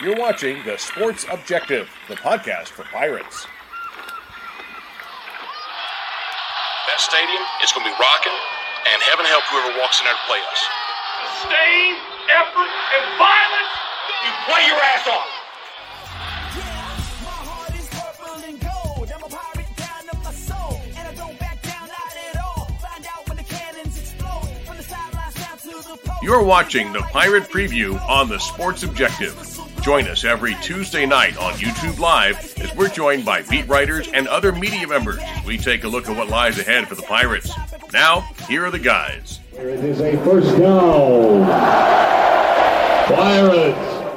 You're watching The Sports Objective, the podcast for Pirates. That stadium is going to be rocking, and heaven help whoever walks in there to play us. Disdain, effort, and violence, you play your ass off. You're watching the Pirate Preview on the Sports Objective. Join us every Tuesday night on YouTube Live as we're joined by beat writers and other media members. We take a look at what lies ahead for the Pirates. Now, here are the guys. It is a first down. Pirates.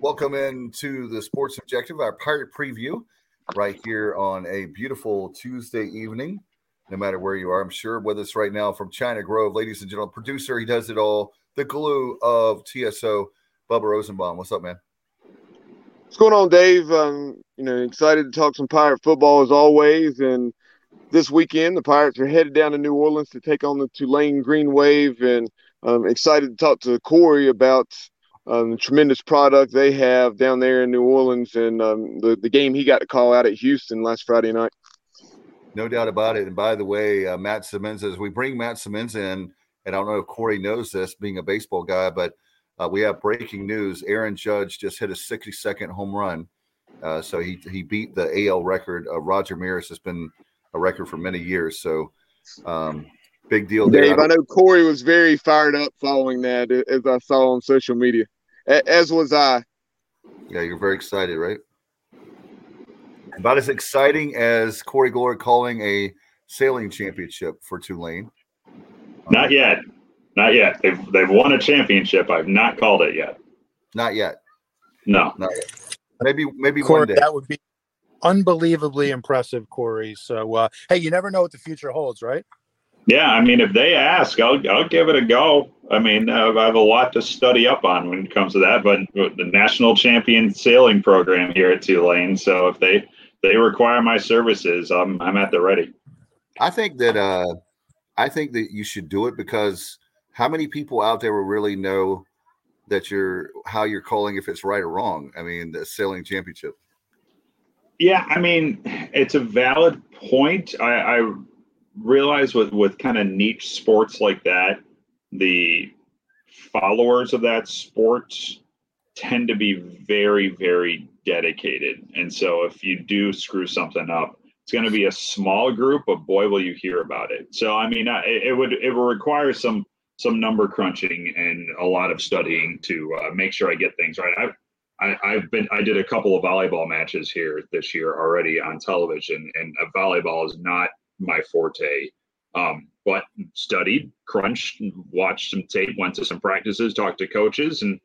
Welcome into the Sports Objective, our Pirate Preview, right here on a beautiful Tuesday evening no matter where you are. I'm sure with us right now from China Grove, ladies and gentlemen, producer, he does it all. The glue of TSO, Bubba Rosenbaum. What's up, man? What's going on, Dave? Um, you know, excited to talk some Pirate football as always. And this weekend, the Pirates are headed down to New Orleans to take on the Tulane Green Wave, and I'm excited to talk to Corey about um, the tremendous product they have down there in New Orleans and um, the the game he got to call out at Houston last Friday night. No doubt about it. And by the way, uh, Matt Simmons, as we bring Matt Simmons in, and I don't know if Corey knows this, being a baseball guy, but uh, we have breaking news. Aaron Judge just hit a 60 second home run. Uh, so he, he beat the AL record. Roger Maris has been a record for many years. So um, big deal there. Dave, I, I know Corey was very fired up following that, as I saw on social media, as was I. Yeah, you're very excited, right? About as exciting as Corey Glory calling a sailing championship for Tulane. Not yet. Not yet. They've they've won a championship. I've not called it yet. Not yet. No. Not yet. Maybe maybe Corey, one day. That would be unbelievably impressive, Corey. So uh, hey, you never know what the future holds, right? Yeah, I mean, if they ask, I'll I'll give it a go. I mean, uh, I have a lot to study up on when it comes to that. But the national champion sailing program here at Tulane, so if they they require my services, I'm I'm at the ready. I think that uh, I think that you should do it because how many people out there will really know that you're how you're calling if it's right or wrong? I mean, the sailing championship. Yeah, I mean, it's a valid point. I, I realize with with kind of niche sports like that, the followers of that sport tend to be very, very dedicated. And so if you do screw something up, it's going to be a small group, but boy, will you hear about it. So, I mean, it, it would, it will require some, some number crunching and a lot of studying to uh, make sure I get things right. I've, I, I've been, I did a couple of volleyball matches here this year already on television, and volleyball is not my forte. Um, but studied, crunched, watched some tape, went to some practices, talked to coaches, and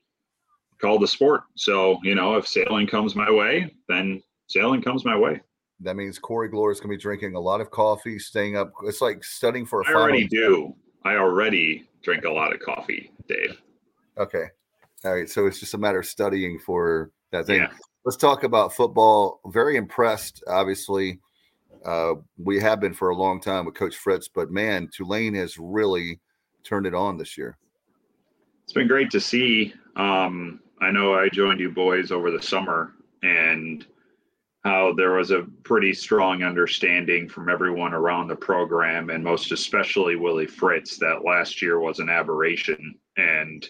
called the sport. So, you know, if sailing comes my way, then sailing comes my way. That means Corey Glory is going to be drinking a lot of coffee, staying up. It's like studying for a I already do. I already drink a lot of coffee, Dave. Okay. All right. So it's just a matter of studying for that thing. Yeah. Let's talk about football. Very impressed, obviously. Uh, we have been for a long time with Coach Fritz, but man, Tulane has really turned it on this year. It's been great to see. Um, I know I joined you boys over the summer and how there was a pretty strong understanding from everyone around the program and most especially Willie Fritz that last year was an aberration. And,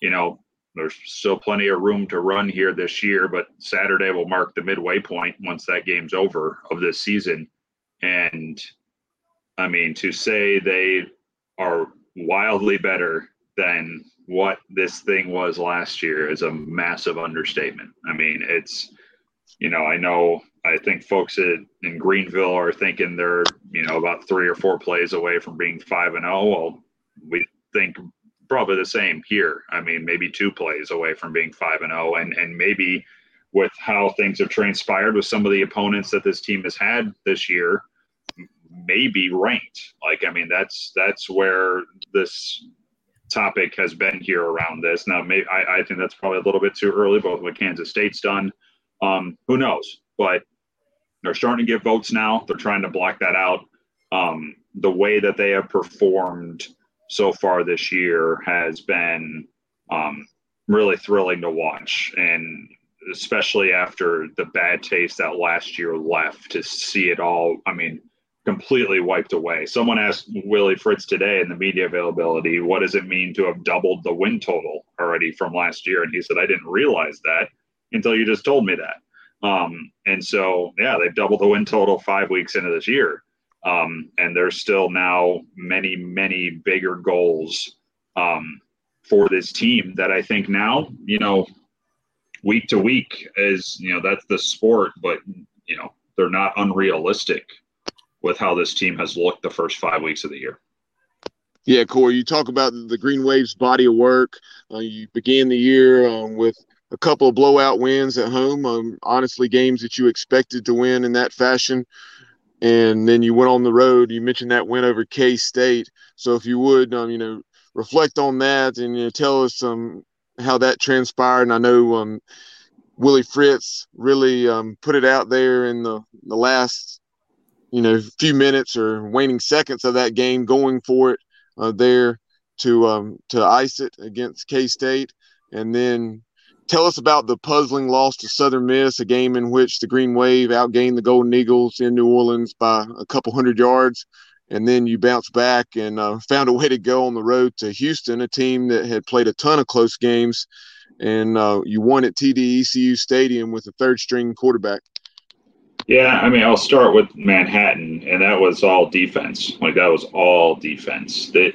you know, there's still plenty of room to run here this year, but Saturday will mark the midway point once that game's over of this season. And I mean, to say they are wildly better than what this thing was last year is a massive understatement. I mean, it's, you know, I know, I think folks in, in Greenville are thinking they're, you know, about three or four plays away from being five and oh. Well, we think probably the same here. I mean, maybe two plays away from being five and oh, and and maybe with how things have transpired with some of the opponents that this team has had this year, maybe ranked. Like, I mean, that's that's where this topic has been here around this. Now, maybe I, I think that's probably a little bit too early, both what Kansas State's done. Um, who knows? But they're starting to get votes now. They're trying to block that out. Um, the way that they have performed so far this year has been um, really thrilling to watch, and especially after the bad taste that last year left, to see it all. I mean, completely wiped away. Someone asked Willie Fritz today in the media availability, what does it mean to have doubled the win total already from last year? And he said, I didn't realize that until you just told me that. Um, and so, yeah, they've doubled the win total five weeks into this year. Um, and there's still now many, many bigger goals um, for this team that I think now, you know, week to week is, you know, that's the sport, but, you know, they're not unrealistic with how this team has looked the first five weeks of the year. Yeah, Corey, you talk about the Green Waves body of work. Uh, you began the year um, with a couple of blowout wins at home. Um, honestly, games that you expected to win in that fashion. And then you went on the road. You mentioned that win over K State. So if you would, um, you know, reflect on that and you know, tell us um, how that transpired. And I know um, Willie Fritz really um, put it out there in the, the last you know, few minutes or waning seconds of that game, going for it uh, there to um, to ice it against K State, and then tell us about the puzzling loss to Southern Miss, a game in which the Green Wave outgained the Golden Eagles in New Orleans by a couple hundred yards, and then you bounced back and uh, found a way to go on the road to Houston, a team that had played a ton of close games, and uh, you won at TDECU Stadium with a third string quarterback. Yeah, I mean, I'll start with Manhattan, and that was all defense. Like that was all defense. That,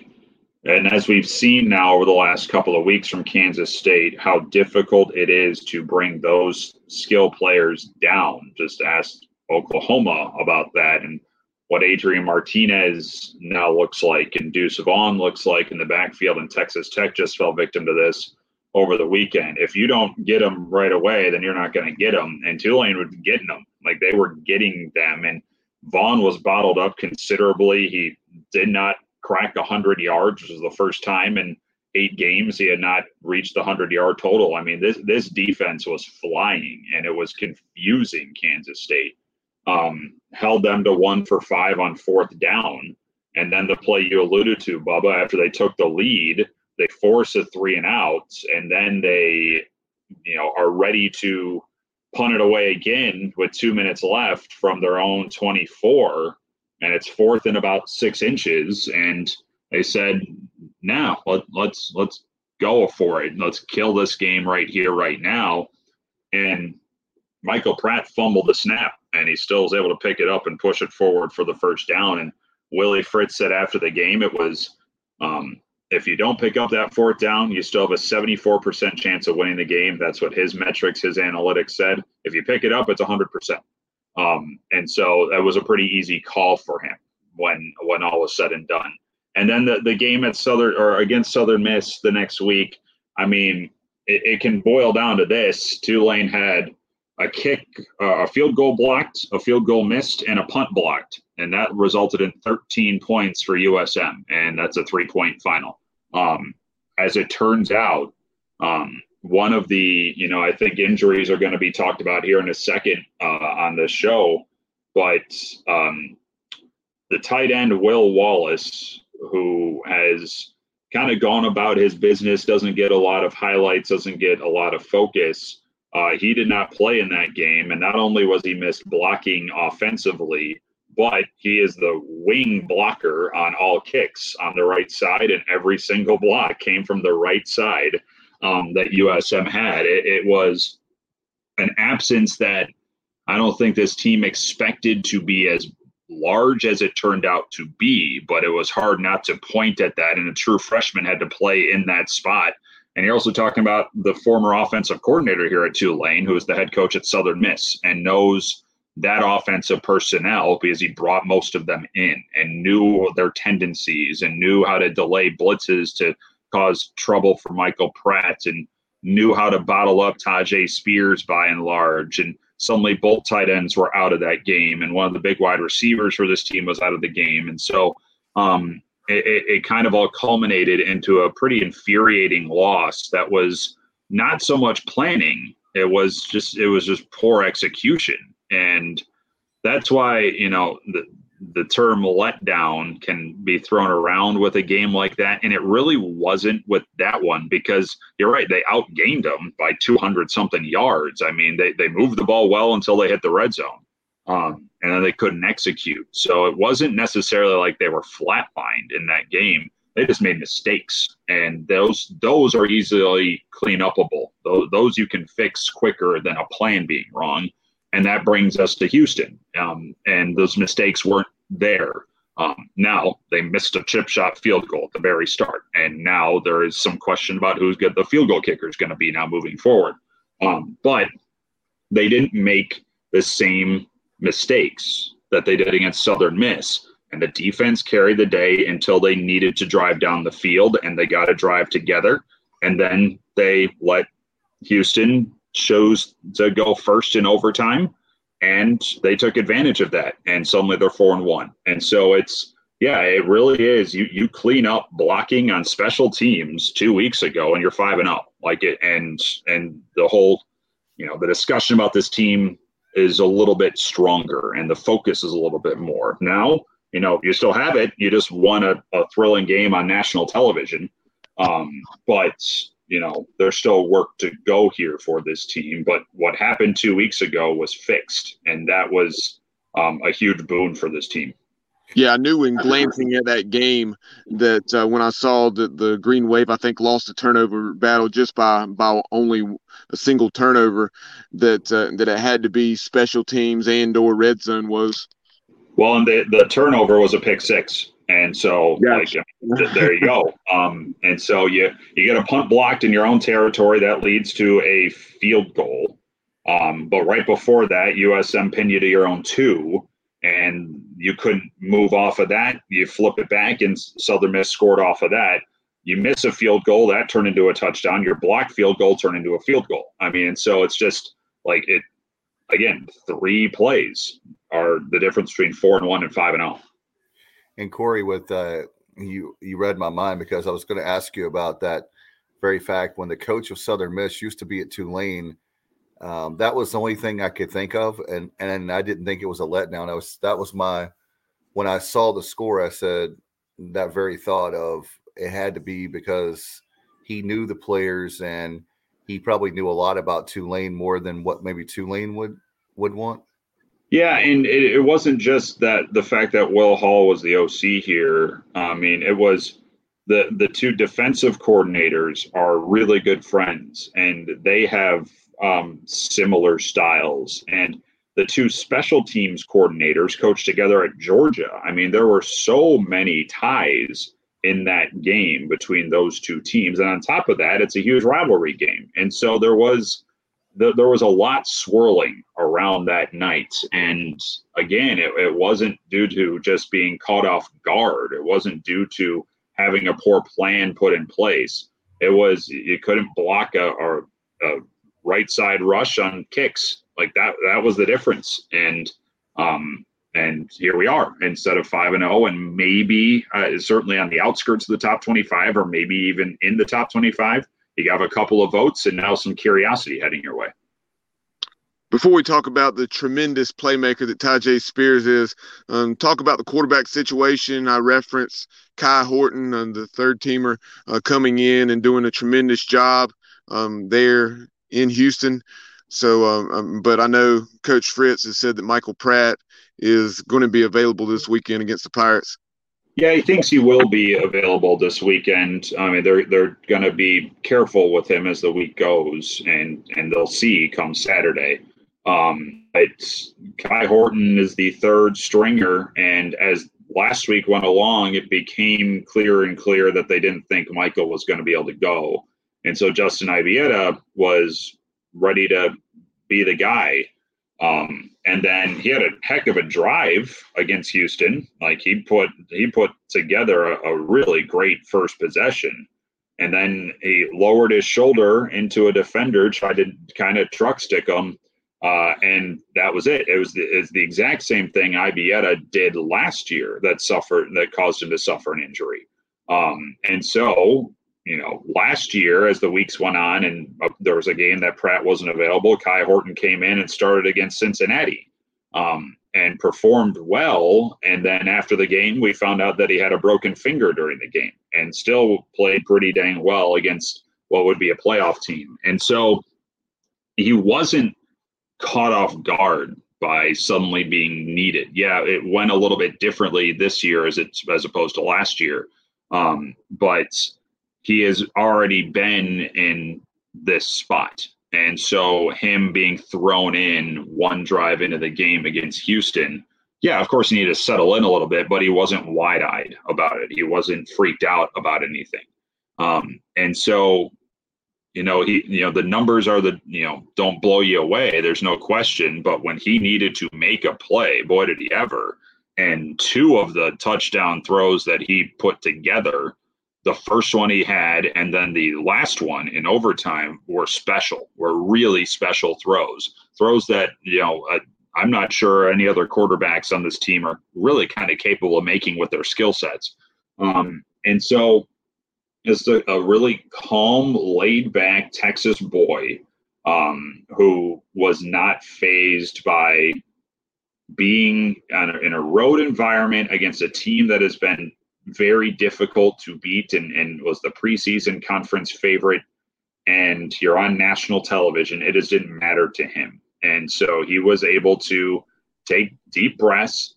and as we've seen now over the last couple of weeks from Kansas State, how difficult it is to bring those skill players down. Just ask Oklahoma about that and what Adrian Martinez now looks like and Deuce Vaughn looks like in the backfield. And Texas Tech just fell victim to this over the weekend. If you don't get them right away, then you're not going to get them. And Tulane be getting them. Like they were getting them. And Vaughn was bottled up considerably. He did not crack 100 yards, which was the first time in eight games he had not reached the 100 yard total. I mean, this, this defense was flying and it was confusing Kansas State. Um, held them to one for five on fourth down. And then the play you alluded to, Bubba, after they took the lead, they force a three and out, and then they, you know, are ready to punt it away again with two minutes left from their own 24, and it's fourth and about six inches, and they said, "Now let, let's let's go for it. Let's kill this game right here, right now." And Michael Pratt fumbled the snap, and he still was able to pick it up and push it forward for the first down. And Willie Fritz said after the game, it was um, if you don't pick up that fourth down, you still have a 74% chance of winning the game. That's what his metrics, his analytics said. If you pick it up, it's 100%. Um, and so that was a pretty easy call for him when when all was said and done. And then the, the game at Southern or against Southern Miss the next week, I mean, it, it can boil down to this. Tulane had a kick, uh, a field goal blocked, a field goal missed, and a punt blocked. And that resulted in 13 points for USM. And that's a three point final. Um, as it turns out, um, one of the, you know, I think injuries are going to be talked about here in a second uh, on the show. But um, the tight end, Will Wallace, who has kind of gone about his business, doesn't get a lot of highlights, doesn't get a lot of focus uh, he did not play in that game, and not only was he missed blocking offensively, but he is the wing blocker on all kicks on the right side, and every single block came from the right side um, that USM had. It, it was an absence that I don't think this team expected to be as large as it turned out to be, but it was hard not to point at that. And a true freshman had to play in that spot and you're also talking about the former offensive coordinator here at Tulane, who is the head coach at Southern Miss and knows that offensive personnel because he brought most of them in and knew their tendencies and knew how to delay blitzes to cause trouble for Michael Pratt and knew how to bottle up Tyjae Spears by and large. And suddenly both tight ends were out of that game. And one of the big wide receivers for this team was out of the game. And so um, it, it kind of all culminated into a pretty infuriating loss that was not so much planning it was just it was just poor execution and that's why you know the, the term letdown can be thrown around with a game like that. And it really wasn't with that one because you're right. They outgained them by 200 something yards. I mean, they, they moved the ball well until they hit the red zone. Um, and then they couldn't execute. So it wasn't necessarily like they were flatlined in that game. They just made mistakes, and those those are easily clean upable. Those, those you can fix quicker than a plan being wrong and that brings us to Houston. Um, and those mistakes weren't there. Um, now they missed a chip shot field goal at the very start, and now there is some question about who's good the field goal kicker is going to be now moving forward. Um, but they didn't make the same mistakes that they did against Southern Miss, and the defense carried the day until they needed to drive down the field, and they got to drive together, and then they let Houston chose to go first in overtime and they took advantage of that and suddenly they're four and one. And so it's yeah it really is. You you clean up blocking on special teams two weeks ago and you're five and up. Like it and and the whole you know the discussion about this team is a little bit stronger and the focus is a little bit more. Now you know you still have it. You just won a, a thrilling game on national television. Um, but you know, there's still work to go here for this team. But what happened two weeks ago was fixed, and that was um, a huge boon for this team. Yeah, I knew in glancing at that game that uh, when I saw that the Green Wave, I think, lost the turnover battle just by by only a single turnover, that uh, that it had to be special teams and or red zone was. Well, and the the turnover was a pick six. And so, gotcha. like, there you go. Um, and so you you get a punt blocked in your own territory that leads to a field goal. Um, but right before that, USM pinned you to your own two, and you couldn't move off of that. You flip it back, and Southern Miss scored off of that. You miss a field goal, that turned into a touchdown. Your blocked field goal turned into a field goal. I mean, so it's just like it. Again, three plays are the difference between four and one and five and zero. Oh. And Corey, with uh, you, you read my mind because I was going to ask you about that very fact. When the coach of Southern Miss used to be at Tulane, um, that was the only thing I could think of, and and I didn't think it was a letdown. I was that was my when I saw the score, I said that very thought of it had to be because he knew the players and he probably knew a lot about Tulane more than what maybe Tulane would would want. Yeah, and it, it, wasn't just that the fact that Will Hall was the OC here. I mean, it was the the two defensive coordinators are really good friends, and they have um, similar styles. And the two special teams coordinators coached together at Georgia. I mean, there were so many ties in that game between those two teams, and on top of that, it's a huge rivalry game, and so there was th- there was a lot swirling around that night. And again, it, it wasn't due to just being caught off guard. It wasn't due to having a poor plan put in place. It was you couldn't block a, a, a right side rush on kicks like that. That was the difference. And um, and here we are instead of five and zero, oh, and maybe uh, certainly on the outskirts of the top twenty five, or maybe even in the top twenty five you have a couple of votes and now some curiosity heading your way. Before we talk about the tremendous playmaker that Tyjae Spears is, um, talk about the quarterback situation. I reference Kai Horton, uh, the third teamer, uh, coming in and doing a tremendous job um, there in Houston. So, um, um but I know Coach Fritz has said that Michael Pratt is going to be available this weekend against the Pirates. Yeah, he thinks he will be available this weekend. I mean, they're they're going to be careful with him as the week goes, and and they'll see come Saturday. Um, it's Kai Horton is the third stringer, and as last week went along, it became clearer and clear that they didn't think Michael was going to be able to go, and so Justin Ibieta was ready to be the guy. Um, and then he had a heck of a drive against Houston. Like he put he put together a, a really great first possession, and then he lowered his shoulder into a defender, tried to kind of truck stick him, uh, and that was it. It was the, the exact same thing Ibieta did last year that suffered that caused him to suffer an injury. Um, and so you know, last year as the weeks went on and uh, there was a game that Pratt wasn't available, Kai Horton came in and started against Cincinnati. Um, and performed well. And then after the game, we found out that he had a broken finger during the game and still played pretty dang well against what would be a playoff team. And so he wasn't caught off guard by suddenly being needed. Yeah, it went a little bit differently this year as it's as opposed to last year. Um, but he has already been in this spot. And so him being thrown in one drive into the game against Houston, yeah, of course he needed to settle in a little bit, but he wasn't wide eyed about it. He wasn't freaked out about anything. Um, and so, you know, he, you know, the numbers are the, you know, don't blow you away. There's no question. But when he needed to make a play, boy, did he ever. And two of the touchdown throws that he put together the first one he had and then the last one in overtime were special were really special throws. Throws that you know uh, i'm not sure any other quarterbacks on this team are really kind of capable of making with their skill sets. Um, and so it's a, a, really calm laid back texas boy um, who was not phased by being a, in a road environment against a team that has been very difficult to beat and, and was the preseason conference favorite. And you're on national television. It just didn't matter to him. And so he was able to take deep breaths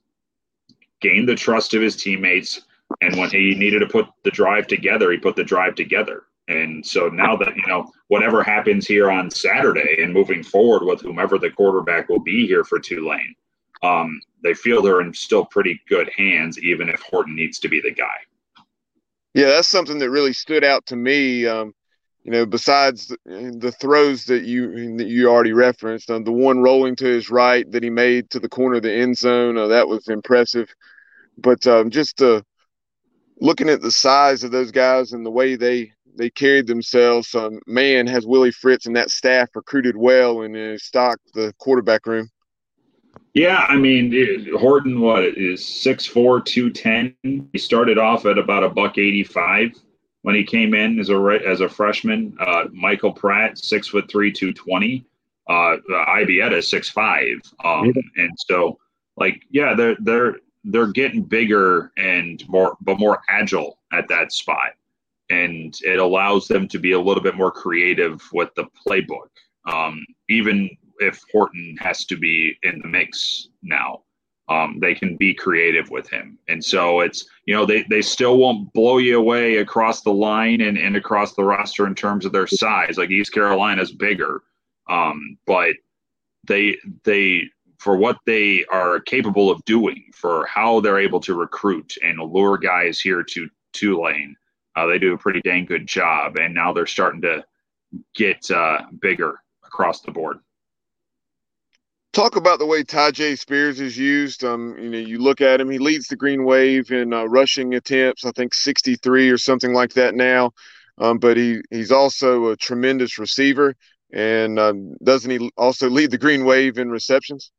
gain the trust of his teammates. And when he needed to put the drive together he put the drive together. And so now that you know whatever happens here on saturday and moving forward with whomever the quarterback will be here for tulane um, they feel they're in still pretty good hands, even if Horton needs to be the guy. Yeah, that's something that really stood out to me. Um, you know, besides the, the, throws that you that you already referenced, um, the one rolling to his right that he made to the corner of the end zone, uh, that was impressive. But um, just uh, looking at the size of those guys and the way they they carried themselves, um, man, has Willie Fritz and that staff recruited well and uh, stocked the quarterback room. Yeah, I mean it, Horton, what is six four two ten? He started off at about a buck eighty five when he came in as a as a freshman. Uh, Michael Pratt, six foot three, two twenty. Uh, Ibieta, six five. Um, and so like yeah, they're they're they're getting bigger and more, but more agile at that spot, and it allows them to be a little bit more creative with the playbook. Um, even if Horton has to be in the mix now. Um, they can be creative with him. And so it's, you know, they, they still won't blow you away across the line and, and across the roster in terms of their size. Like East Carolina's bigger. Um, but they, they, for what they are capable of doing, for how they're able to recruit and lure guys here to Tulane, uh, they do a pretty dang good job. And now they're starting to get uh, bigger across the board talk about the way Tyjae Spears is used. Um, you know, you look at him; he leads the Green Wave in uh, rushing attempts. I think 63 or something like that now. Um, but he he's also a tremendous receiver, and um, doesn't he also lead the Green Wave in receptions?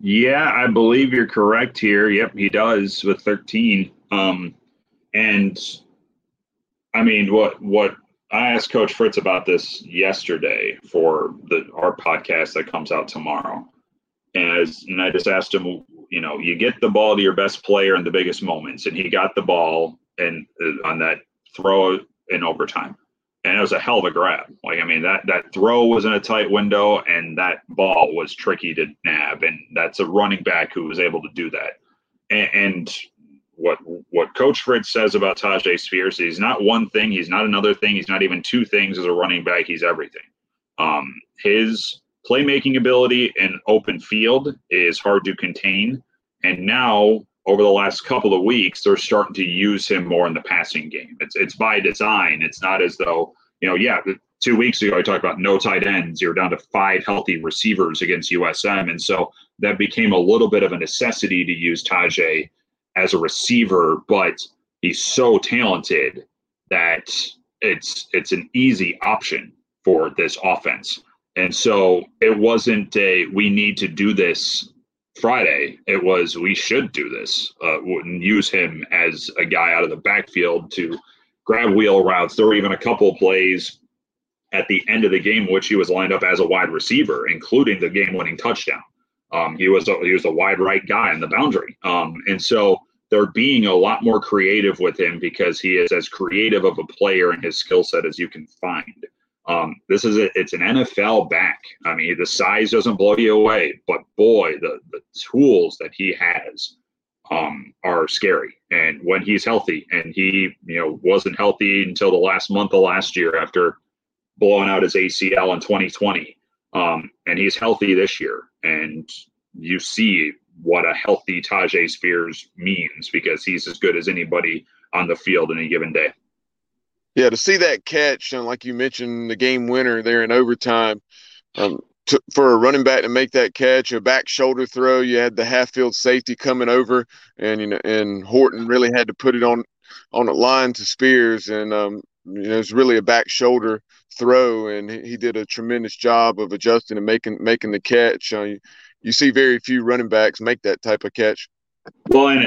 Yeah, I believe you're correct here. Yep, he does with 13. Um, and I mean, what what I asked Coach Fritz about this yesterday for the our podcast that comes out tomorrow as and I just asked him, you know, you get the ball to your best player in the biggest moments, and he got the ball and uh, on that throw in overtime, and it was a hell of a grab. Like I mean, that that throw was in a tight window, and that ball was tricky to nab, and that's a running back who was able to do that. And, and what what Coach Fritz says about Tyjae Spears, he's not one thing, he's not another thing, he's not even two things as a running back. He's everything. Um, his playmaking ability in open field is hard to contain. And now, over the last couple of weeks, they're starting to use him more in the passing game. It's it's by design. It's not as though you know, yeah. Two weeks ago, I talked about no tight ends. You're down to five healthy receivers against USM, and so that became a little bit of a necessity to use Tyjae as a receiver. But he's so talented that it's it's an easy option for this offense. And so it wasn't a we need to do this Friday. It was we should do this. Uh, and use him as a guy out of the backfield to grab wheel routes. There were even a couple plays at the end of the game which he was lined up as a wide receiver, including the game-winning touchdown. Um, he was a, he was a wide right guy in the boundary, um, and so they're being a lot more creative with him because he is as creative of a player in his skill set as you can find. Um, this is a, it's an NFL back. I mean, the size doesn't blow you away, but boy, the the tools that he has um, are scary. And when he's healthy, and he you know wasn't healthy until the last month of last year after blowing out his ACL in 2020, um, and he's healthy this year, and you see what a healthy Tyjae Spears means because he's as good as anybody on the field in a given day. Yeah, to see that catch, and like you mentioned, the game winner there in overtime, um, to, for a running back to make that catch, a back shoulder throw, you had the half field safety coming over, and you know, and Horton really had to put it on on a line to Spears, and um, you know, it's really a back shoulder throw, and he did a tremendous job of adjusting and making making the catch. Uh, you, you see very few running backs make that type of catch. Well, and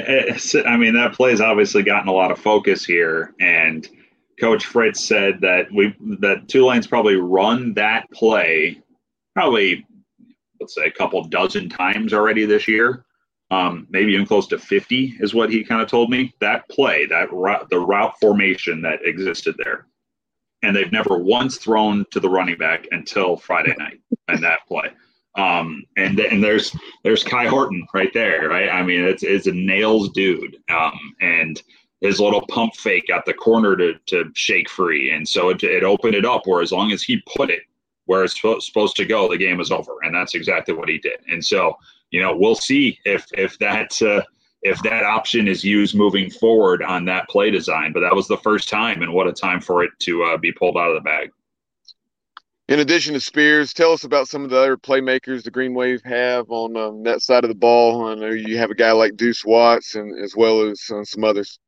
I mean that play's obviously gotten a lot of focus here, and Coach Fritz said that we that Tulane's probably run that play probably let's say a couple dozen times already this year. Um, maybe even close to 50 is what he kind of told me. That play, that route, the route formation that existed there, and they've never once thrown to the running back until Friday night and that play. Um, and and there's there's Kai Horton right there, right? I mean, it's it's a nails dude. Um, and his little pump fake at the corner to, to shake free. And so it, it opened it up where as long as he put it where it's supposed to go, the game is over. And that's exactly what he did. And so, you know, we'll see if, if that, uh, if that option is used moving forward on that play design, but that was the first time and what a time for it to uh, be pulled out of the bag. In addition to Spears, tell us about some of the other playmakers the Green Wave have on um, that side of the ball. I know you have a guy like Duece Watts and as well as uh, some others.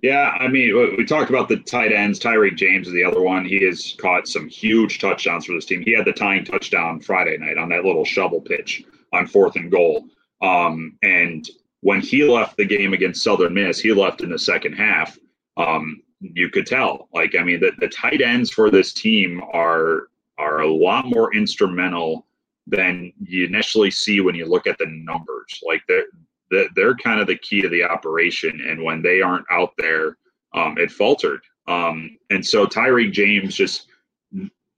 Yeah, I mean, we talked about the tight ends. Tyrique James is the other one. He has caught some huge touchdowns for this team. He had the tying touchdown Friday night on that little shovel pitch on fourth and goal. Um, and when he left the game against Southern Miss, he left in the second half. Um, you could tell, like, I mean, the, the tight ends for this team are are a lot more instrumental than you initially see when you look at the numbers. Like, they're they're kind of the key to the operation. And when they aren't out there, um, it faltered. Um, and so Tyrique James just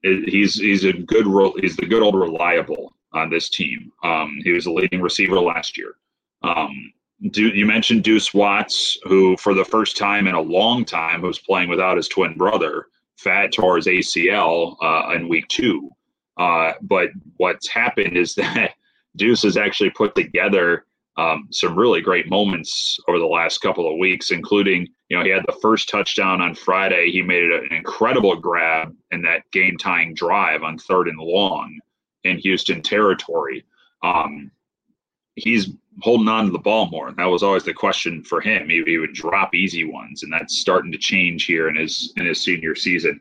he's he's a good he's the good old reliable on this team. Um, he was the leading receiver last year. Um, do, you mentioned Duece Watts, who for the first time in a long time was playing without his twin brother. Phat tore his ACL uh, in week two. Uh, but what's happened is that Duece has actually put together um, some really great moments over the last couple of weeks, including, you know, he had the first touchdown on Friday. He made an incredible grab in that game tying drive on third and long in Houston territory. Um, he's holding on to the ball more. That was always the question for him. He, he, would drop easy ones, and that's starting to change here in his in his senior season.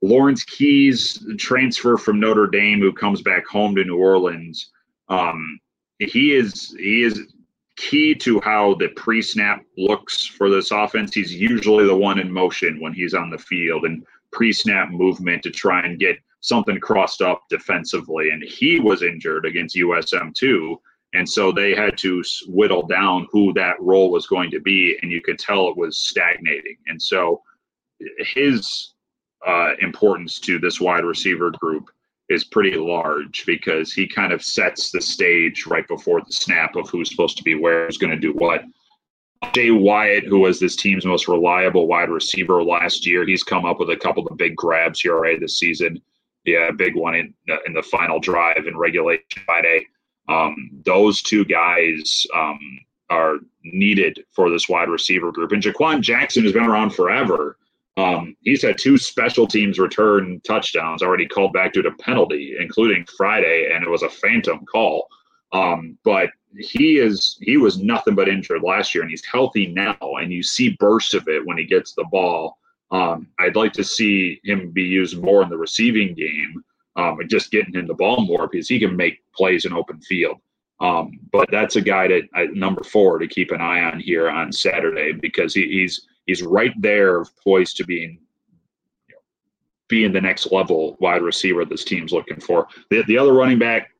Lawrence Keys, transfer from Notre Dame, who comes back home to New Orleans. Um, he is he is key to how the pre-snap looks for this offense. He's usually the one in motion when he's on the field and pre-snap movement to try and get something crossed up defensively. And he was injured against USM too. And so they had to whittle down who that role was going to be. And you could tell it was stagnating. And so his uh, importance to this wide receiver group is pretty large because he kind of sets the stage right before the snap of who's supposed to be where, who's going to do what. Shae Wyatt, who was this team's most reliable wide receiver last year, he's come up with a couple of big grabs here already this season. Yeah, a big one in, in the final drive in regulation Friday. Um, those two guys um, are needed for this wide receiver group. And Jha'Quan Jackson has been around forever um, he's had two special teams return touchdowns already called back due to penalty, including Friday, and it was a phantom call. Um, but he is he was nothing but injured last year, and he's healthy now, and you see bursts of it when he gets the ball. Um, I'd like to see him be used more in the receiving game, um, and just getting him the ball more because he can make plays in open field. Um, but that's a guy that uh, number four to keep an eye on here on Saturday because he, he's he's right there, poised to being you know, being the next level wide receiver this team's looking for. The, the other running back,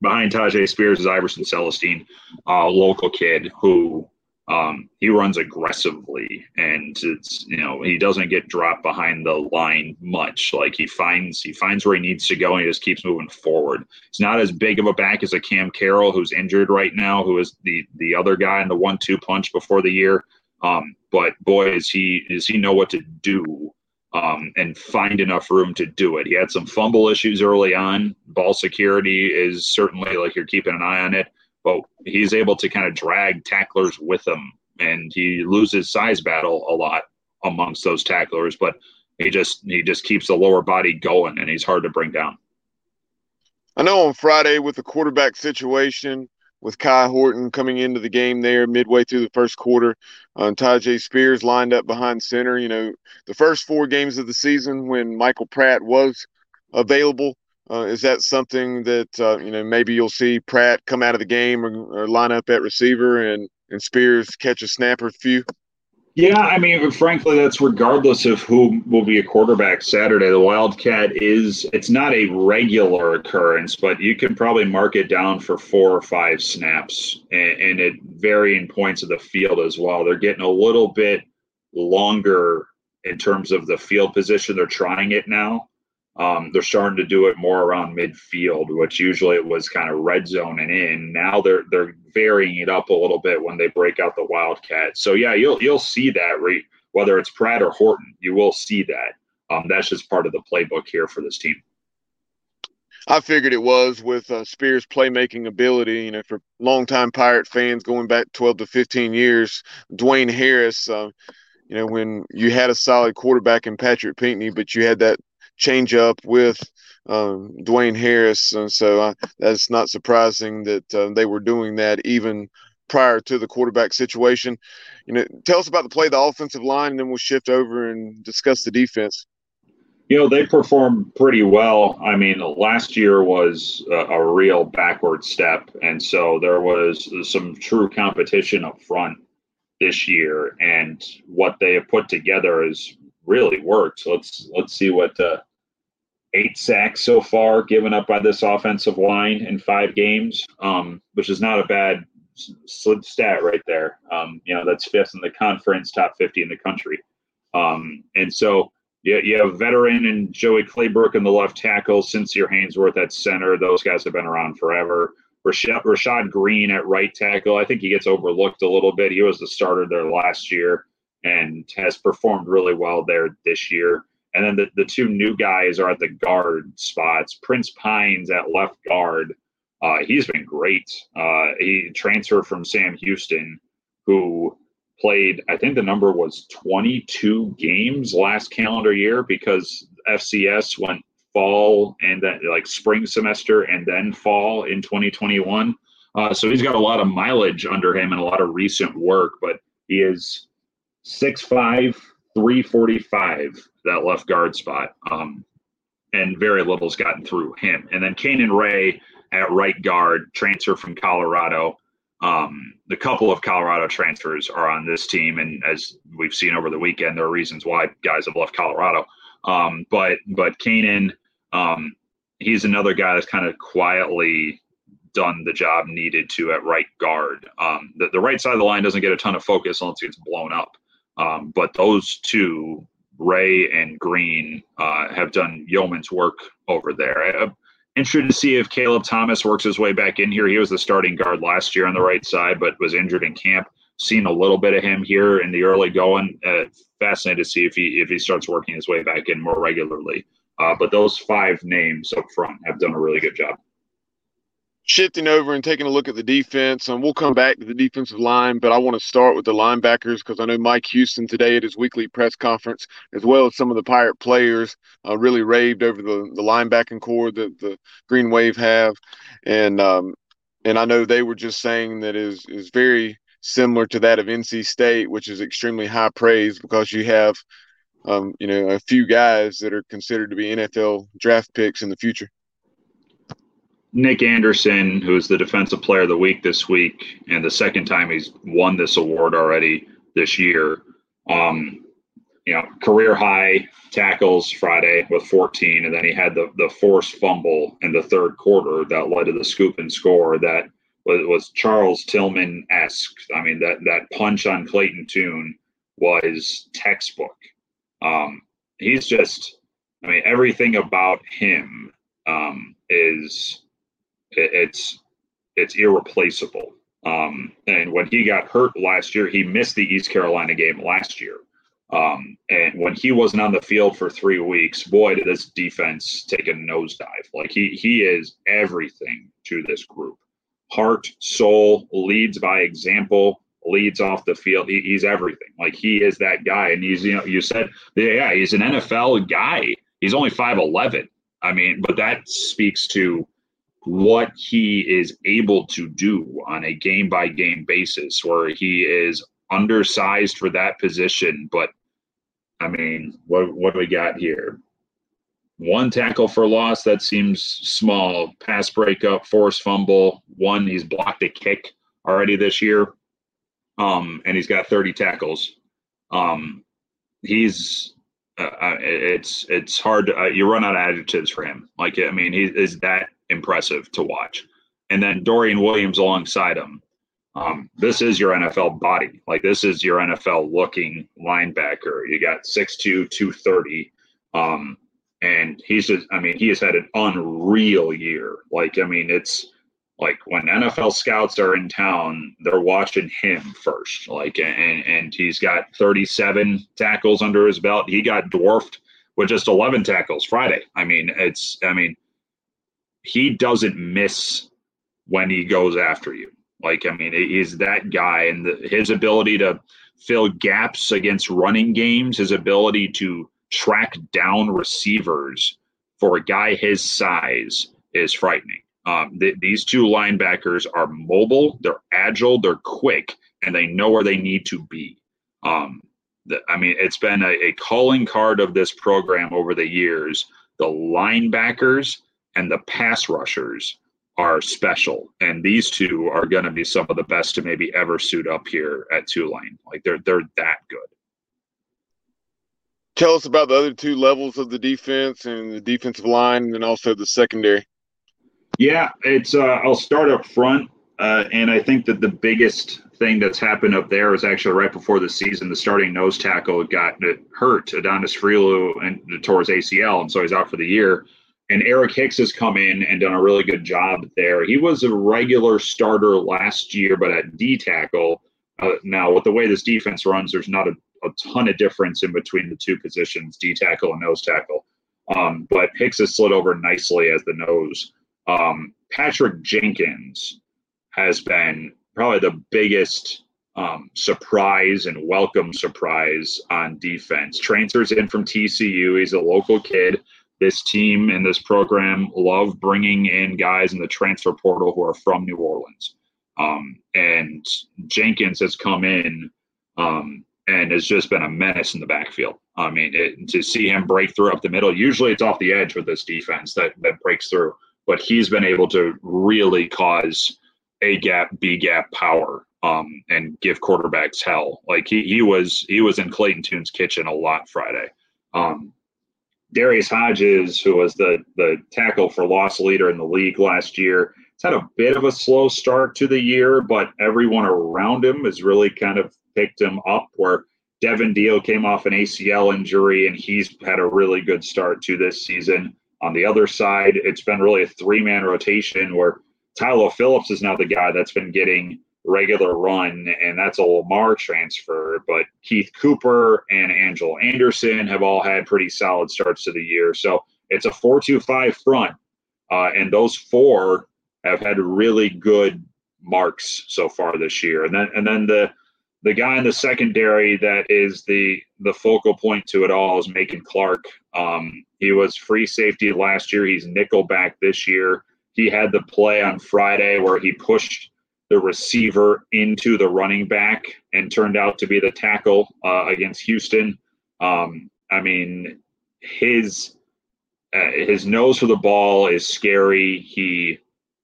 behind Tyjae Spears is Iverson Celestine, a local kid who um, he runs aggressively and it's you know he doesn't get dropped behind the line much. Like he finds he finds where he needs to go and he just keeps moving forward. He's not as big of a back as a cam carroll who's injured right now who is the the other guy in the one two punch before the year um, but boy is he does he know what to do um, and find enough room to do it he had some fumble issues early on ball security is certainly like you're keeping an eye on it but he's able to kind of drag tacklers with him, and he loses size battle a lot amongst those tacklers. But he just he just keeps the lower body going, and he's hard to bring down. I know on Friday with the quarterback situation with Kai Horton coming into the game there midway through the first quarter, uh, Tyjae Spears lined up behind center. You know, the first four games of the season when Michael Pratt was available, uh, is that something that uh, you know maybe you'll see Pratt come out of the game or, or, line up at receiver and and Spears catch a snap or a few? Yeah, I mean, frankly, that's regardless of who will be a quarterback Saturday. The Wildcat is it's not a regular occurrence, but you can probably mark it down for four or five snaps, and, and at varying points of the field as well. They're getting a little bit longer in terms of the field position. They're trying it now. Um, they're starting to do it more around midfield, which usually it was kind of red zone and in. Now they're they're varying it up a little bit when they break out the Wildcat. So yeah, you'll you'll see that whether it's Pratt or Horton, you will see that. Um, that's just part of the playbook here for this team. I figured it was with uh, Spears' playmaking ability. You know, for longtime Pirate fans going back 12 to 15 years, Dwayne Harris. Uh, you know, when you had a solid quarterback in Patrick Pinkney, but you had that change up with um, Dwayne Harris, and so I, that's not surprising that uh, they were doing that even prior to the quarterback situation. You know, tell us about the play, the offensive line, and then we'll shift over and discuss the defense. You know, they performed pretty well. I mean, last year was a, a real backward step, and so there was some true competition up front this year, and what they have put together is really worked. So let's let's see what uh, eight sacks so far given up by this offensive line in five games, um, which is not a bad slid stat right there. Um, you know, that's fifth in the conference, top 50 in the country. Um, and so you, you have veteran and Joey Claybrook in the left tackle, Sincere Haynesworth at center. Those guys have been around forever. Rashad, Rashad Greene at right tackle. I think he gets overlooked a little bit. He was the starter there last year and has performed really well there this year. And then the, the two new guys are at the guard spots. Prince Pines at left guard. Uh, he's been great. Uh, he transferred from Sam Houston, who played, I think the number was 22 games last calendar year because FCS went fall and then like spring semester and then fall in 2021. Uh, so he's got a lot of mileage under him and a lot of recent work, but he is 6'5, 345 that left guard spot. Um, and very little's gotten through him. And then Kanan Ray at right guard, transfer from Colorado. Um, the couple of Colorado transfers are on this team, and as we've seen over the weekend, there are reasons why guys have left Colorado. Um, but but Kanan, um, he's another guy that's kind of quietly done the job needed to at right guard. Um, the, the right side of the line doesn't get a ton of focus unless it gets blown up. Um, but those two, Ray and Green, uh, have done yeoman's work over there. I, interested to see if Caleb Thomas works his way back in here. He was the starting guard last year on the right side, but was injured in camp. Seen a little bit of him here in the early going. Uh, fascinated to see if he if he starts working his way back in more regularly. Uh, but those five names up front have done a really good job shifting over and taking a look at the defense, and we'll come back to the defensive line, but I want to start with the linebackers because I know Mike Houston today at his weekly press conference, as well as some of the Pirate players, uh, really raved over the, the linebacking corps that the Green Wave have, and um, and I know they were just saying that is is very similar to that of NC State, which is extremely high praise because you have. Um, you know, a few guys that are considered to be NFL draft picks in the future. Nick Anderson, who's the defensive player of the week this week, and the second time he's won this award already this year. Um, you know, career high tackles Friday with 14, and then he had the the forced fumble in the third quarter that led to the scoop and score that was, was Charles Tillman esque. I mean, that that punch on Clayton Tune was textbook. Um, he's just, I mean, everything about him um, is it, it's it's irreplaceable. Um, and when he got hurt last year, he missed the East Carolina game last year. Um, and when he wasn't on the field for three weeks, boy, did this defense take a nosedive. Like he he is everything to this group. Heart, soul, leads by example, leads off the field. He, he's everything. Like he is that guy. And he's you know you said yeah he's an NFL guy. He's only five eleven. I mean, but that speaks to what he is able to do on a game by game basis, where he is undersized for that position. But I mean, what what do we got here? One tackle for loss that seems small. Pass breakup, force fumble. One he's blocked a kick already this year, um, and he's got 30 tackles. Um, he's uh, uh it's it's hard. To, uh, you run out of adjectives for him. Like I mean, he is that impressive to watch. And then Dorian Williams alongside him um, this is your NFL body. Like this is your NFL looking linebacker. You got 6'2, 230. Um, and he's just, I mean, he has had an unreal year. Like, I mean, it's like when NFL scouts are in town, they're watching him first. Like, and, and he's got 37 tackles under his belt. He got dwarfed with just 11 tackles Friday. I mean, it's, I mean, he doesn't miss when he goes after you. Like, I mean, he's that guy, and the, his ability to fill gaps against running games, his ability to track down receivers for a guy his size is frightening. Um, th- these two linebackers are mobile, they're agile, they're quick, and they know where they need to be. Um, the, I mean, it's been a, a calling card of this program over the years. The linebackers and the pass rushers are special, and these two are going to be some of the best to maybe ever suit up here at Tulane. Like they're they're that good. Tell us about the other two levels of the defense and the defensive line, and then also the secondary. Yeah, it's. Uh, I'll start up front, uh, and I think that the biggest thing that's happened up there is actually right before the season, the starting nose tackle got hurt, Adonis Friloux, and towards ACL, and so he's out for the year and Eric Hicks has come in and done a really good job there. He was a regular starter last year, but at D tackle. Uh, now, with the way this defense runs, there's not a, a, ton of difference in between the two positions, D tackle and nose tackle. Um, but Hicks has slid over nicely as the nose. Um, Patrick Jenkins has been probably the biggest um, surprise and welcome surprise on defense. Transfers in from TCU. He's a local kid this team and this program love bringing in guys in the transfer portal who are from New Orleans. Um, and Jenkins has come in um, and has just been a menace in the backfield. I mean, it, to see him break through up the middle, usually it's off the edge with this defense that, that breaks through, but he's been able to really cause A gap, B gap power um, and give quarterbacks hell. Like he, he was he was in Clayton Tune's kitchen a lot Friday. Um, Darius Hodges, who was the the tackle for loss leader in the league last year, it's had a bit of a slow start to the year, but everyone around him has really kind of picked him up. Where Devin Deal came off an ACL injury, and he's had a really good start to this season. On the other side, it's been really a three man rotation where Tyler Phillips is now the guy that's been getting regular run, and that's a Lamar transfer. But Keith Cooper and Angel Anderson have all had pretty solid starts to the year. So it's a 4 2 5 front. Uh, and those four have had really good marks so far this year. And then and then the the guy in the secondary that is the the focal point to it all is Macon Clark. Um, he was free safety last year. He's nickel back this year. He had the play on Friday where he pushed the receiver into the running back and turned out to be the tackle uh, against Houston. Um, I mean, his uh, his nose for the ball is scary. He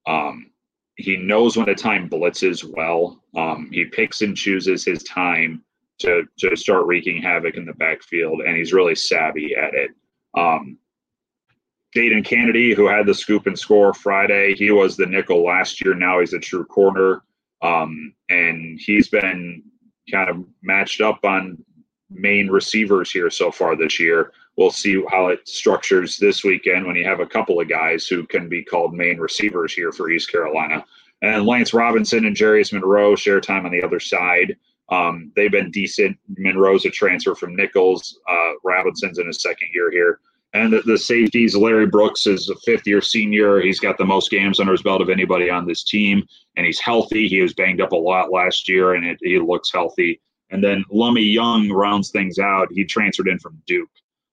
um, he knows when to time blitzes well. Um, he picks and chooses his time. to to start wreaking havoc in the backfield, and he's really savvy at it. Um, Jadon Canady, who had the scoop and score Friday, he was the nickel last year. Now he's a true corner, um, and he's been kind of matched up on main receivers here so far this year. We'll see how it structures this weekend when you have a couple of guys who can be called main receivers here for East Carolina. And Lance Robinson and Jarius Monroe share time on the other side. Um, they've been decent. Monroe's a transfer from Nicholls. Uh, Robinson's in his second year here. And the, the, safeties, Larry Brooks is a fifth year senior. He's got the most games under his belt of anybody on this team, and he's healthy. He was banged up a lot last year, and it, he looks healthy. And then Lummie Young rounds things out. He transferred in from Duke.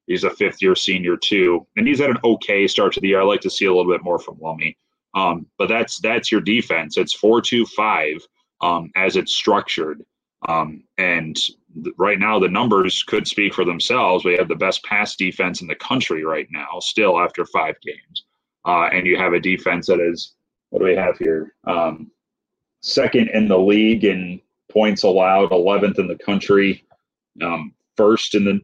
He's a fifth year senior too, and he's had an okay start to the year. I like to see a little bit more from Lummie. Um, but that's that's your defense. It's four two five um, as it's structured. Um, and th- right now, the numbers could speak for themselves. We have the best pass defense in the country right now, still after five games. Uh, and you have a defense that is, what do we have here? Um, second in the league in points allowed, 11th in the country, um, first in the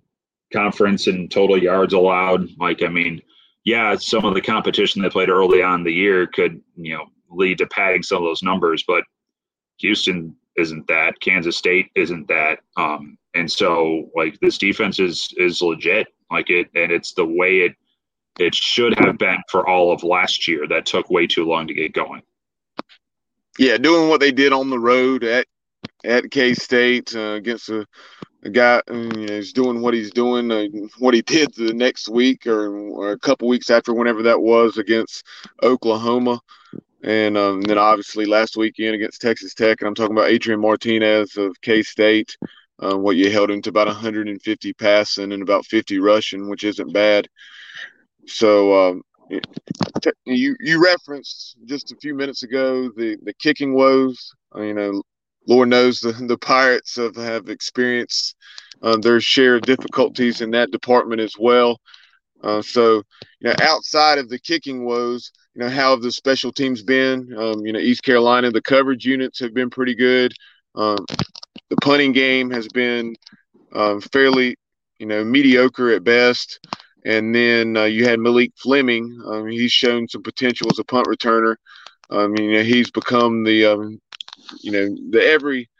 conference in total yards allowed. Like, I mean, yeah, some of the competition they played early on the year could, you know, lead to padding some of those numbers, but Houston isn't that. Kansas State isn't that. Um, and so like this defense is is legit. Like it and it's the way it it should have been for all of last year that took way too long to get going. Yeah, doing what they did on the road at at K State uh, against a, a guy uh, you know, doing what he's doing, uh, what he did the next week or, or a couple weeks after, whenever that was against Oklahoma. And, um, then obviously last weekend against Texas Tech, and I'm talking about Adrian Martinez of K State. Uh, what you held him to about 150 passing and about 50 rushing, which isn't bad. So um, you you referenced just a few minutes ago the the kicking woes. You know, Lord knows the the Pirates have have experienced uh, their share of difficulties in that department as well. Uh, so, you know, outside of the kicking woes, you know, how have the special teams been? Um, you know, East Carolina, the coverage units have been pretty good. Um, the punting game has been um, fairly, you know, mediocre at best. And then uh, you had Malik Fleming. Um, he's shown some potential as a punt returner. I mean, you know, he's become the, um, you know, the every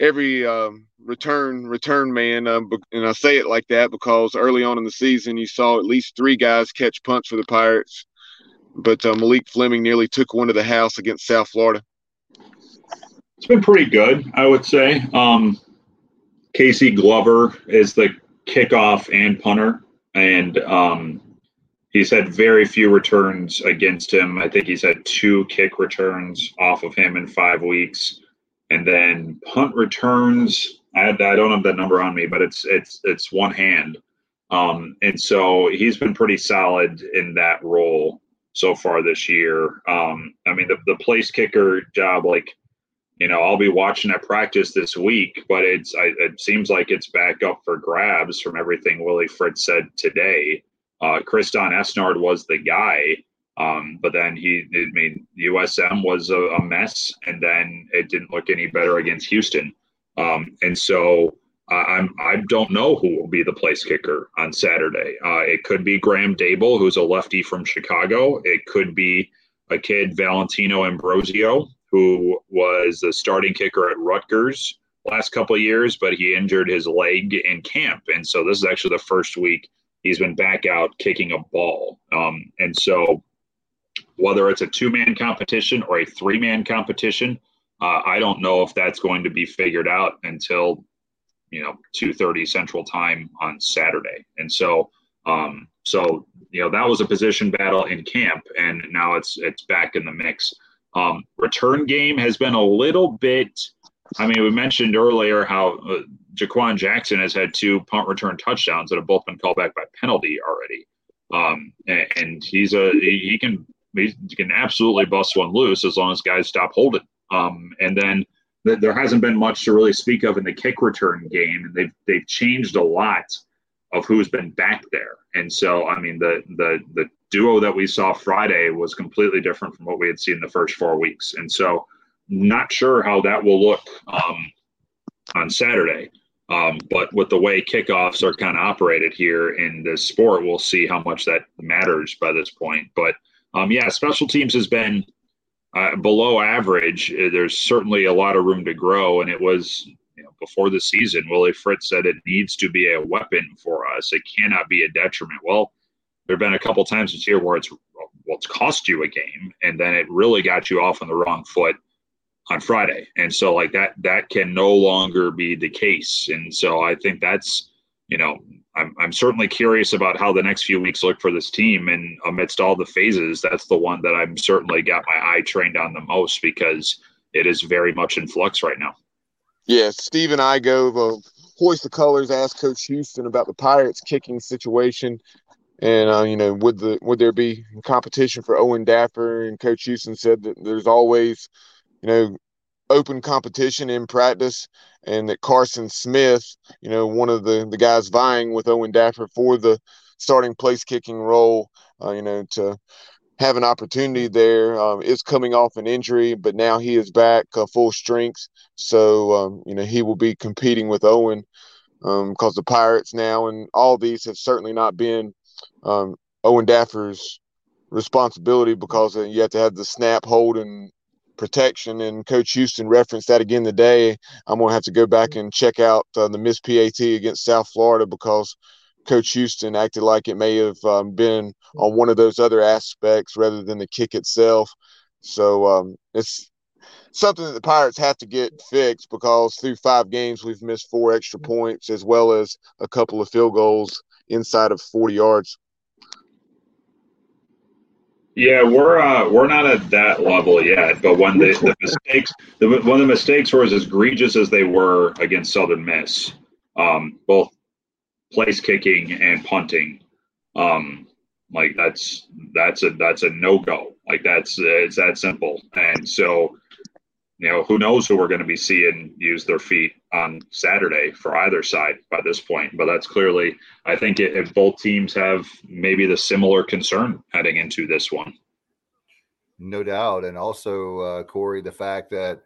every um, return return man. Um, and I say it like that because early on in the season, you saw at least three guys catch punts for the Pirates but uh, Malik Fleming nearly took one to the house against South Florida. It's been pretty good, I would say. Um, Casey Glover is the kickoff and punter, and um, he's had very few returns against him. I think he's had two kick returns off of him in five weeks, and then punt returns. I, I don't have that number on me, but it's it's it's one hand, um, and so he's been pretty solid in that role so far this year. Um, I mean, the, the place kicker job, like, you know, I'll be watching at practice this week, but it's I, it seems like it's back up for grabs from everything Willie Fritz said today. Uh, Don Esnard was the guy, um, but then he, I mean, USM was a, a, mess, and then it didn't look any better against Houston. Um, and so I'm I don't know who will be the place kicker on Saturday. Uh, it could be Graham Dable, who's a lefty from Chicago. It could be a kid Valentino Ambrosio, who was the starting kicker at Rutgers last couple of years, but he injured his leg in camp, and so this is actually the first week he's been back out kicking a ball. Um, and so whether it's a two man competition or a three man competition, uh, I don't know if that's going to be figured out until you know 2:30 Central Time on Saturday, and so um, so you know that was a position battle in camp, and now it's it's back in the mix. Um, return game has been a little bit. I mean, we mentioned earlier how uh, Jha'Quan Jackson has had two punt return touchdowns that have both been called back by penalty already, um, and, and, he's a he, he can he can absolutely bust one loose as long as guys stop holding. Um, and then there hasn't been much to really speak of in the kick return game, and they've they've changed a lot of who's been back there. And so, I mean, the the the duo that we saw Friday was completely different from what we had seen the first four weeks. And so, not sure how that will look um, on Saturday. Um, but with the way kickoffs are kind of operated here in this sport, we'll see how much that matters by this point. But um, yeah, special teams has been uh, below average. Uh, there's certainly a lot of room to grow, and it was you know, before the season. Willie Fritz said it needs to be a weapon for us. It cannot be a detriment. Well, there have been a couple times this year where it's well, it's cost you a game, and then it really got you off on the wrong foot on Friday. And so like that that can no longer be the case. And so I think that's you know I'm I'm certainly curious about how the next few weeks look for this team. And amidst all the phases, that's the one that I'm certainly got my eye trained on the most because it is very much in flux right now. Yeah, Steve and I go the hoist the colors, ask Coach Houston about the Pirates kicking situation. And uh, you know, would the would there be competition for Owen Daffer? And Coach Houston said that there's always, you know, open competition in practice, and that Carson Smith, you know, one of the the guys vying with Owen Daffer for the starting place kicking role, uh, you know, to have an opportunity there, um, is coming off an injury, but now he is back uh, full strength. So um, you know he will be competing with Owen because um, the Pirates now and all these have certainly not been um, Owen Daffer's responsibility because uh, you have to have the snap, hold, and protection. And Coach Houston referenced that again today. I'm going to have to go back and check out uh, the Miss PAT against South Florida because Coach Houston acted like it may have um, been on one of those other aspects rather than the kick itself. So um, it's something that the Pirates have to get fixed because through five games we've missed four extra points as well as a couple of field goals inside of 40 yards. Yeah, we're uh, we're not at that level yet. But when the, the mistakes, the, when the mistakes were as egregious as they were against Southern Miss, um, both place kicking and punting, um, like that's that's a that's a no go. Like that's it's that simple. And so you know, who knows who we're going to be seeing use their feet on Saturday for either side by this point. But that's clearly, I think, if both teams have maybe the similar concern heading into this one. No doubt. And also, uh, Corey, the fact that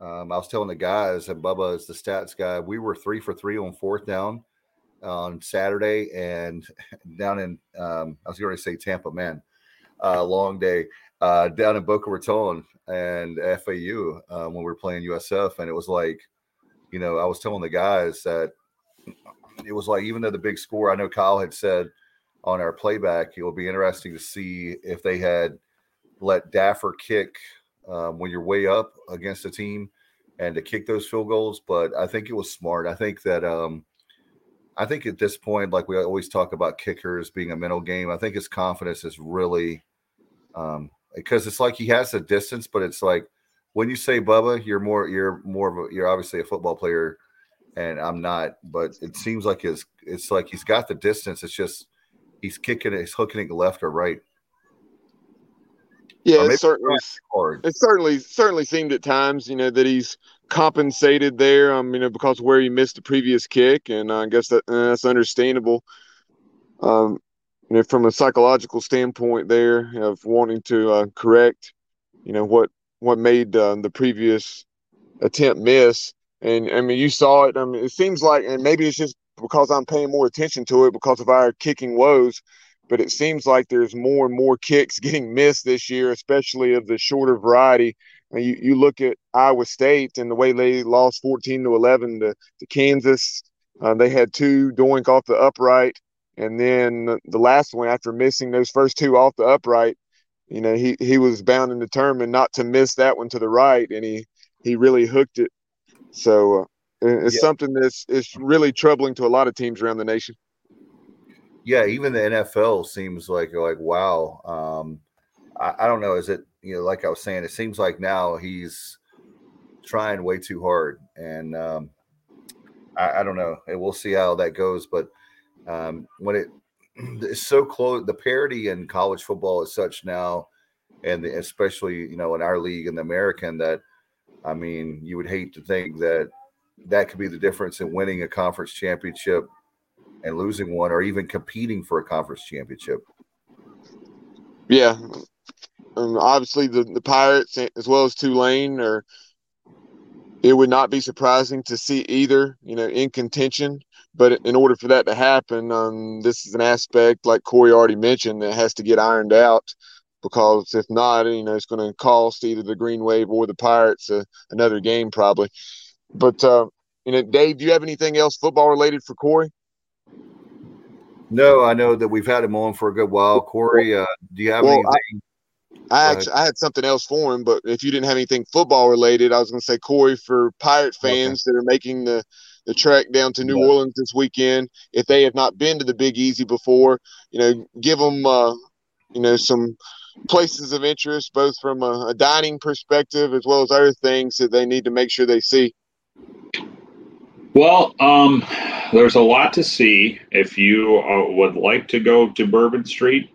um, I was telling the guys, and Bubba is the stats guy, we were three for three on fourth down on Saturday. And down in, um, I was going to say Tampa, man, uh, long day. Uh, down in Boca Raton, and FAU uh, when we were playing USF, and it was like, you know, I was telling the guys that it was like even though the big score, I know Kyle had said on our playback, it will be interesting to see if they had let Daffer kick um, when you're way up against a team and to kick those field goals. But I think it was smart. I think that um, I think at this point, like we always talk about kickers being a mental game, I think his confidence is really um, because it's like he has a distance, but it's like when you say Bubba, you're more you're more of a, you're obviously a football player, and I'm not. But it seems like his it's like he's got the distance. It's just he's kicking it, he's hooking it left or right. Yeah, it certainly it certainly certainly seemed at times, you know, that he's compensated there. Um, you know, because where he missed the previous kick, and I guess that uh, that's understandable. Um, you know, from a psychological standpoint there of wanting to uh, correct, you know, what what made uh, the previous attempt miss. And I mean, you saw it. I mean, it seems like, and maybe it's just because I'm paying more attention to it because of our kicking woes, but it seems like there's more and more kicks getting missed this year, especially of the shorter variety. And you, you look at Iowa State and the way they lost 14 to 11 to, to Kansas. Uh, they had two doink off the upright. And then the last one, after missing those first two off the upright, you know, he he was bound and determined not to miss that one to the right, and he he really hooked it. So uh, it's yeah. something that's it's really troubling to a lot of teams around the nation. Yeah, even the NFL seems like like wow. Um, I, I don't know. Is it you know like I was saying? It seems like now he's trying way too hard, and um, I, I don't know. And we'll see how that goes, but um, when it's so close, the parity in college football is such now, and especially you know in our league in the American that, I mean, you would hate to think that that could be the difference in winning a conference championship and losing one, or even competing for a conference championship. Yeah, um, obviously the the Pirates as well as Tulane are it would not be surprising to see either, you know, in contention. But in order for that to happen, um, this is an aspect, like Corey already mentioned, that has to get ironed out. Because if not, you know, it's going to cost either the Green Wave or the Pirates uh, another game probably. But uh, you know, Dave, do you have anything else football related for Corey? No, I know that we've had him on for a good while. Corey, uh, do you have well, anything? I, I actually I had something else for him, but if you didn't have anything football related, I was going to say Corey for Pirate fans okay. that are making the the trek down to New yeah. Orleans this weekend. If they have not been to the Big Easy before, you know, give them uh, you know some places of interest, both from a, a dining perspective as well as other things that they need to make sure they see. Well, um, there's a lot to see. If you uh, would like to go to Bourbon Street,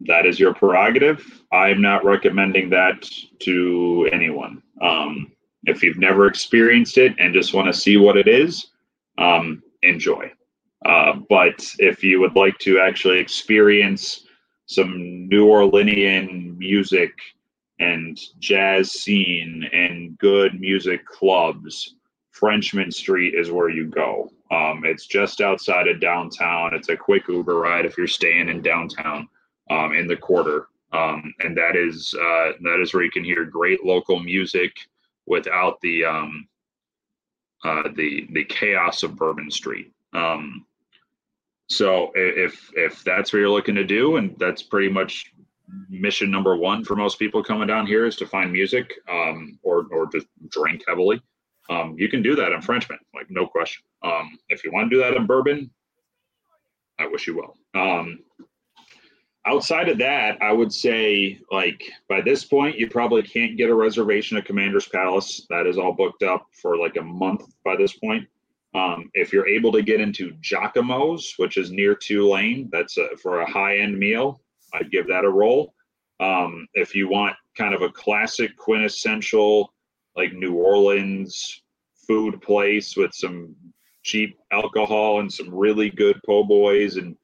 that is your prerogative. I'm not recommending that to anyone. Um, if you've never experienced it and just want to see what it is, um, enjoy. Uh, but if you would like to actually experience some New Orleanian music and jazz scene and good music clubs, Frenchmen Street is where you go. Um, it's just outside of downtown. It's a quick Uber ride if you're staying in downtown um, in the quarter, um, and that is uh, that is where you can hear great local music without the um, uh, the the chaos of Bourbon Street. Um, so if if that's what you're looking to do, and that's pretty much mission number one for most people coming down here is to find music um, or or just drink heavily um, you can do that in Frenchmen, like no question. Um, if you want to do that in bourbon, I wish you well. Um, outside of that, I would say like by this point, you probably can't get a reservation at Commander's Palace. That is all booked up for like a month by this point. Um, if you're able to get into Jacques-Imo's, which is near Tulane, that's a, for a high end meal. I'd give that a roll. Um, if you want kind of a classic quintessential like New Orleans food place with some cheap alcohol and some really good po' boys and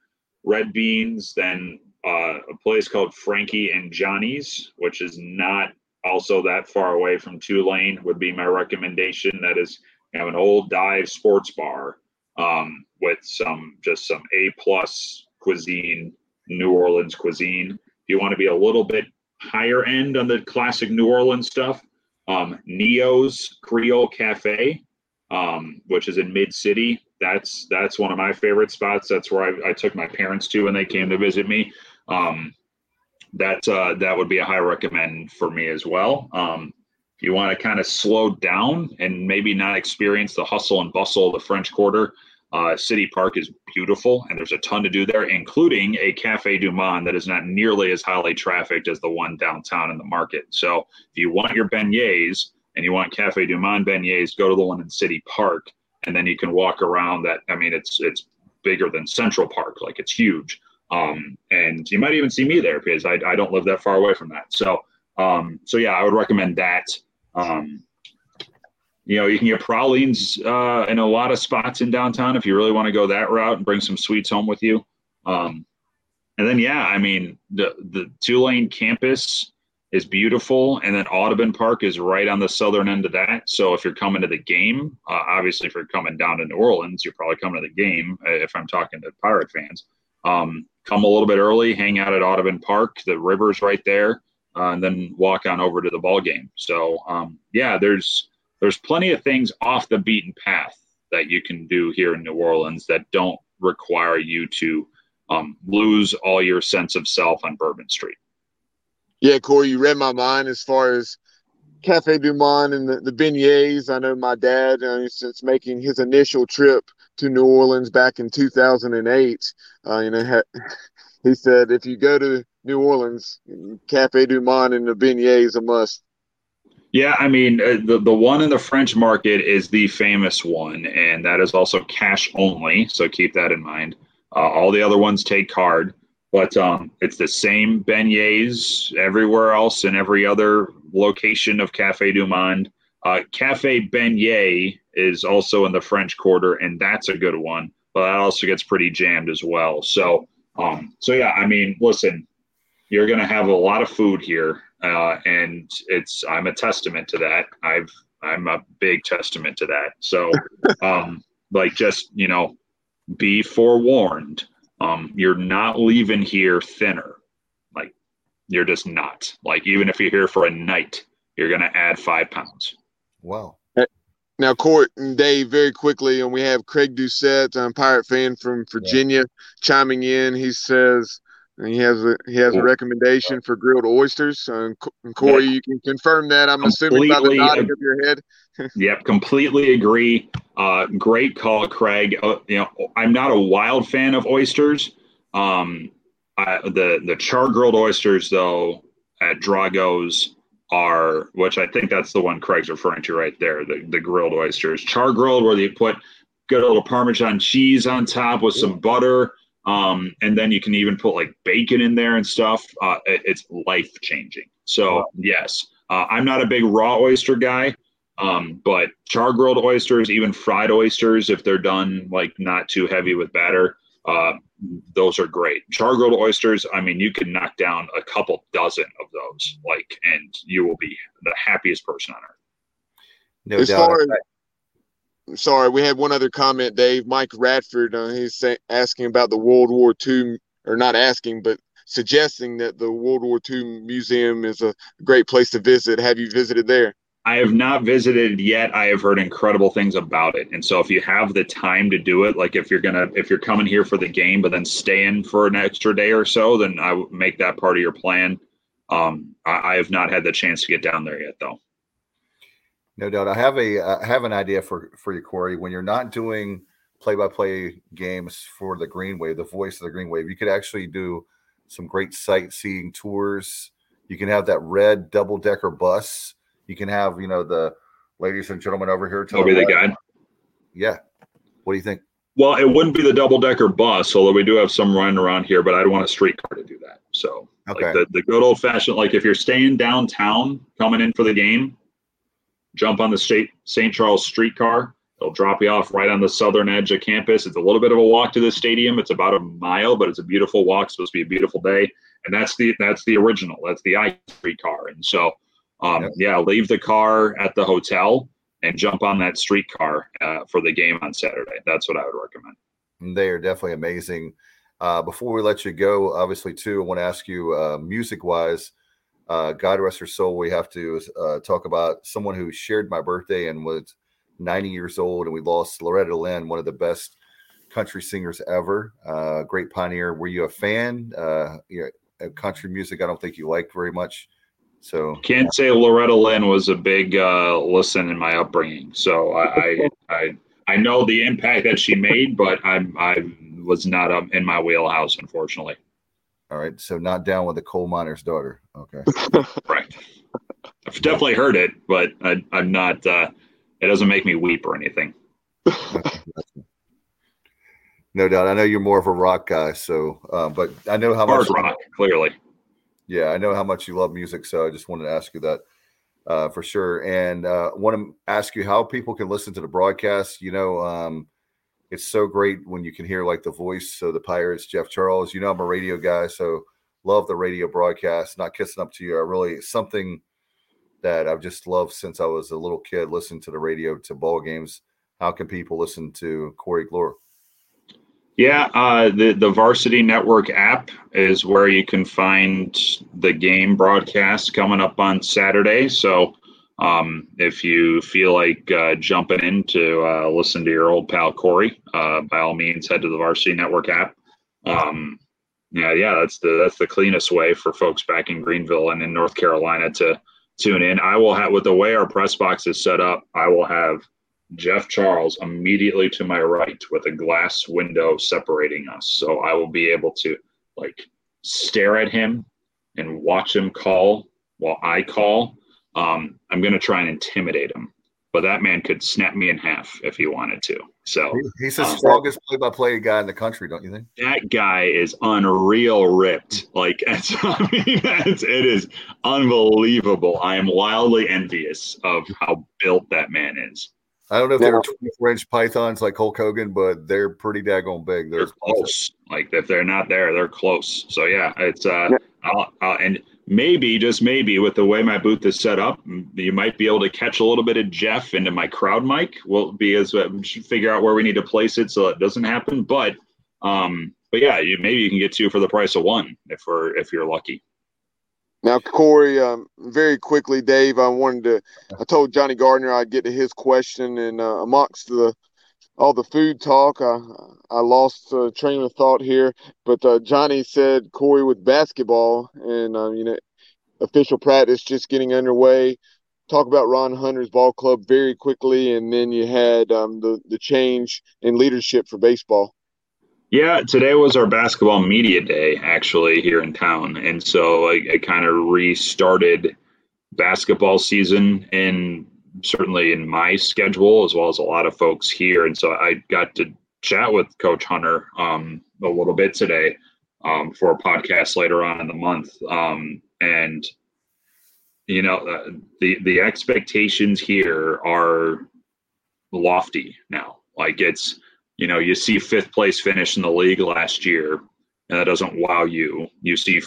red beans, then uh, a place called Frankie and Johnny's, which is not also that far away from Tulane, would be my recommendation. That is you an old dive sports bar um, with some just some A plus cuisine, New Orleans cuisine. If you want to be a little bit higher end on the classic New Orleans stuff, um, Neyow's Creole Cafe, um, which is in Mid City. That's that's one of my favorite spots. That's where I, I took my parents to when they came to visit me. Um, that uh, that would be a high recommend for me as well. Um, if you want to kind of slow down and maybe not experience the hustle and bustle of the French Quarter, uh, City Park is beautiful, and there's a ton to do there, including a Cafe Du Monde that is not nearly as highly trafficked as the one downtown in the market. So if you want your beignets and you want Cafe Du Monde beignets, go to the one in City Park, and then you can walk around. That I mean, it's it's bigger than Central Park, like it's huge. Um, and you might even see me there because I, I don't live that far away from that. So um, so yeah, I would recommend that. Um, you know, you can get pralines uh, in a lot of spots in downtown if you really want to go that route and bring some sweets home with you. Um, and then, yeah, I mean, the the Tulane campus is beautiful, and then Audubon Park is right on the southern end of that. So if you're coming to the game, uh, obviously, if you're coming down to New Orleans, you're probably coming to the game. Uh, if I'm talking to Pirate fans, um, come a little bit early, hang out at Audubon Park. The river's right there, uh, and then walk on over to the ball game. So um, yeah, there's there's plenty of things off the beaten path that you can do here in New Orleans that don't require you to um, lose all your sense of self on Bourbon Street. Yeah, Corey, you read my mind as far as Cafe Du Monde and the, the beignets. I know my dad, uh, since making his initial trip to New Orleans back in 2008, uh, you know, ha- he said if you go to New Orleans, Cafe Du Monde and the beignets a must. Yeah, I mean, uh, the, the one in the French market is the famous one, and that is also cash only. So keep that in mind. Uh, all the other ones take card, but um, it's the same beignets everywhere else in every other location of Cafe Du Monde. Uh, Cafe Beignet is also in the French Quarter, and that's a good one, but that also gets pretty jammed as well. So, um, so yeah, I mean, listen, you're going to have a lot of food here uh, and it's I'm a testament to that. I've I'm a big testament to that. So, um, like, just you know, be forewarned. Um, you're not leaving here thinner. Like, you're just not. Like, even if you're here for a night, you're gonna add five pounds. Wow. Now, Court and Dave, very quickly, and we have Craig Doucette, um, Pirate fan from Virginia, chiming in. He says he has a he has a recommendation for grilled oysters. And Corey, you can confirm that. I'm assuming by the Completely nodding of your head. Yep, completely agree. Uh, great call, Craig. Uh, you know, I'm not a wild fan of oysters. Um, I, the the char grilled oysters though at Drago's are, which I think that's the one Craig's referring to right there. The the grilled oysters, char grilled, where you put good little Parmesan cheese on top with some butter. Um, and then you can even put like bacon in there and stuff. Uh, it- it's life changing. So yes, uh, I'm not a big raw oyster guy. Um, but char grilled oysters, even fried oysters, if they're done like not too heavy with batter, uh, those are great. Char grilled oysters, I mean, you can knock down a couple dozen of those, like, and you will be the happiest person on earth. No as doubt. far as sorry, we had one other comment, Dave. Mike Radford, uh, he's say, asking about the World War II, or not asking, but suggesting that the World War II museum is a great place to visit. Have you visited there? I have not visited yet. I have heard incredible things about it. And so if you have the time to do it, like if you're gonna if you're coming here for the game but then staying for an extra day or so, then I would make that part of your plan. Um, I, I have not had the chance to get down there yet though. No doubt. I have a I have an idea for for you, Corey. When you're not doing play by play games for the Green Wave, the voice of the Green Wave, you could actually do some great sightseeing tours. You can have that red double decker bus. You can have you know the ladies and gentlemen over here. to I'll be the guide. Yeah. What do you think? Well, it wouldn't be the double decker bus, although we do have some running around here, but I'd want a streetcar to do that. So Okay. like the, the good old fashioned, like if you're staying downtown coming in for the game, jump on the state St. Charles streetcar. It'll drop you off right on the southern edge of campus. It's a little bit of a walk to the stadium. It's about a mile, but it's a beautiful walk. It's supposed to be a beautiful day. And that's the that's the original. That's the I streetcar. And so um, Yep. yeah, leave the car at the hotel and jump on that streetcar uh, for the game on Saturday. That's what I would recommend. They are definitely amazing. Uh, before we let you go, obviously, too, I want to ask you, uh, music wise, uh, God rest her soul, we have to uh, talk about someone who shared my birthday and was 90 years old, and we lost Loretta Lynn, one of the best country singers ever. Uh, great pioneer. Were you a fan? Uh, you know, of country music, I don't think you liked very much. So Can't say Loretta Lynn was a big uh, listen in my upbringing, so I, I I I know the impact that she made, but I'm I was not um, in my wheelhouse, unfortunately. all right, so not down with the coal miner's daughter. Okay. Right. I've definitely heard it, but I, I'm not. Uh, it doesn't make me weep or anything. No doubt. I know you're more of a rock guy, so uh, but I know how Hard much rock, clearly. Yeah, I know how much you love music, so I just wanted to ask you that uh, for sure. And uh, want to ask you how people can listen to the broadcast. You know, um, it's so great when you can hear like the voice of the Pirates, Jeff Charles. You know, I'm a radio guy, so love the radio broadcast. Not kissing up to you, I really something that I've just loved since I was a little kid. Listening to the radio to ball games. How can people listen to Corey Gloor? Yeah, uh, the the Varsity Network app is where you can find the game broadcast coming up on Saturday. So, um, if you feel like uh, jumping in to uh, listen to your old pal Corey, uh, by all means, head to the Varsity Network app. Um, yeah, yeah, that's the that's the cleanest way for folks back in Greenville and in North Carolina to tune in. I will have with the way our press box is set up, I will have Jeff Charles immediately to my right with a glass window separating us. So I will be able to like stare at him and watch him call while I call. Um, I'm going to try and intimidate him, but that man could snap me in half if he wanted to. So He's the Uh, strongest play-by-play guy in the country, don't you think? that guy is unreal ripped. Like it's, I mean, it's, it is unbelievable. I am wildly envious of how built that man is. I don't know if Yeah. they were 24 inch pythons like Hulk Hogan, but they're pretty daggone big. they're They're close. Like if they're not there, they're close. So yeah, it's uh, Yeah. I'll, I'll, and maybe, just maybe, with the way my booth is set up, you might be able to catch a little bit of Jeff into my crowd mic. We'll be as uh, figure out where we need to place it so it doesn't happen. But um, but yeah, you, maybe you can get two for the price of one if we're if you're lucky. Now, Corey, um, very quickly, Dave, I wanted to. I told Johnny Gardner I'd get to his question, and uh, amongst the all the food talk, I I lost uh, train of thought here. But uh, Johnny said Corey with basketball, and uh, you know, official practice just getting underway. Talk about Ron Hunter's ball club very quickly, and then you had um, the the change in leadership for baseball. Yeah, today was our basketball media day actually here in town, and so I, I kind of restarted basketball season in certainly in my schedule as well as a lot of folks here, and so I got to chat with Coach Hunter um, a little bit today um, for a podcast later on in the month, um, and you know uh, the the expectations here are lofty now. Like it's you know, you see fifth place finish in the league last year, and that doesn't wow you. You see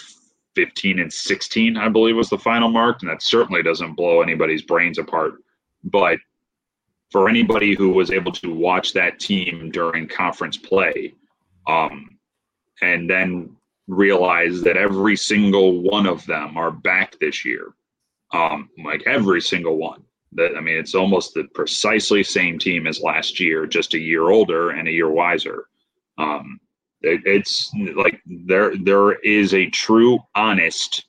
15 and 16, I believe, was the final mark, and that certainly doesn't blow anybody's brains apart. But for anybody who was able to watch that team during conference play, um, and then realize that every single one of them are back this year, um, like every single one, that I mean, it's almost the precisely same team as last year, just a year older and a year wiser. Um, it, it's like there there is a true, honest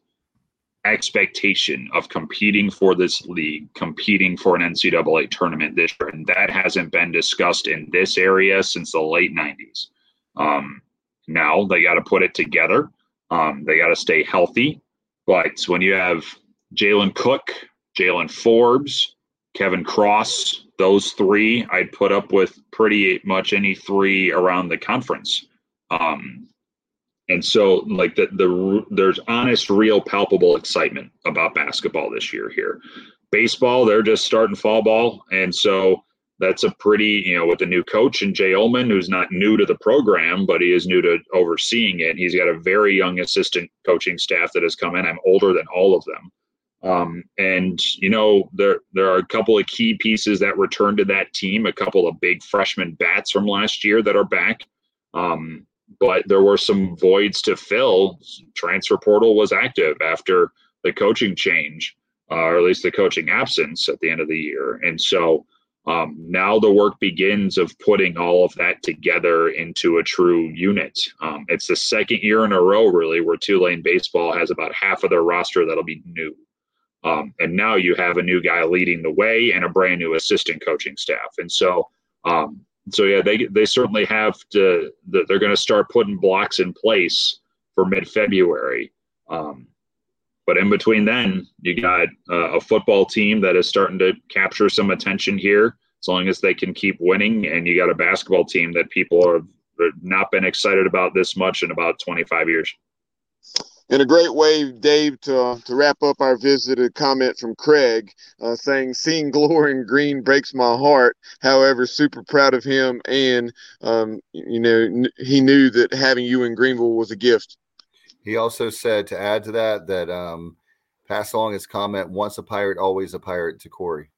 expectation of competing for this league, competing for an NCAA tournament this year, and that hasn't been discussed in this area since the late '90s. Um, now they got to put it together. Um, they got to stay healthy. But when you have Jalen Cook, Jaylen Forbes, Kevin Cross, those three I'd put up with pretty much any three around the conference. Um, and so like the, the there's honest, real, palpable excitement about basketball this year here. Baseball, they're just starting fall ball, and so that's a pretty you know with the new coach and Jay Uhlman, who's not new to the program, but he is new to overseeing it. He's got a very young assistant coaching staff that has come in. I'm older than all of them. Um, and you know there there are a couple of key pieces that return to that team. A couple of big freshman bats from last year that are back. Um, but there were some voids to fill. Transfer portal was active after the coaching change, uh, or at least the coaching absence at the end of the year. And so um, now the work begins of putting all of that together into a true unit. Um, it's the second year in a row, really, where Tulane baseball has about half of their roster that'll be new. Um, and now you have a new guy leading the way and a brand new assistant coaching staff. And so, um, so yeah, they they certainly have to. They're going to start putting blocks in place for mid February. Um, but in between then, you got uh, a football team that is starting to capture some attention here, as long as they can keep winning, and you got a basketball team that people have not been excited about this much in about 25 years. And a great way, Dave, to, to wrap up our visit, a comment from Craig uh, saying, Seeing glory in green breaks my heart. However, super proud of him. And, um, you know, n- he knew that having you in Greenville was a gift. He also said to add to that, that um, pass along his comment once a pirate, always a pirate to Corey.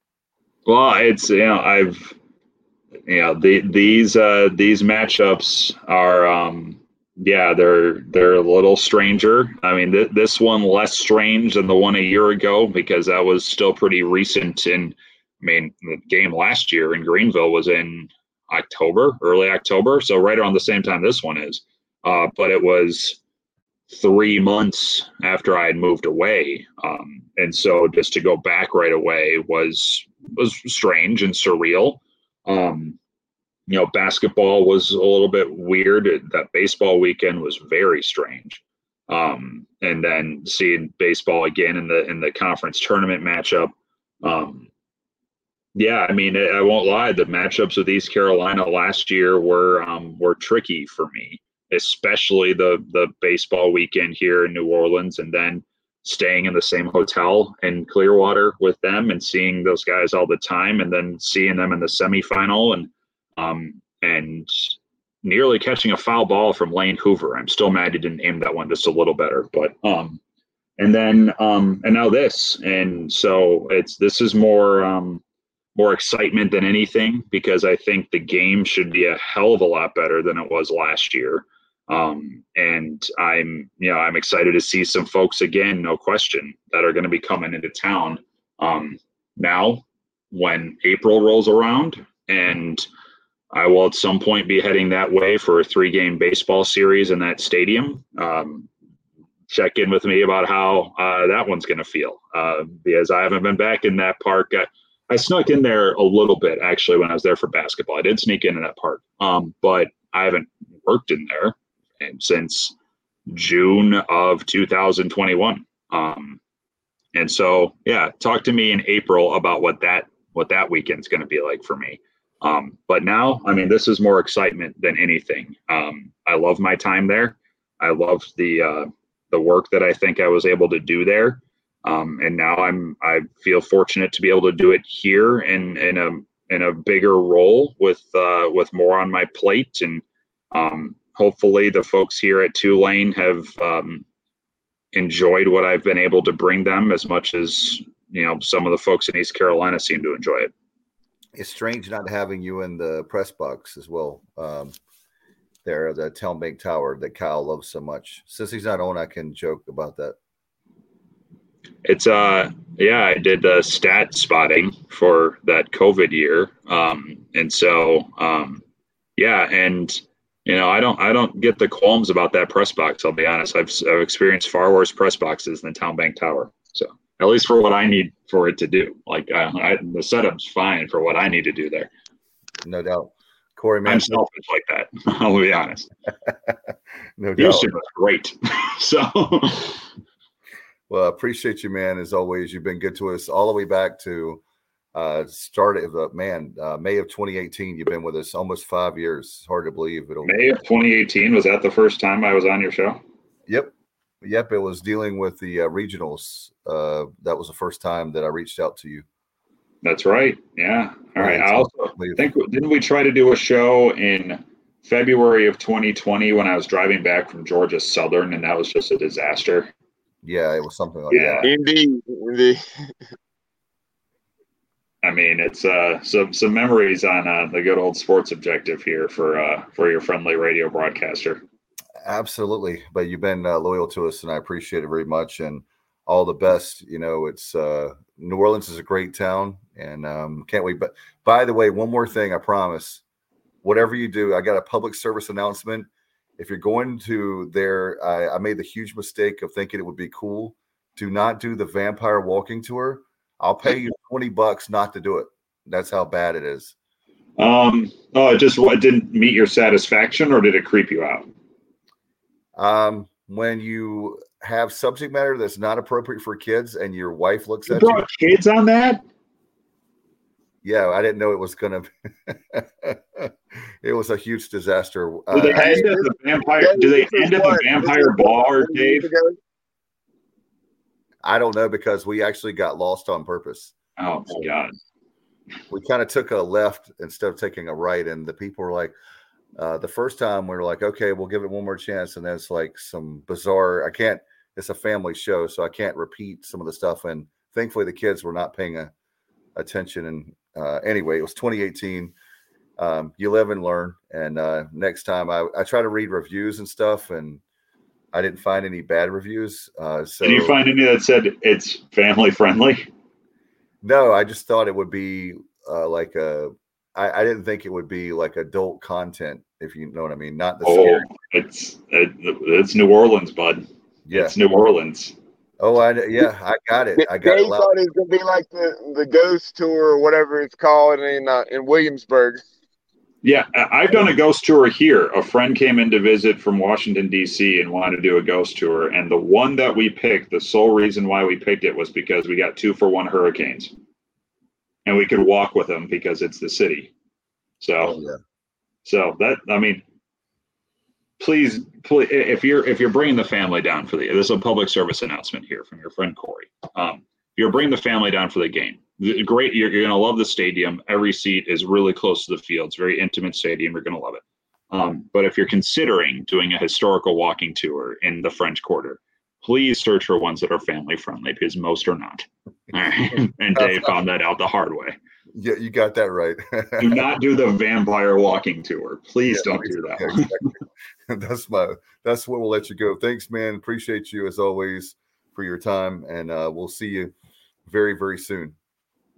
Well, it's, you know, I've, you know, the, these, uh, these matchups are, um, yeah, they're they're a little stranger. I mean, th- this one less strange than the one a year ago because that was still pretty recent. And I mean, the game last year in Greenville was in October, early October, so right around the same time this one is. Uh, but it was three months after I had moved away, um, and so just to go back right away was was strange and surreal. Um, you know, basketball was a little bit weird. That baseball weekend was very strange. Um, and then seeing baseball again in the in the conference tournament matchup. Um, yeah, I mean, I won't lie. The matchups with East Carolina last year were um, were tricky for me, especially the the baseball weekend here in New Orleans, and then staying in the same hotel in Clearwater with them and seeing those guys all the time, and then seeing them in the semifinal and um, and nearly catching a foul ball from Lane Hoover. I'm still mad he didn't aim that one just a little better, but um, and then um, and now this, and so it's this is more um, more excitement than anything because I think the game should be a hell of a lot better than it was last year. Um, and I'm, you know, I'm excited to see some folks again, no question, that are going to be coming into town. Um, now, when April rolls around, and I will at some point be heading that way for a three game baseball series in that stadium. Um, check in with me about how uh, that one's going to feel uh, because I haven't been back in that park. I, I, snuck in there a little bit actually when I was there for basketball. I did sneak in in that park, um, but I haven't worked in there since June of 2021. Um, and so, yeah, talk to me in April about what that what that weekend's going to be like for me. Um, but now, I mean, this is more excitement than anything. Um, I love my time there. I love the uh, the work that I think I was able to do there. Um, and now I'm I feel fortunate to be able to do it here in in a in a bigger role with uh, with more on my plate and um, hopefully the folks here at Tulane have um, enjoyed what I've been able to bring them as much as you know some of the folks in East Carolina seem to enjoy it. It's strange not having you in the press box as well. Um, there, the Talonbank Tower that Kyle loves so much. Since he's not on, I can joke about that. It's uh yeah, I did the stat spotting for that COVID year. Um and so um yeah, and you know, I don't I don't get the qualms about that press box. I'll be honest. I've I've experienced far worse press boxes than Talonbank Tower. At least for what I need for it to do, like uh, I, the setup's fine for what I need to do there. No doubt, Corey. Man, I'm selfish like that. I'll be honest. no doubt. Houston was great. so. Well, I appreciate you, man. As always, you've been good to us all the way back to uh, started of uh, man uh, May of 2018. You've been with us almost five years. It's hard to believe. It'll May of 2018 was that the first time I was on your show? Yep, yep. It was dealing with the uh, regionals. Uh, that was the first time that I reached out to you. That's right. Yeah. All right. I also think didn't we try to do a show in February of 2020 when I was driving back from Georgia Southern and that was just a disaster. Yeah, it was something like yeah. that. Indeed. Indeed. I mean, it's uh, some some memories on uh, the good old sports objective here for uh, for your friendly radio broadcaster. Absolutely, but you've been uh, loyal to us, and I appreciate it very much. And all the best. You know, it's uh, New Orleans is a great town, and um, can't wait. But by the way, one more thing, I promise. Whatever you do, I got a public service announcement. If you're going to there, I, I made the huge mistake of thinking it would be cool. Do not do the vampire walking tour I'll pay you 20 bucks not to do it. That's how bad it is. Um, oh, it just what didn't meet your satisfaction or did it creep you out? Um, when you have subject matter that's not appropriate for kids and your wife looks you at you. kids on that? Yeah, I didn't know it was gonna it was a huge disaster. Do they uh, end at the vampire do they end at the vampire bar, Dave? I don't know because we actually got lost on purpose. Oh my god. We kind of took a left instead of taking a right, and the people were like, uh, the first time we were like, okay, we'll give it one more chance, and then it's like some bizarre. I can't. It's a family show, so I can't repeat some of the stuff. And thankfully, the kids were not paying a, attention. And uh, anyway, it was 2018. Um, you live and learn. And uh, next time, I, I try to read reviews and stuff, and I didn't find any bad reviews. Uh, so did you find any that said it's family friendly? No, I just thought it would be uh, like a. I, I didn't think it would be like adult content, if you know what I mean. Not the. Oh, scary. it's it, it's New Orleans, bud. Yeah, it's New Orleans. Oh, I yeah, I got it. I got it. they it. thought it was gonna be like the the ghost tour or whatever it's called in uh, in Williamsburg. Yeah, I've done a ghost tour here. A friend came in to visit from Washington, D.C., and wanted to do a ghost tour. And the one that we picked, the sole reason why we picked it was because we got two for one hurricanes. And we could walk with them because it's the city. So, oh, yeah. so that, I mean, please, please, if you're if you're bringing the family down for the, this is a public service announcement here from your friend Corey. Um, you're bringing the family down for the game great. You're, you're going to love the stadium. Every seat is really close to the field. It's very intimate stadium. You're going to love it. Um, but if you're considering doing a historical walking tour in the French Quarter, please search for ones that are family friendly because most are not. and Dave found that out the hard way. Yeah, you got that right. do not do the vampire walking tour. Please yeah, don't do that. Yeah, exactly. that's my that's what we'll let you go. Thanks, man. Appreciate you as always for your time, and uh, we'll see you very very soon.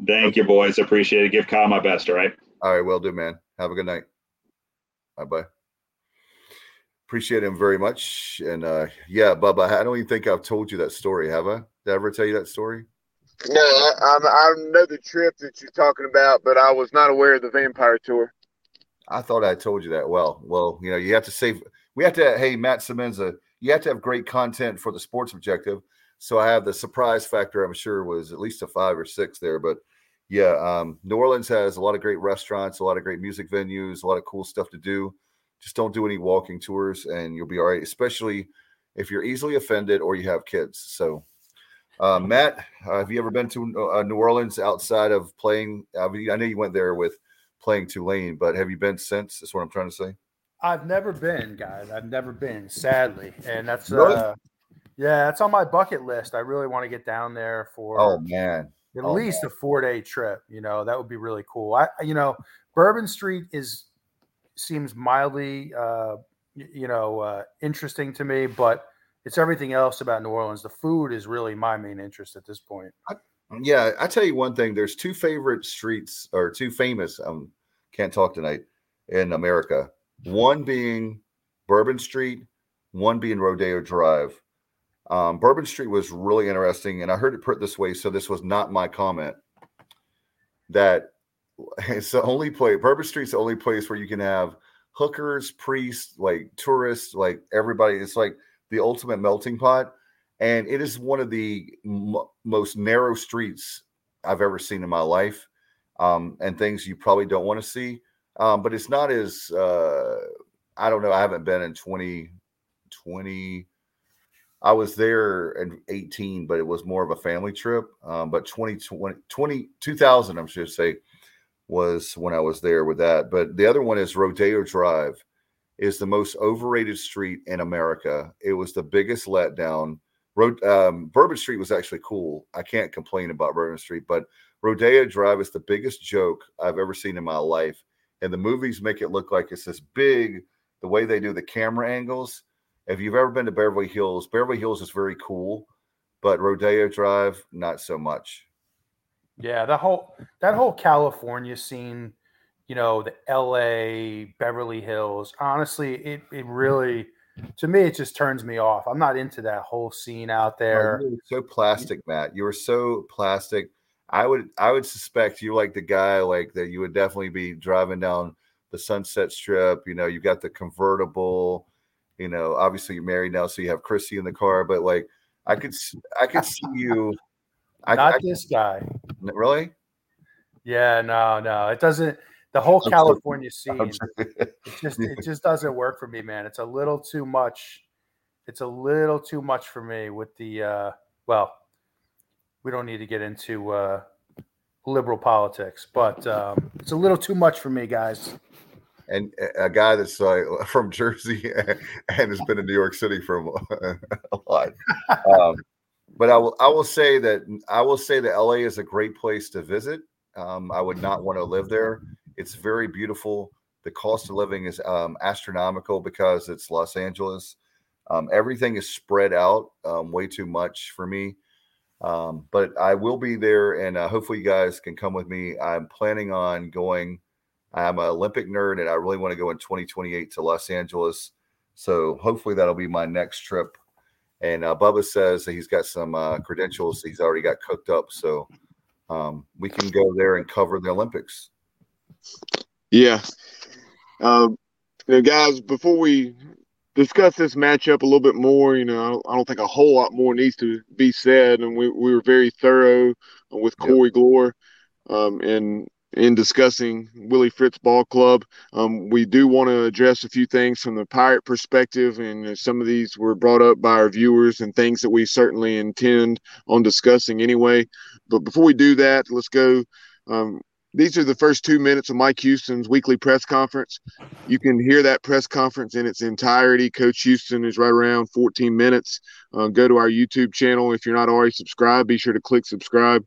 Thank okay. you, boys. Appreciate it. Give Kyle my best. All right. All right. Well, do, man. Have a good night. Bye bye. Appreciate him very much. And uh, yeah, Bubba, I don't even think I've told you that story, have I? Did I ever tell you that story? No, I, I, I know the trip that you're talking about, but I was not aware of the vampire tour. I thought I told you that. Well, well, you know, you have to save. We have to. Hey, Matt Semenza, you have to have great content for the sports objective. So I have the surprise factor. I'm sure was at least a five or six there, but yeah, um, New Orleans has a lot of great restaurants, a lot of great music venues, a lot of cool stuff to do. Just don't do any walking tours, and you'll be all right. Especially if you're easily offended or you have kids. So uh, Matt, uh, have you ever been to uh, New Orleans outside of playing? I know you went there with playing Tulane, but have you been since? That's what I'm trying to say. I've never been, guys. I've never been, sadly, and that's really? uh, yeah, that's on my bucket list. I really want to get down there for. Oh man, at oh, least man. a four day trip. You know, that would be really cool. I, you know, Bourbon Street is seems mildly, uh, you know, uh, interesting to me, but it's everything else about New Orleans. The food is really my main interest at this point. I, yeah, I tell you one thing. There's two favorite streets or two famous. Um, can't talk tonight in America. One being Bourbon Street, one being Rodeo Drive. Um, Bourbon Street was really interesting, and I heard it put this way. So this was not my comment. That it's the only place. Bourbon Street's the only place where you can have hookers, priests, like tourists, like everybody. It's like the ultimate melting pot, and it is one of the m- most narrow streets I've ever seen in my life, um, and things you probably don't want to see. Um, but it's not as uh, I don't know. I haven't been in 2020. I was there in 18, but it was more of a family trip. Um, but 2020, 20, 2000, I should say, was when I was there with that. But the other one is Rodeo Drive is the most overrated street in America. It was the biggest letdown. Road um, Bourbon Street was actually cool. I can't complain about Bourbon Street, but Rodeo Drive is the biggest joke I've ever seen in my life. And the movies make it look like it's this big. The way they do the camera angles. If you've ever been to Beverly Hills, Beverly Hills is very cool, but Rodeo Drive not so much. Yeah, that whole that whole California scene you know, the LA, Beverly Hills. Honestly, it it really to me it just turns me off. I'm not into that whole scene out oh, there. Oh, so plastic, Matt. You were so plastic. I would I would suspect you like the guy like that you would definitely be driving down the Sunset Strip. You know, you got the convertible. You know, obviously you're married now, so you have Chrissy in the car. But like, I could I could see you. Not I, this guy. Really? Yeah, no, no. It doesn't the whole California scene, it just it just doesn't work for me, man. It's a little too much. It's a little too much for me with the uh, well, we don't need to get into uh, liberal politics, but um, it's a little too much for me, guys. And a guy that's uh, from Jersey and has been in New York City for a lot. Um, but I will I will say that I will say that LA is a great place to visit. Um, I would not want to live there. It's very beautiful. The cost of living is um, astronomical because it's Los Angeles. Um, everything is spread out um, way too much for me. Um, but I will be there, and uh, hopefully, you guys can come with me. I'm planning on going. I'm an Olympic nerd, and I really want to go in 2028 to Los Angeles. So hopefully, that'll be my next trip. And uh, Bubba says that he's got some uh, credentials. He's already got cooked up, so um, we can go there and cover the Olympics. Yeah. Um, you know, guys, before we discuss this matchup a little bit more, you know, I don't, I don't think a whole lot more needs to be said. And we, we were very thorough with Corey yep. Gloor um, in, in discussing Willie Fritz Ball Club. Um, we do want to address a few things from the Pirate perspective, and some of these were brought up by our viewers and things that we certainly intend on discussing anyway. But before we do that, let's go um, these are the first two minutes of Mike Houston's weekly press conference. You can hear that press conference in its entirety. Coach Houston is right around 14 minutes. Uh, go to our YouTube channel. If you're not already subscribed, be sure to click subscribe.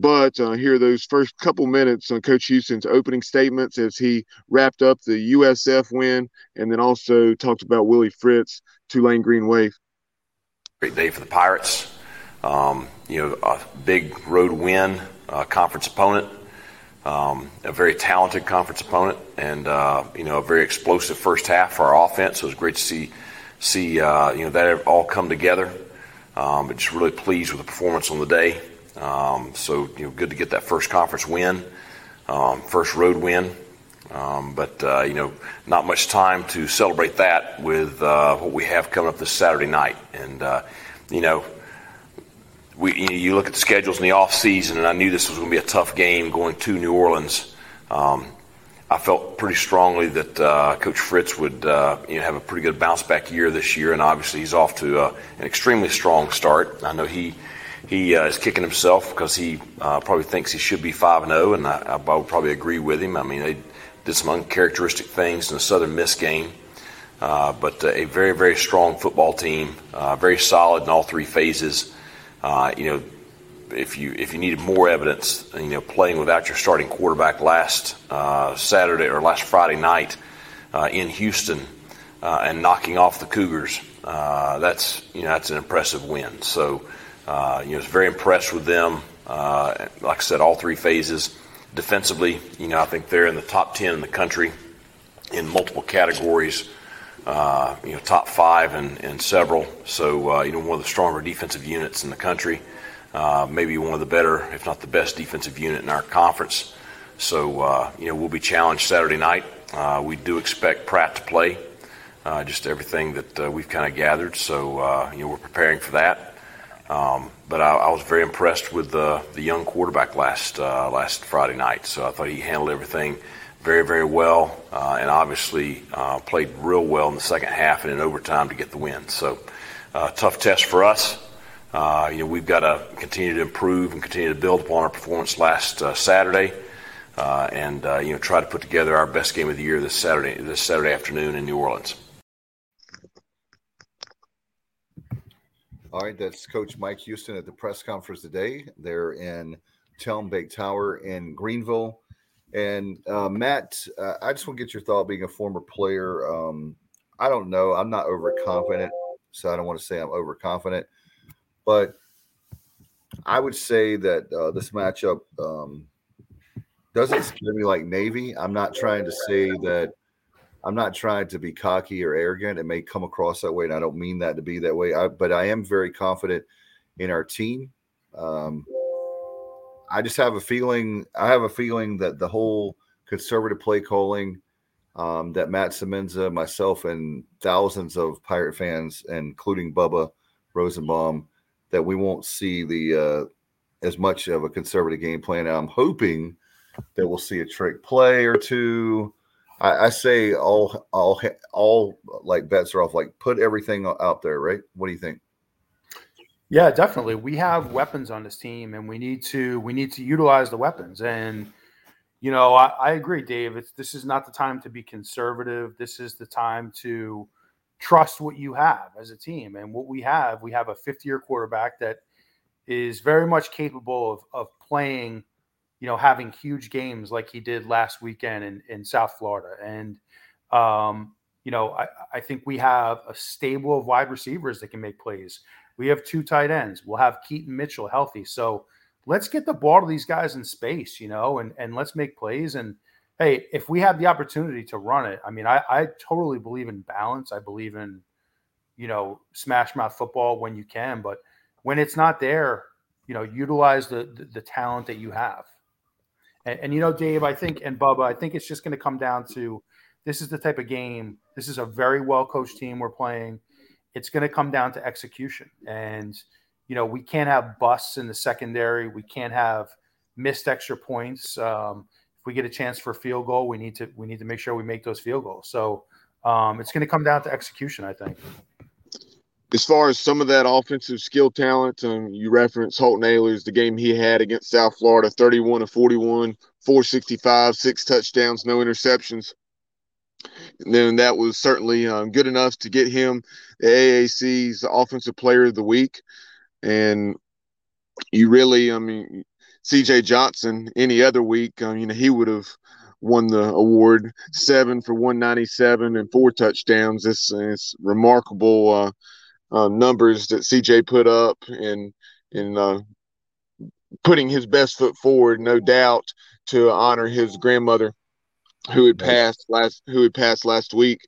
But uh, here are those first couple minutes on Coach Houston's opening statements as he wrapped up the USF win and then also talked about Willie Fritz, Tulane Green Wave. Great day for the Pirates. Um, you know, a big road win, uh, conference opponent um, a very talented conference opponent, and uh, you know a very explosive first half for our offense. So it was great to see see uh, you know that all come together. Um, but just really pleased with the performance on the day. Um, so you know, good to get that first conference win, um, first road win. Um, but uh, you know, not much time to celebrate that with uh, what we have coming up this Saturday night. And uh, you know, we, you look at the schedules in the off season, and I knew this was going to be a tough game going to New Orleans. Um, I felt pretty strongly that uh, Coach Fritz would uh, you know, have a pretty good bounce back year this year, and obviously he's off to uh, an extremely strong start. I know he he uh, is kicking himself because he uh, probably thinks he should be five and zero, oh, and I, I, would probably agree with him. I mean, they did some uncharacteristic things in the Southern Miss game, uh, but a very very strong football team, very solid in all three phases. Uh, you know, if you if you needed more evidence, you know, playing without your starting quarterback last uh, Saturday or last Friday night uh, in Houston uh, and knocking off the Cougars, uh, that's you know that's an impressive win. So uh, you know, was very impressed with them. like I said, all three phases. Defensively, you know, I think they're in the top ten in the country in multiple categories uh, you know, top five in, in several. So, uh, you know, one of the stronger defensive units in the country. Uh, maybe one of the better, if not the best, defensive unit in our conference. So, uh, you know, we'll be challenged Saturday night. Uh, we do expect Pratt to play, uh, just everything that we've kind of gathered. So, you know, we're preparing for that. Um, but I, I, was very impressed with the, the young quarterback last last Friday night. So I thought he handled everything very, very well, uh, and obviously uh, played real well in the second half and in overtime to get the win. So, uh, tough test for us. Uh, you know, we've got to continue to improve and continue to build upon our performance last uh, Saturday, uh, and you know, try to put together our best game of the year this Saturday, this Saturday afternoon in New Orleans. All right, that's Coach Mike Houston at the press conference today. They're in Telm Bake Tower in Greenville. And uh, Matt, uh, I just want to get your thought being a former player. Um, I don't know. I'm not overconfident, so I don't want to say I'm overconfident, but I would say that uh, this matchup um, doesn't scare me like Navy. I'm not trying to say that. I'm not trying to be cocky or arrogant. It may come across that way, and I don't mean that to be that way. I, but I am very confident in our team. Um, I just have a feeling. I have a feeling that the whole conservative play calling um, that Matt Semenza, myself, and thousands of Pirate fans, including Bubba Rosenbaum, that we won't see the uh, as much of a conservative game plan. I'm hoping that we'll see a trick play or two. I, I say all, all, all like bets are off. Like put everything out there, right? What do you think? Yeah, definitely. We have weapons on this team, and we need to we need to utilize the weapons. And you know, I, I agree, Dave. It's this is not the time to be conservative. This is the time to trust what you have as a team. And what we have, we have a fifth year quarterback that is very much capable of of playing, you know, having huge games like he did last weekend in, in South Florida. And um, you know, I, I think we have a stable of wide receivers that can make plays. We have two tight ends. We'll have Keaton Mitchell healthy. So let's get the ball to these guys in space, you know, and, and let's make plays. And hey, if we have the opportunity to run it, I mean, I, I totally believe in balance. I believe in, you know, smash mouth football when you can, but when it's not there, you know, utilize the the, the talent that you have. And, and you know, Dave, I think, and Bubba, I think it's just going to come down to this is the type of game. This is a very well coached team we're playing it's going to come down to execution. And, you know, we can't have busts in the secondary. We can't have missed extra points. Um, if we get a chance for a field goal, we need to we need to make sure we make those field goals. So um, it's going to come down to execution, I think. As far as some of that offensive skill talent, um, you reference Holton Ahlers, the game he had against South Florida, 31 to 41, 465, six touchdowns, no interceptions. And then that was certainly um, good enough to get him the AAC's Offensive Player of the Week. And you really, I mean, CJ Johnson, any other week, um, you know, he would have won the award seven for 197 and four touchdowns. It's, it's remarkable. Uh, uh, numbers that CJ put up and and uh, putting his best foot forward, no doubt, to honor his grandmother who had passed last who had passed last week.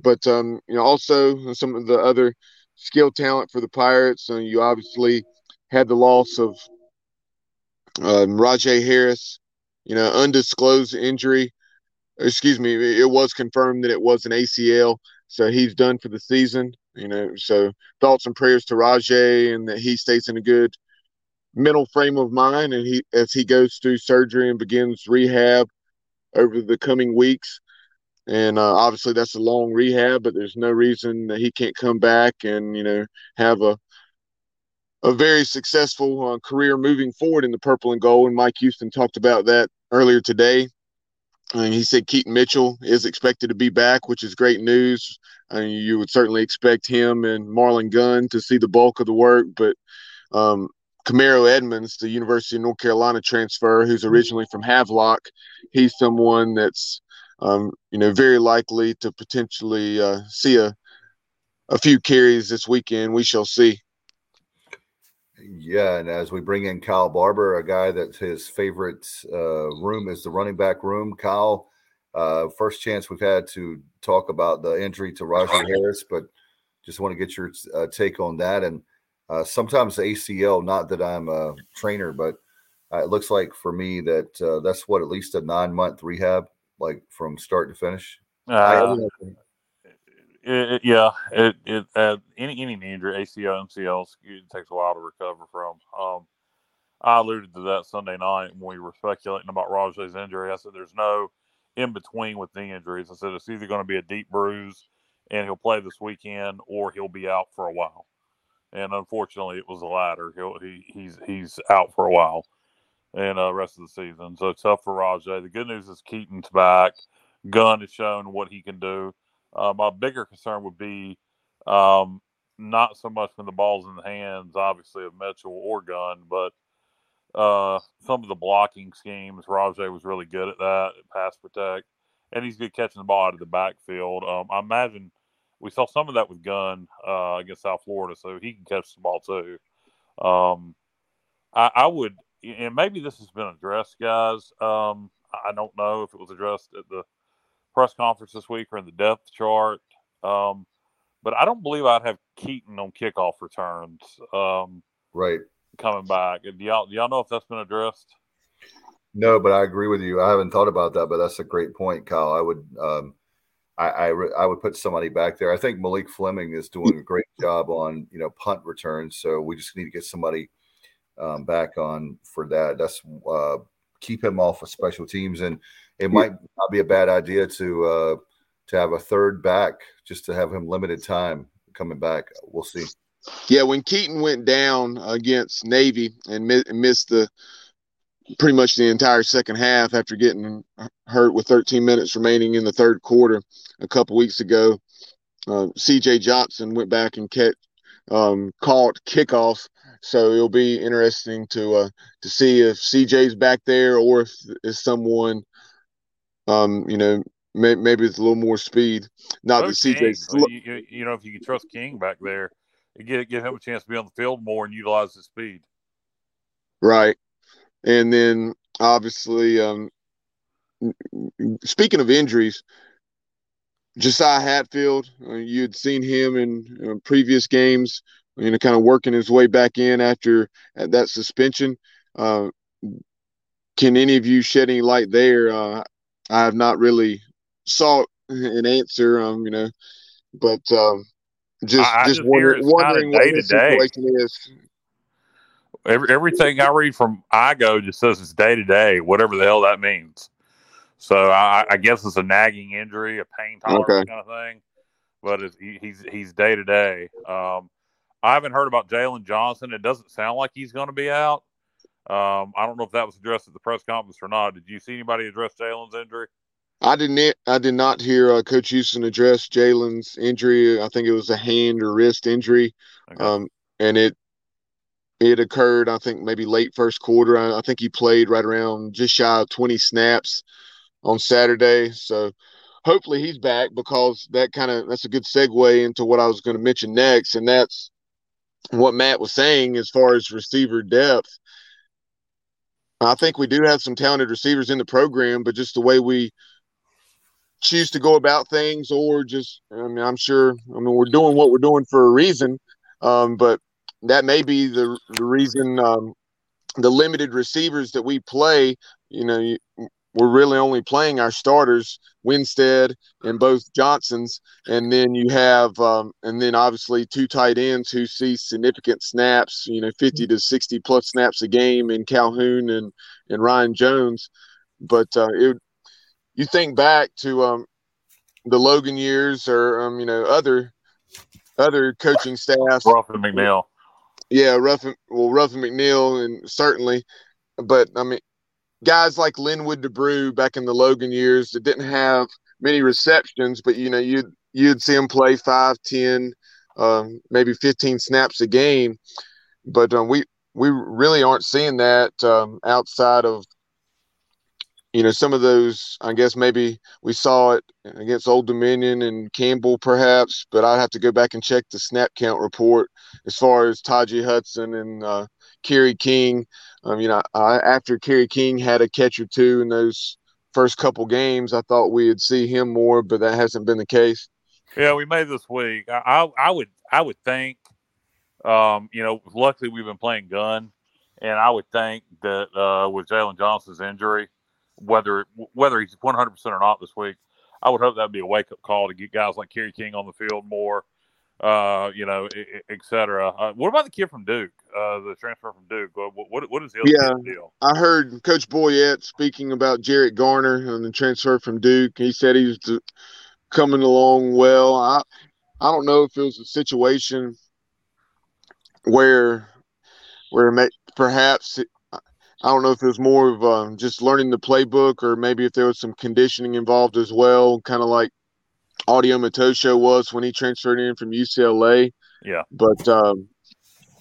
But um, you know, also some of the other skill talent for the Pirates. And you obviously had the loss of um, Rahjai Harris, you know, undisclosed injury. Excuse me, it was confirmed that it was an ACL, so he's done for the season. You know, so thoughts and prayers to Rahjai, and that he stays in a good mental frame of mind and he as he goes through surgery and begins rehab over the coming weeks. And uh, obviously that's a long rehab, but there's no reason that he can't come back and you know have a a very successful uh, career moving forward in the purple and gold. And Mike Houston talked about that earlier today. And he said Keaton Mitchell is expected to be back, which is great news. I mean, you would certainly expect him and Marlon Gunn to see the bulk of the work, but um, Kamarro Edmonds, the University of North Carolina transfer, who's originally from Havelock, he's someone that's um, you know very likely to potentially uh, see a a few carries this weekend. We shall see. Yeah, and as we bring in Kyle Barber, a guy that his favorite uh, room is the running back room. Kyle, uh, first chance we've had to talk about the injury to Rahjai Harris, but just want to get your uh, take on that. And uh, sometimes the ACL, not that I'm a trainer, but uh, it looks like for me that uh, that's what at least a nine month rehab, like from start to finish. Uh, it, yeah, it, it uh, any any injury, ACL, MCL, it takes a while to recover from. Um, I alluded to that Sunday night when we were speculating about Rahjai's injury. I said there's no in between with knee injuries. I said it's either going to be a deep bruise and he'll play this weekend, or he'll be out for a while. And unfortunately, it was the latter. He'll, he he's he's out for a while, and uh, rest of the season. So tough for Rahjai. The good news is Keaton's back. Gunn has shown what he can do. Uh, my bigger concern would be um, not so much when the ball's in the hands, obviously, of Mitchell or Gunn, but uh, some of the blocking schemes. Rahjai was really good at that, pass protect, and he's good catching the ball out of the backfield. Um, I imagine we saw some of that with Gunn uh, against South Florida, so he can catch the ball too. Um, I, I, would, and maybe this has been addressed, guys. Um, I don't know if it was addressed at the press conference this week or in the depth chart. Um, but I don't believe I'd have Keaton on kickoff returns. Um, right. Coming back. Do y'all, do y'all know if that's been addressed? No, but I agree with you. I haven't thought about that, but that's a great point, Kyle. I would, um, I, I, I, would put somebody back there. I think Malik Fleming is doing a great job on you know punt returns. So we just need to get somebody um, back on for that. That's uh, keep him off of special teams, and it might not be a bad idea to uh, to have a third back just to have him limited time coming back. We'll see. Yeah, when Keaton went down against Navy and mi- missed the pretty much the entire second half after getting hurt with 13 minutes remaining in the third quarter a couple weeks ago, uh, C.J. Johnson went back and kept um, caught kickoff. So it'll be interesting to uh, to see if CJ's back there or if, if someone um, you know, may, maybe it's a little more speed. Not that CJ's. you, you, know, if you can trust King back there, give give him a chance to be on the field more and utilize his speed. Right, and then obviously, um, speaking of injuries, Josiah Hatfield, uh, you had seen him in uh, previous games, you know, kind of working his way back in after that suspension. Uh, can any of you shed any light there? Uh, I have not really sought an answer. Um, you know, but um, just I, just, just wonder, wondering what the situation is. Every, everything I read from IGO just says it's day to day, whatever the hell that means. So I, I, guess it's a nagging injury, a pain tolerance okay. kind of thing. but he, he's he's day to day. Um, I haven't heard about Jalen Johnson. It doesn't sound like he's going to be out. Um, I don't know if that was addressed at the press conference or not. Did you see anybody address Jalen's injury? I didn't. I did not hear uh, Coach Houston address Jalen's injury. I think it was a hand or wrist injury, okay. um, and it it occurred. I think maybe late first quarter. I, I, think he played right around just shy of twenty snaps on Saturday. So hopefully he's back because that kind of that's a good segue into what I was going to mention next, and that's what Matt was saying as far as receiver depth. I think we do have some talented receivers in the program, but just the way we choose to go about things, or just, I mean, I'm sure, I mean, we're doing what we're doing for a reason, um, but that may be the, the reason um, the limited receivers that we play, you know, we're really only playing our starters, Winstead and both Johnsons, and then you have, um, and then obviously two tight ends who see significant snaps, you know, 50 to 60 plus snaps a game in Calhoun and and Ryan Jones. But uh, it, you think back to um, the Logan years, or um, you know, other other coaching staffs, Ruffin McNeill. Yeah, Ruffin. Well, Ruffin McNeill, and certainly, but I mean, guys like Linwood DeBrew back in the Logan years that didn't have many receptions, but you know you'd you'd see them play five, ten, um, maybe fifteen snaps a game. But um, we we really aren't seeing that um, outside of you know some of those. I guess maybe we saw it against Old Dominion and Campbell, perhaps, but I'd have to go back and check the snap count report as far as Taji Hudson and uh, Kerry King. Um, you know, I, after Kerry King had a catch or two in those first couple games, I thought we'd see him more, but that hasn't been the case. Yeah, we made this week. I, I, I would I would think, um, you know, luckily we've been playing Gunn, and I would think that uh, with Jalen Johnson's injury, whether whether he's one hundred percent or not this week, I would hope that'd be a wake up call to get guys like Kerry King on the field more uh, you know, et cetera. Uh, what about the kid from Duke, uh, the transfer from Duke? What what, what is the yeah, deal? I heard Coach Boyette speaking about Jarrett Garner and the transfer from Duke. He said he was coming along well. I I don't know if it was a situation where where perhaps I don't know if it was more of um, just learning the playbook or maybe if there was some conditioning involved as well, kind of like Audie Omotosho was when he transferred in from UCLA. Yeah. But um,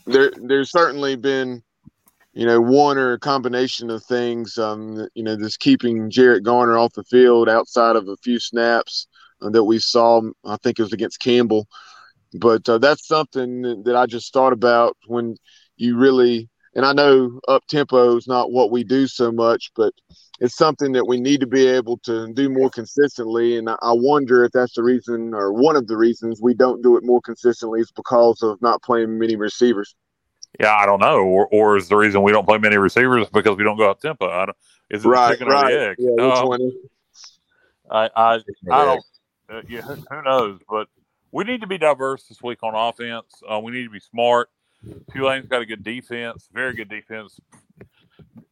there, there's certainly been, you know, one or a combination of things. Um, you know, just keeping Jarrett Garner off the field outside of a few snaps uh, that we saw. I think it was against Campbell. But uh, that's something that I just thought about when you really, and I know up tempo is not what we do so much, but it's something that we need to be able to do more consistently. And I wonder if that's the reason, or one of the reasons we don't do it more consistently, is because of not playing many receivers. Yeah, I don't know, or or is the reason we don't play many receivers because we don't go up tempo? I don't. Is it right, chicken right. or the egg? Yeah, um, one? I I I don't. Uh, yeah, who knows? But we need to be diverse this week on offense. Uh, we need to be smart. Tulane's got a good defense, very good defense.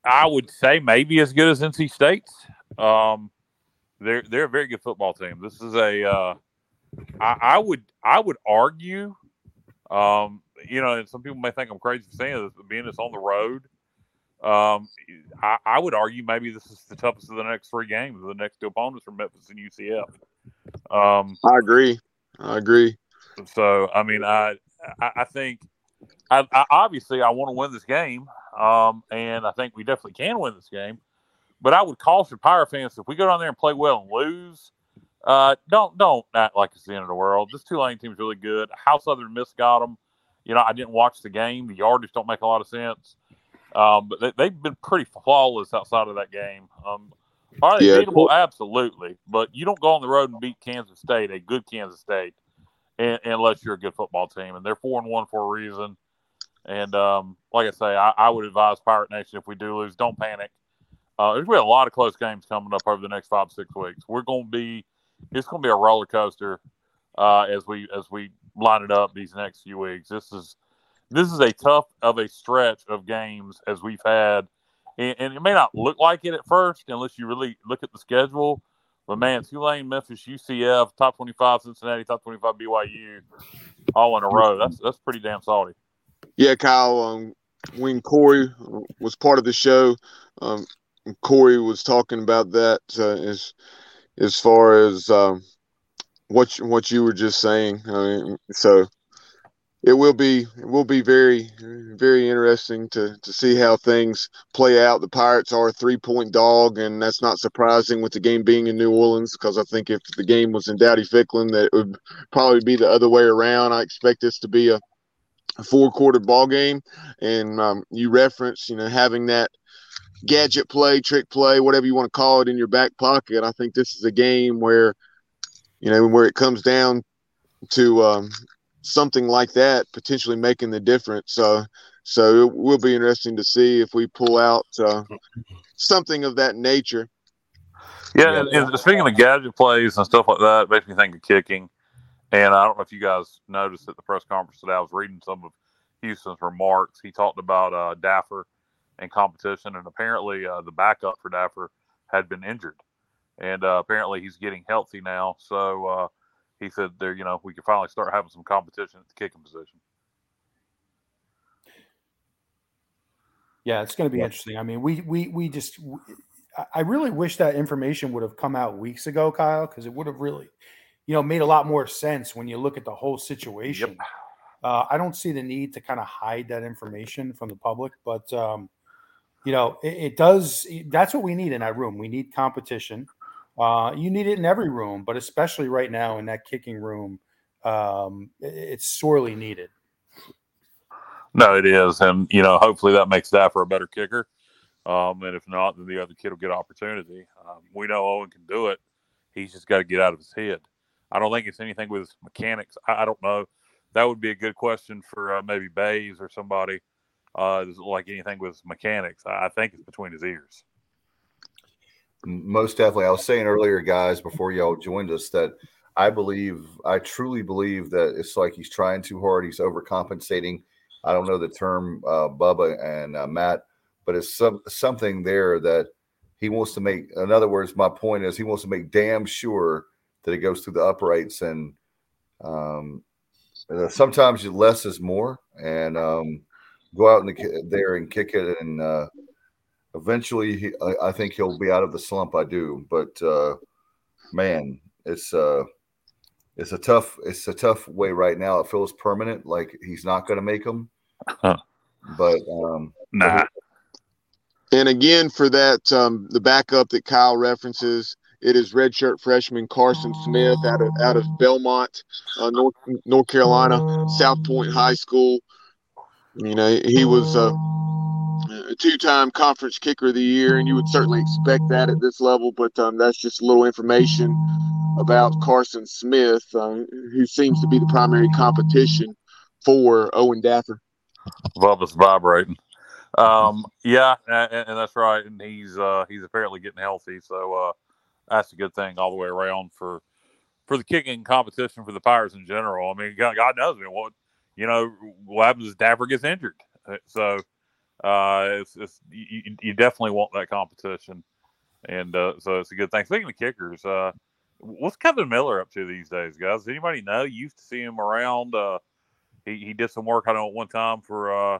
I would say maybe as good as NC State's. Um, they're they're a very good football team. This is a uh, I, I would I would argue, um, you know, and some people may think I'm crazy for saying this, but being this on the road, um, I, I, would argue maybe this is the toughest of the next three games. The next two opponents are Memphis and UCF. Um, I agree. I agree. So I mean, I I, I think I, I, obviously I want to win this game. Um, and I think we definitely can win this game. But I would caution Pirate fans if we go down there and play well and lose, uh, don't don't act like it's the end of the world. This Tulane team's really good. How Southern Miss got them. You know, I didn't watch the game. The yardage don't make a lot of sense. Um, but they, have been pretty flawless outside of that game. Um, are they yeah, beatable? Absolutely. But you don't go on the road and beat Kansas State, a good Kansas State, and, unless you're a good football team. And they're four and one for a reason. And um, like I say, I, I, would advise Pirate Nation if we do lose, don't panic. Uh, be a lot of close games coming up over the next five six weeks. We're going to be it's going to be a roller coaster uh, as we as we line it up these next few weeks. This is this is a tough of a stretch of games as we've had, and, and it may not look like it at first unless you really look at the schedule. But man, Tulane, Memphis, UCF, top twenty-five, Cincinnati, top twenty-five, BYU, all in a row. That's that's pretty damn solid. Yeah, Kyle. Um, when Corey was part of the show, um, Corey was talking about that uh, as as far as um, what you, what you were just saying. I mean, so it will be it will be very very interesting to to see how things play out. The Pirates are a three point dog, and that's not surprising with the game being in New Orleans because I think if the game was in Dowdy Ficklen, that it would probably be the other way around. I expect this to be a four quarter ball game, and um, you reference you know having that gadget play, trick play, whatever you want to call it, in your back pocket. I think this is a game where you know where it comes down to um, something like that potentially making the difference. So, so it will be interesting to see if we pull out uh, something of that nature. Yeah, and speaking of gadget plays and stuff like that, makes me think of kicking. And I don't know if you guys noticed at the press conference that I was reading some of Houston's remarks. He talked about uh, Daffer and competition, and apparently uh, the backup for Daffer had been injured, and uh, apparently he's getting healthy now. So uh, he said there, you know, we could finally start having some competition at the kicking position. Yeah, it's going to be yeah. interesting. I mean, we we we just I really wish that information would have come out weeks ago, Kyle, because it would have really, you know, made a lot more sense when you look at the whole situation. Yep. Uh, I don't see the need to kind of hide that information from the public, but um, you know, it, it, does. That's what we need in that room. We need competition. Uh, you need it in every room, but especially right now in that kicking room, um, it's sorely needed. No, it is, and you know, hopefully that makes Daffer a better kicker. Um, and if not, then the other kid will get opportunity. Um, we know Owen can do it. He's just got to get out of his head. I don't think it's anything with mechanics. I, I don't know. That would be a good question for uh, maybe Bays or somebody. Uh, like anything with mechanics, I, I think it's between his ears. Most definitely. I was saying earlier, guys, before y'all joined us, that I believe, I truly believe that it's like he's trying too hard. He's overcompensating. I don't know the term, uh, Bubba and uh, Matt, but it's some something there that he wants to make. In other words, my point is he wants to make damn sure that it goes through the uprights. And um, uh, sometimes less is more. And um, go out in the, there and kick it and uh, eventually, he, I, I, think he'll be out of the slump. I do, but uh, man, it's uh, it's a tough it's a tough way right now. It feels permanent, like he's not going to make them. Huh. But um, nah. And again, for that, um, the backup that Kyle references, it is redshirt freshman Carson Smith out of out of Belmont, uh, North North Carolina, South Point High School. You know, he was. Uh, a two-time conference kicker of the year, and you would certainly expect that at this level. But um, that's just a little information about Carson Smith, uh, who seems to be the primary competition for Owen Daffer. Bubba's vibrating. Um, yeah, and, and, that's right. And he's uh, he's apparently getting healthy, so uh, that's a good thing all the way around for for the kicking competition for the Pirates in general. I mean, God, God knows, what you know, what happens is Daffer gets injured, so uh, it's, it's you, you, definitely want that competition, and uh, so it's a good thing. Speaking of kickers, uh, what's Kevin Miller up to these days, guys? Does anybody know? You used to see him around. Uh, he he did some work I know at one time for uh,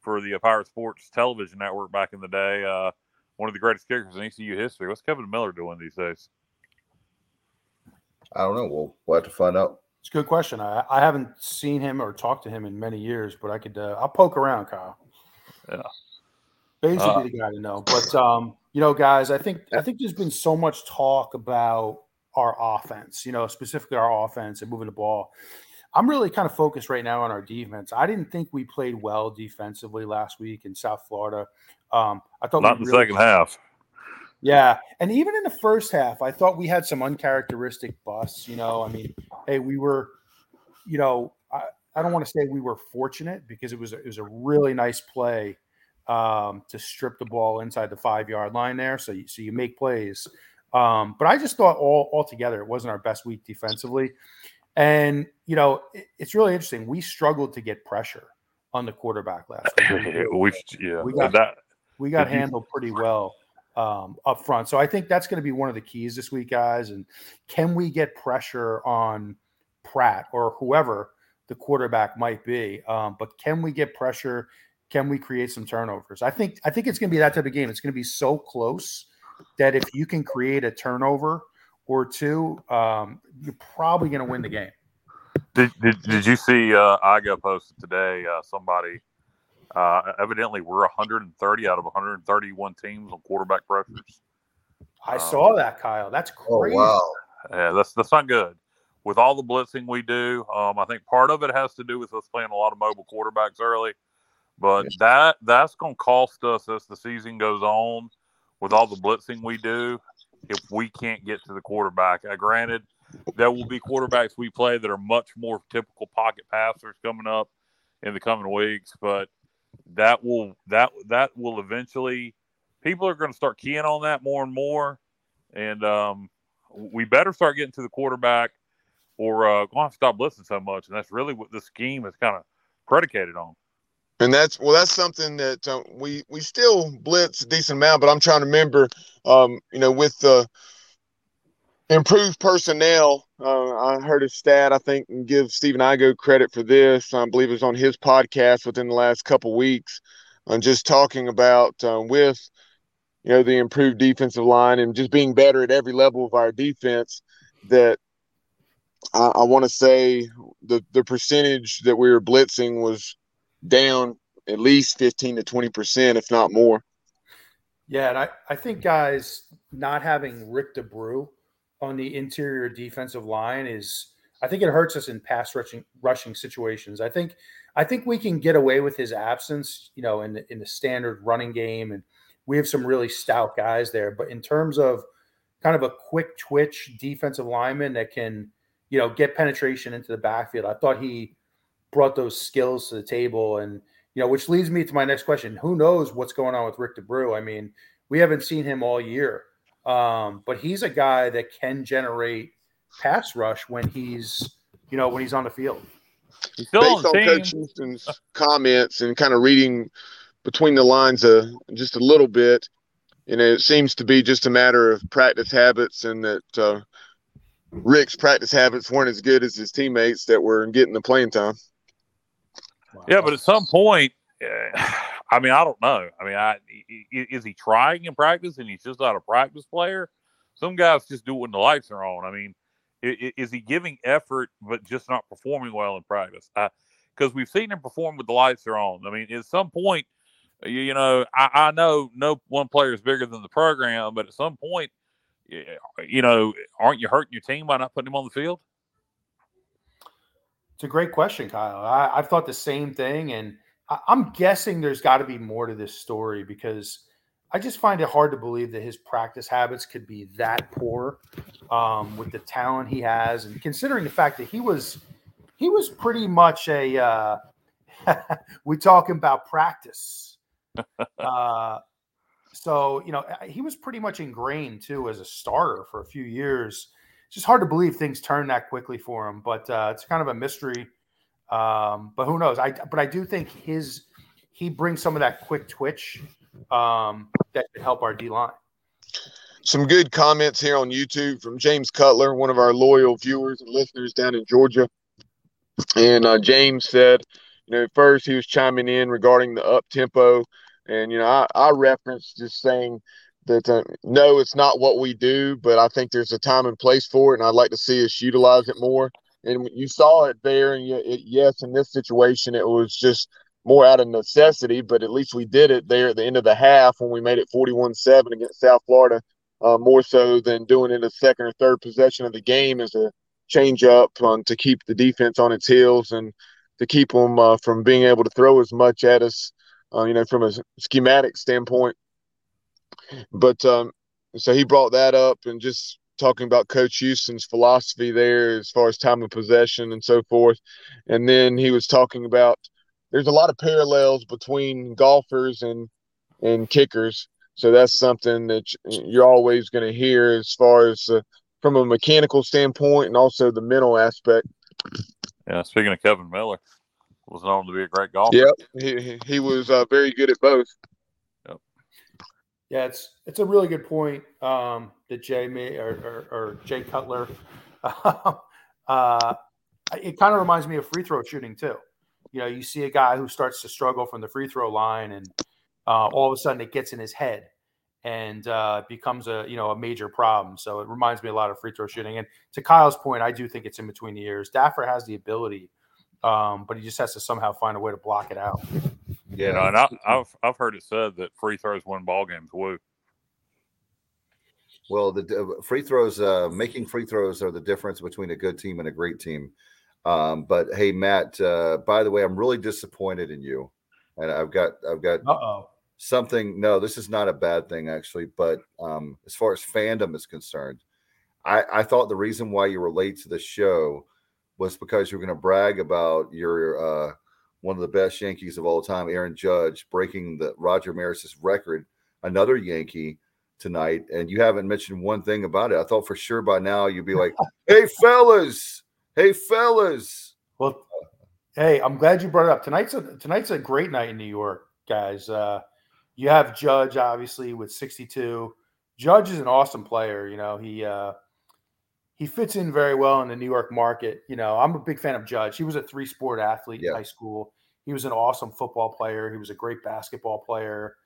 for the Pirate Sports Television Network back in the day. One of the greatest kickers in ECU history. What's Kevin Miller doing these days? I don't know. We'll, we'll have to find out. It's a good question. I, I haven't seen him or talked to him in many years, but I could. Uh, I'll poke around, Kyle. Yeah. basically uh, the guy to know. But um, you know, guys, I think I think there's been so much talk about our offense, you know, specifically our offense and moving the ball. I'm really kind of focused right now on our defense. I didn't think we played well defensively last week in South Florida. Um, I thought not in the really, second half. Yeah, and even in the first half, I thought we had some uncharacteristic busts. You know, I mean, hey, we were, you know, I, I don't want to say we were fortunate because it was it was a really nice play um, to strip the ball inside the five yard line there. So you, so you make plays. Um, but I just thought all altogether it wasn't our best week defensively. And you know it, it's really interesting. We struggled to get pressure on the quarterback last week. we yeah we got that we got handled pretty well. um, up front. So I think that's going to be one of the keys this week, guys. And can we get pressure on Pratt or whoever the quarterback might be? Um, but can we get pressure? Can we create some turnovers? I think I think it's going to be that type of game. It's going to be so close that if you can create a turnover or two, um, you're probably going to win the game. Did, did, did you see uh, Iga posted today? Uh, somebody uh, evidently we're 130 out of 131 teams on quarterback pressures. I um, saw that, Kyle. That's crazy. Oh, wow. Yeah, that's that's not good. With all the blitzing we do, um, I think part of it has to do with us playing a lot of mobile quarterbacks early. But that that's going to cost us as the season goes on. With all the blitzing we do, if we can't get to the quarterback, uh, granted, there will be quarterbacks we play that are much more typical pocket passers coming up in the coming weeks, but that will that that will eventually people are going to start keying on that more and more, and um, we better start getting to the quarterback, or uh, going to stop listening so much, and that's really what the scheme is kind of predicated on. And that's well, that's something that uh, we we still blitz a decent amount, but I'm trying to remember, um, you know, with the improved personnel. Uh, I heard a stat, I think, and give Stephen Igo credit for this. I believe it was on his podcast within the last couple weeks, on just talking about uh, with you know the improved defensive line and just being better at every level of our defense. That I, I want to say the the percentage that we were blitzing was down at least fifteen to twenty percent, if not more. Yeah, and I, I think guys not having Rick D'Abreu on the interior defensive line is I think it hurts us in pass rushing rushing situations. I think I think we can get away with his absence, you know, in the, in the standard running game, and we have some really stout guys there. But in terms of kind of a quick twitch defensive lineman that can, you know, get penetration into the backfield, I thought he brought those skills to the table, and you know, which leads me to my next question: Who knows what's going on with Rick D'Abreu? I mean, we haven't seen him all year. Um, but he's a guy that can generate pass rush when he's, you know, when he's on the field. Based on, on Coach Houston's comments and kind of reading between the lines a, just a little bit, you know, it seems to be just a matter of practice habits and that uh, Rick's practice habits weren't as good as his teammates that were getting the playing time. Yeah, but at some point, uh, I mean, I don't know. I mean, I is he trying in practice and he's just not a practice player? Some guys just do it when the lights are on. I mean, is he giving effort but just not performing well in practice? Because we've seen him perform with the lights are on. I mean, at some point, you, you know, I, I know no one player is bigger than the program, but at some point, you know, aren't you hurting your team by not putting him on the field? It's a great question, Kyle. I, I've thought the same thing, and I'm guessing there's got to be more to this story because I just find it hard to believe that his practice habits could be that poor um, with the talent he has, and considering the fact that he was he was pretty much a uh, we talking about practice. Uh, so you know he was pretty much ingrained too as a starter for a few years. It's just hard to believe things turned that quickly for him, but uh, it's kind of a mystery um, but who knows? I but I do think his he brings some of that quick twitch um, that could help our D line. Some good comments here on YouTube from James Cutler, one of our loyal viewers and listeners down in Georgia. And uh, James said, you know, first he was chiming in regarding the up tempo, and you know, I, I referenced just saying that uh, no, it's not what we do, but I think there's a time and place for it, and I'd like to see us utilize it more and you saw it there. And it, yes, in this situation, it was just more out of necessity, but at least we did it there at the end of the half when we made it 41 7 against South Florida, uh, more so than doing it a second or third possession of the game as a change up um, to keep the defense on its heels and to keep them uh, from being able to throw as much at us, uh, you know, from a schematic standpoint. But um, so he brought that up and just talking about Coach Houston's philosophy there as far as time of possession and so forth. And then he was talking about there's a lot of parallels between golfers and and kickers. So that's something that you're always going to hear as far as uh, from a mechanical standpoint and also the mental aspect. Yeah, speaking of Kevin Miller, was known to be a great golfer. Yep, he he was uh, very good at both. Yeah, it's it's a really good point um, that Jay made or, or, or Jay Cutler. uh, it kind of reminds me of free throw shooting too. You know, you see a guy who starts to struggle from the free throw line, and uh, all of a sudden it gets in his head and uh, becomes a you know a major problem. So it reminds me a lot of free throw shooting. And to Kyle's point, I do think it's in between the ears. Daffer has the ability, um, but he just has to somehow find a way to block it out. Yeah, you know, and I, have I've heard it said that free throws win ball games. Woo. Well, the free throws, uh, making free throws are the difference between a good team and a great team. Um, but hey, Matt, uh, by the way, I'm really disappointed in you, and I've got I've got Uh-oh. something. No, this is not a bad thing actually, but um, as far as fandom is concerned, I, I thought the reason why you were late to the show was because you were going to brag about your uh, one of the best Yankees of all time, Aaron Judge, breaking the Roger Maris's record, another Yankee tonight, and you haven't mentioned one thing about it. I thought for sure by now you'd be like, "Hey fellas, hey fellas." Well, hey, I'm glad you brought it up. Tonight's a tonight's a great night in New York, guys. Uh, you have Judge obviously with 62. Judge is an awesome player. You know he uh, he fits in very well in the New York market. You know I'm a big fan of Judge. He was a three sport athlete yeah. in high school. He was an awesome football player. He was a great basketball player.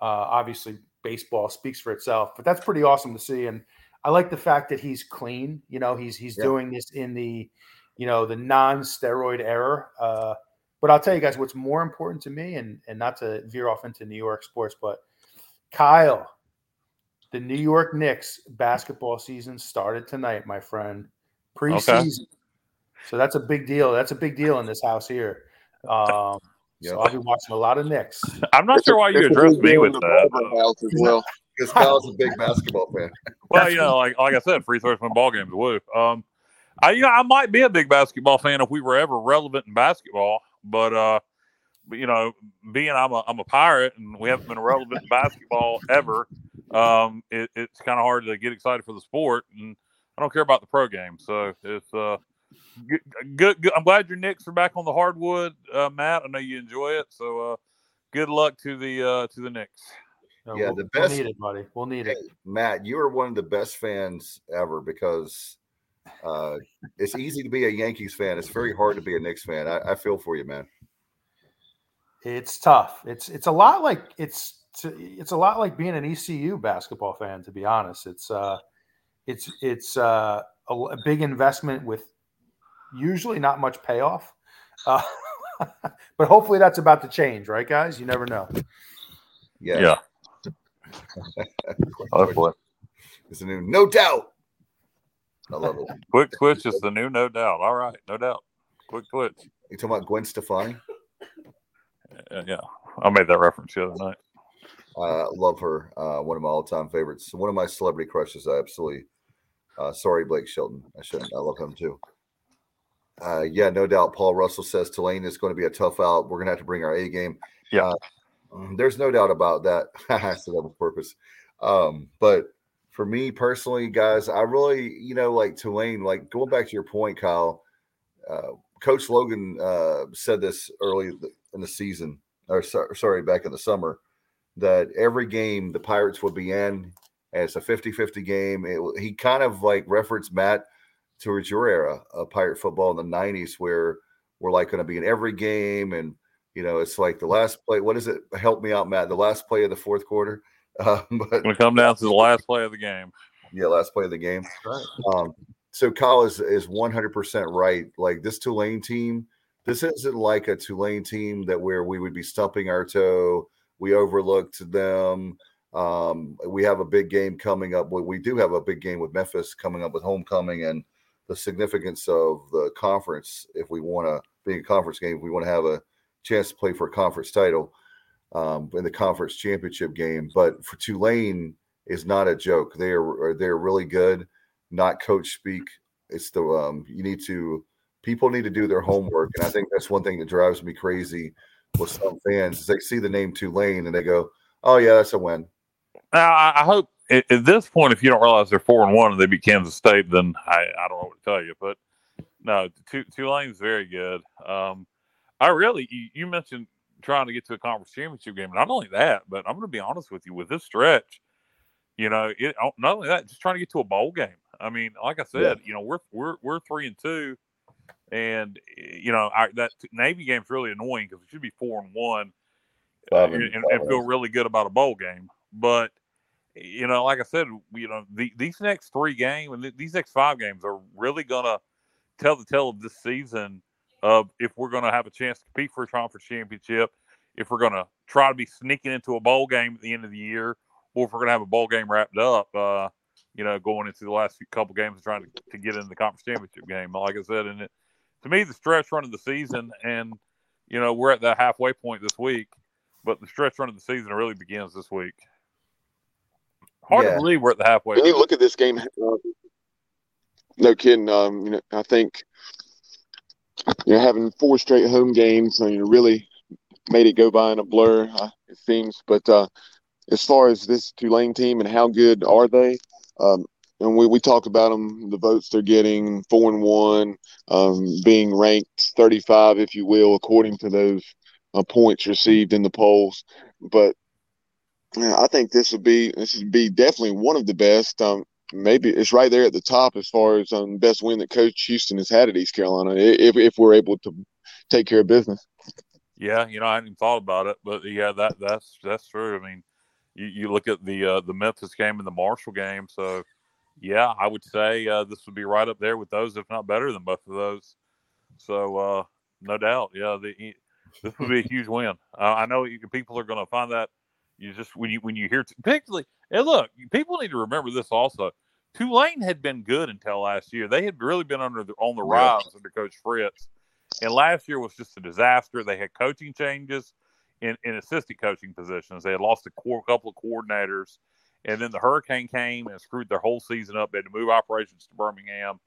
Uh, obviously, baseball speaks for itself, but that's pretty awesome to see. And I like the fact that he's clean. You know, he's he's yeah. doing this in the, you know, the non-steroid era. Uh, but I'll tell you guys what's more important to me, and and not to veer off into New York sports, but Kyle, the New York Knicks basketball season started tonight, my friend. Preseason. Okay. So that's a big deal. That's a big deal in this house here. Um, yep. So I'll be watching a lot of Knicks. I'm not sure why you addressed me with that. House as well. Because Kyle's a big basketball fan. well, you know, like like I said, free throws win ball games. Woo. Um, I you know I might be a big basketball fan if we were ever relevant in basketball, but uh, you know, being I'm a I'm a pirate and we haven't been relevant in basketball ever. Um, it, it's kind of hard to get excited for the sport, and I don't care about the pro game. So it's uh good, good, good, I'm glad your Knicks are back on the hardwood, uh, Matt. I know you enjoy it. So uh, good luck to the uh, to the Knicks. No, yeah, we'll, the best. We'll need it, buddy. We'll need it. Matt, you are one of the best fans ever because uh, it's easy to be a Yankees fan. It's very hard to be a Knicks fan. I, I feel for you, man. It's tough. It's it's a lot like it's it's a lot like being an ECU basketball fan. To be honest, it's uh, it's it's uh, a, a big investment with usually not much payoff. Uh, but hopefully that's about to change, right, guys? You never know. Yeah. Yeah. hopefully. It's a new no doubt. I love it. Quick twitch is the new no doubt. All right, no doubt. Quick twitch. You talking about Gwen Stefani? Yeah, yeah. I made that reference the other night. I uh, love her. Uh, one of my all-time favorites. One of my celebrity crushes. I absolutely. Uh, sorry, Blake Shelton. I shouldn't. I love him too. Uh, yeah, no doubt. Paul Russell says Tulane is going to be a tough out. We're going to have to bring our A game. Yeah, uh, there's no doubt about that. I said that with purpose. Um, but for me personally, guys, I really, you know, like Tulane, like going back to your point, Kyle. Uh, Coach Logan uh, said this early in the season, or sorry, back in the summer, that every game the Pirates would be in, and it's a 50 50 game. It, he kind of like referenced Matt towards your era of pirate football in the 90s where we're like going to be in every game and you know it's like the last play what is it? Help me out matt the last play of the fourth quarter? Uh, but going to come down to the last play of the game. Yeah last play of the game. Right. um, so kyle is, is 100% right. Like this tulane team this isn't like a tulane team that where we would be stumping our toe we overlooked them um, we have a big game coming up we do have a big game with memphis coming up with homecoming and the significance of the conference if we want to be a conference game, if we want to have a chance to play for a conference title um, in the conference championship game. But for Tulane is not a joke. They are they're really good. Not coach speak. It's the um, you need to people need to do their homework, and I think that's one thing that drives me crazy with some fans is they see the name Tulane and they go, "Oh yeah, that's a win." Now I hope at, at, this point, if you don't realize they're four and one and they beat Kansas State, then I, I don't know what to tell you. But no, two, Tulane's very good. Um, I really, you, you, mentioned trying to get to a conference championship game. Not only that, but I'm going to be honest with you with this stretch. You know, it, oh, not only that, just trying to get to a bowl game. I mean, like I said, yeah. you know, we're we're we're three and two, and you know, that Navy game's really annoying because we should be four and one, uh, and, and, and, feel really good about a bowl game. But you know, like I said, you know, the, these next three games and these next five games are really gonna tell the tale of this season of if we're gonna have a chance to compete for a conference championship, if we're gonna try to be sneaking into a bowl game at the end of the year, or if we're gonna have a bowl game wrapped up. Uh, you know, going into the last few couple games trying to, to get in the conference championship game. Like I said, and it, to me, the stretch run of the season, and you know, we're at that halfway point this week, but the stretch run of the season really begins this week. Hard yeah. to believe we're at the halfway. When you look at this game, uh, no kidding. Um, you know, I think you know having four straight home games, and you know, really made it go by in a blur. Uh, it seems, but uh, as far as this Tulane team and how good are they? Um, and we, we talked about them, the votes they're getting, four and one, um, being ranked 35, if you will, according to those uh, points received in the polls. But yeah, I think this would be this would be definitely one of the best. Um, maybe it's right there at the top as far as um, best win that Coach Houston has had at East Carolina. If if we're able to take care of business. Yeah, you know, I hadn't thought about it, but yeah, that that's that's true. I mean, you, you look at the uh, the Memphis game and the Marshall game. So, yeah, I would say uh, this would be right up there with those, if not better than both of those. So, uh, no doubt, yeah, the, this would be a huge win. I know you, people are going to find that you just when you when you hear particularly and look, people need to remember this also. Tulane had been good until last year. They had really been under the, on the rise under Coach Fritz, and last year was just a disaster. They had coaching changes in, in assistant coaching positions. They had lost a core, couple of coordinators, and then the hurricane came and screwed their whole season up. They had to move operations to Birmingham,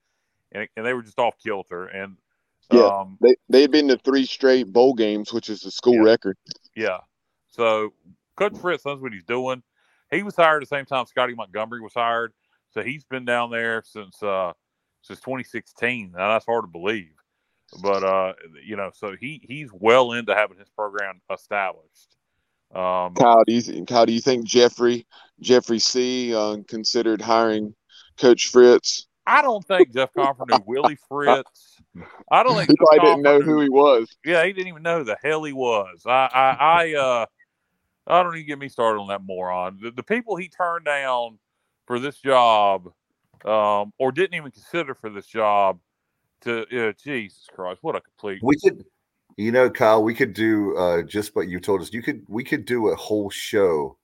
and, and they were just off kilter. And yeah, um, they they had been to three straight bowl games, which is the school yeah, record. Yeah. So Coach Fritz knows what he's doing. He was hired at the same time Scotty Montgomery was hired, so he's been down there since uh, since 2016. Now that's hard to believe. But uh, you know, so he he's well into having his program established. Um, Kyle, do you Kyle, do you think Jeffrey Jeffrey C uh, considered hiring Coach Fritz? I don't think Jeff Compher knew Willie Fritz. I don't think he probably didn't know who he was. Yeah, he didn't even know who the hell he was. I I, I uh I don't even get me started on that moron. The, the people he turned down for this job, um, or didn't even consider for this job, to uh, Jesus Christ, what a complete. We could, you know, Kyle, we could do uh, just what you told us. You could, we could do a whole show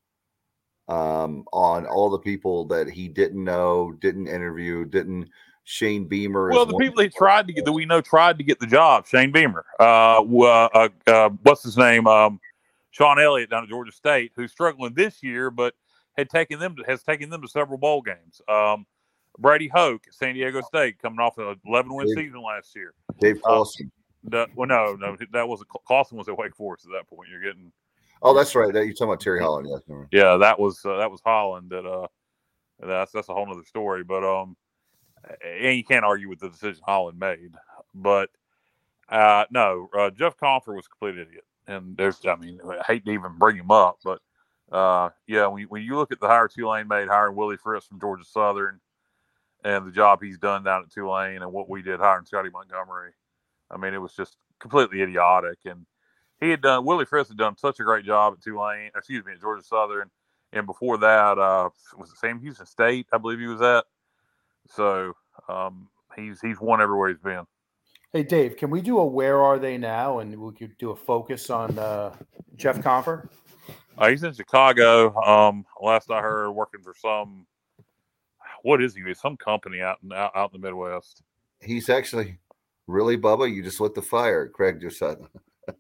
um, on all the people that he didn't know, didn't interview, didn't. Shane Beamer. Well, the people he tried to get that we know tried to get the job. Shane Beamer. Uh, uh, uh, what's his name? Um, Shawn Elliott down at Georgia State, who's struggling this year, but had taken them to, has taken them to several bowl games. Um, Brady Hoke, San Diego State, coming off an 11 win season last year. Dave uh, Uh, well, no, no, that wasn't Clawson was at Wake Forest at that point. You're getting. Oh, that's right. That, you're talking about Terry Holland. Yeah, yeah, that was uh, that was Holland. That uh, that's that's a whole other story. But um, and you can't argue with the decision Holland made. But uh, no, uh, Jeff Compher was a complete idiot. And there's, I mean, I hate to even bring him up, but uh, yeah, when, when you look at the hire Tulane made, hiring Willie Fritz from Georgia Southern, and the job he's done down at Tulane and what we did hiring Scotty Montgomery. I mean, it was just completely idiotic. And he had done Willie Fritz had done such a great job at Tulane, excuse me, at Georgia Southern, and before that uh, was it Sam Houston State, I believe he was at. So um, he's he's won everywhere he's been. Hey Dave, can we do a where are they now, and we could do a focus on uh, Jeff Compher? Uh, he's in Chicago. Um, last I heard, working for some what is he? Some company out in out, out in the Midwest. He's actually really Bubba. You just lit the fire. Craig just said.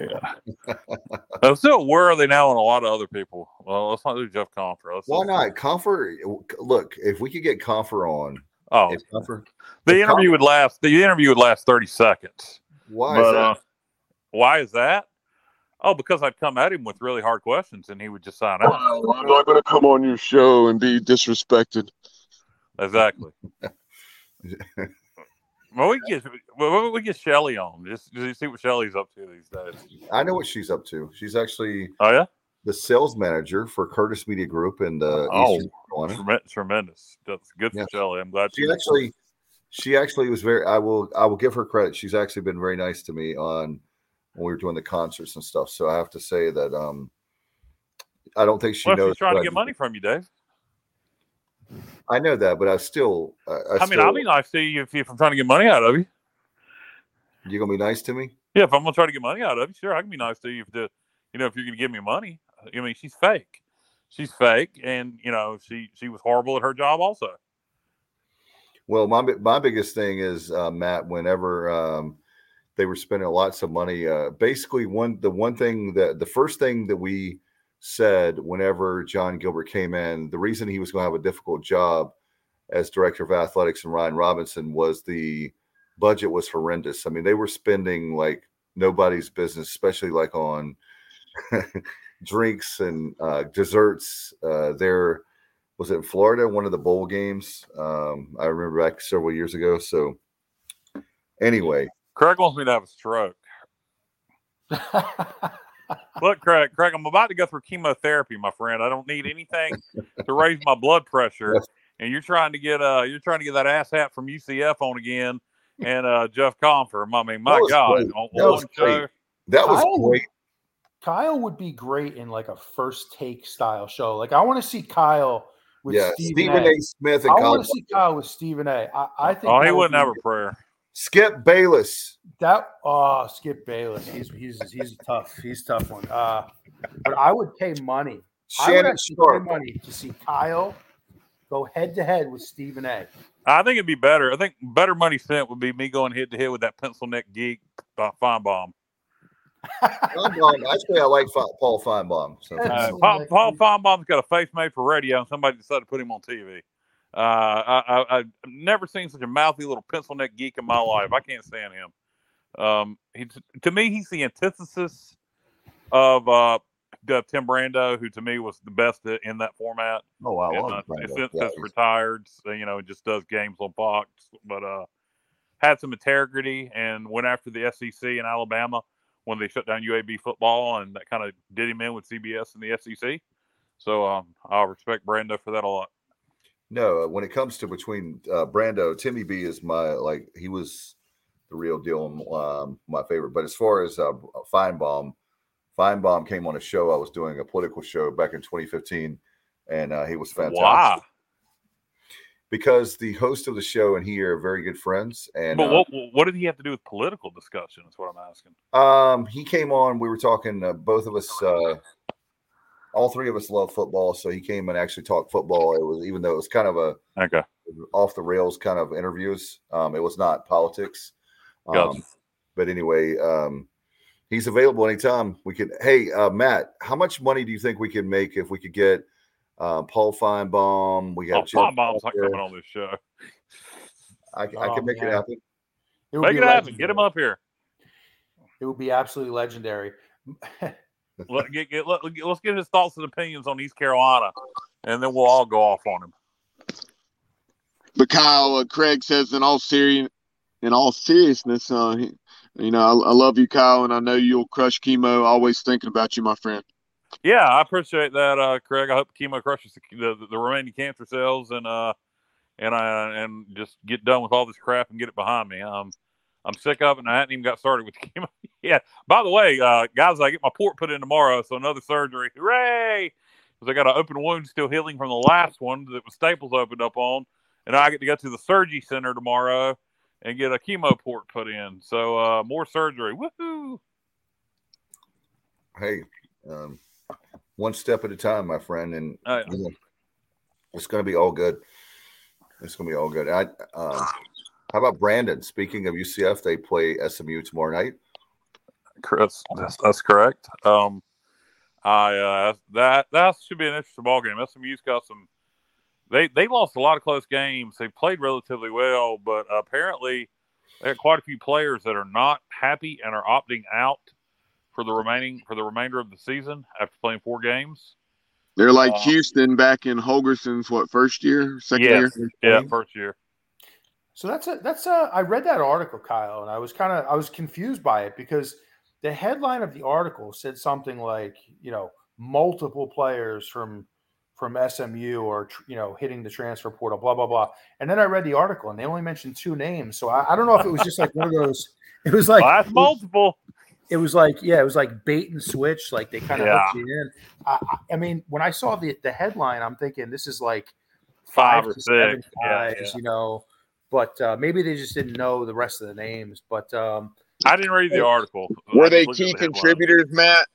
yeah. Uh, so where are they now on a lot of other people? Well, let's not do Jeff Compher. Let's Why not? Compher, look, if we could get Compher on. Oh, Compher, the interview would last. The interview would last thirty seconds. Why but, is that? Uh, why is that? Oh, because I'd come at him with really hard questions and he would just sign out. I'm not going to come on your show and be disrespected. Exactly. Well, we get well, we get Shelly on just, just see what Shelly's up to these days. I know what she's up to. She's actually Oh yeah, the sales manager for Curtis Media Group in the Oh, Eastern Carolina. Trem- tremendous. That's good for. Shelly. I'm glad She actually, she actually was very. I will, I will give her credit. She's actually been very nice to me on when we were doing the concerts and stuff. So I have to say that um, I don't think she Well, knows. she's trying to get money from you, Dave. I know that, but I still. I, I, I, mean, still, I'll be nice to you if, if I'm trying to get money out of you. You're gonna be nice to me? Yeah, if I'm gonna try to get money out of you, sure, I can be nice to you if the, you know, if you're gonna give me money. I mean, she's fake. She's fake, and you know, she she was horrible at her job also. Well, my my biggest thing is uh, Matt. Whenever um, they were spending lots of money, uh, basically one the one thing that the first thing that we said whenever Jon Gilbert came in, the reason he was going to have a difficult job as director of athletics and Ryan Robinson was the budget was horrendous. I mean, they were spending like nobody's business, especially like on drinks and uh, desserts. Uh, there was it in Florida, one of the bowl games. Um, I remember back several years ago. So anyway, Craig wants me to have a stroke. Look, Craig, Craig, I'm about to go through chemotherapy, my friend. I don't need anything to raise my blood pressure. And you're trying to get uh you're trying to get that ass hat from UCF on again and uh Jeff Compher. I mean, my That God, great. on, That was one show. great. that was Kyle- great. Kyle would be great in like a first take style show. Like I want to see Kyle with Yeah, Stephen, Stephen A. A. Smith and I want to see Kyle with Stephen A. I, I think Oh, he would wouldn't be- have a prayer. Skip Bayless. That oh Skip Bayless. He's he's he's a tough. He's a tough one. Uh, but I would pay money. I would Shannon pay money to see Kyle go head to head with Stephen A. I think it'd be better. I think better money spent would be me going head to head with that pencil neck geek uh, Finebaum. Finebaum, actually, I like Paul Finebaum. So Uh, Paul, neck Paul geek. Finebaum's got a face made for radio, and somebody decided to put him on TV. Uh, I, I, I've never seen such a mouthy little pencil neck geek in my life. I can't stand him. Um, he, to me, he's the antithesis of uh, Tim Brando, who to me was the best in that format. oh, I And, love uh, since Yeah, retired, so, you know, just does games on Fox, but uh, had some integrity and went after the SEC in Alabama when they shut down UAB football, and that kind of did him in with CBS and the SEC. So um, I respect Brando for that a lot. No, uh, when it comes to between uh, Brando, Timmy B is my like he was the real deal, um, my favorite. But as far as uh, Finebaum, Finebaum came on a show I was doing a political show back in 2015, and uh, he was fantastic Why? because the host of the show and he are very good friends. And But uh, what what did he have to do with political discussion? Is what I'm asking. Um, he came on. We were talking. Uh, both of us, uh, all three of us love football. So he came and actually talked football. It was even though it was kind of a Okay, off the rails kind of interviews. Um, it was not politics. Um, Gotcha. but anyway, um, he's available anytime. We could. Hey, uh, Matt, how much money do you think we could make if we could get uh, Paul Finebaum? We oh, have Jeff Finebaum's not coming on this show. I, I Oh, can make it happen. It Make be it happen. Get him up here. It would be absolutely legendary. Let, get, get, let, let's get his thoughts and opinions on East Carolina, and then we'll all go off on him. But Kyle, uh, Craig says in all serious, in all seriousness, uh, he, you know, I, I love you, Kyle, and I know you'll crush chemo. Always thinking about you, my friend. Yeah, I appreciate that, uh, Craig. I hope chemo crushes the, the, the remaining cancer cells and uh and I and just get done with all this crap and get it behind me. Um, I'm sick of it, and I hadn't even got started with chemo. yeah. By the way, uh, guys, I get my port put in tomorrow, so another surgery. Hooray! Because I got an open wound still healing from the last one that was staples opened up on, and I get to go to the surgery center tomorrow and get a chemo port put in. So uh, more surgery. Woohoo! Hey, um, one step at a time, my friend, and Oh, yeah. you know, it's going to be all good. It's going to be all good. I, um, how about Brandon? Speaking of UCF, they play SMU tomorrow night. Chris, that's, that's correct. Um, I uh, that that should be an interesting ball game. SMU's got some. They they lost a lot of close games. They played relatively well, but apparently they had quite a few players that are not happy and are opting out for the remaining for the remainder of the season after playing four games. They're like Uh, Houston back in Holgorsen's what first year, second Yeah, year. yeah, first year. So that's a that's a. I read that article, Kyle, and I was kind of I was confused by it because the headline of the article said something like, you know, multiple players from from SMU or you know hitting the transfer portal, blah blah blah. And then I read the article, and they only mentioned two names. So I, I don't know if it was just like one of those. It was like well, multiple. It was like yeah, it was like bait and switch. Like they kind of yeah. hooked you in. I, I, mean, when I saw the the headline, I'm thinking this is like five, five or six guys, yeah, yeah. you know. But uh, maybe they just didn't know the rest of the names. But um, I didn't read the article. Were they key the contributors, Matt?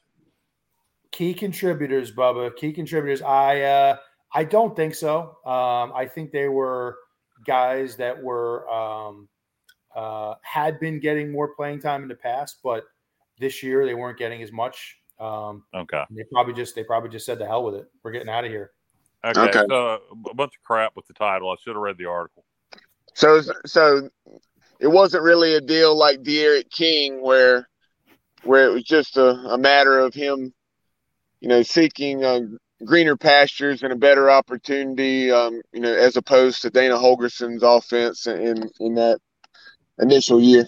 Key contributors, Bubba. Key contributors. I uh, I don't think so. Um, I think they were guys that were um, uh, had been getting more playing time in the past, but this year they weren't getting as much. Um, okay. They probably just they probably just said the hell with it. We're getting out of here. Okay. okay. So a bunch of crap with the title. I should have read the article. So so it wasn't really a deal like D'Eriq King where where it was just a, a matter of him, you know, seeking uh, greener pastures and a better opportunity, um, you know, as opposed to Dana Holgorsen's offense in in that initial year.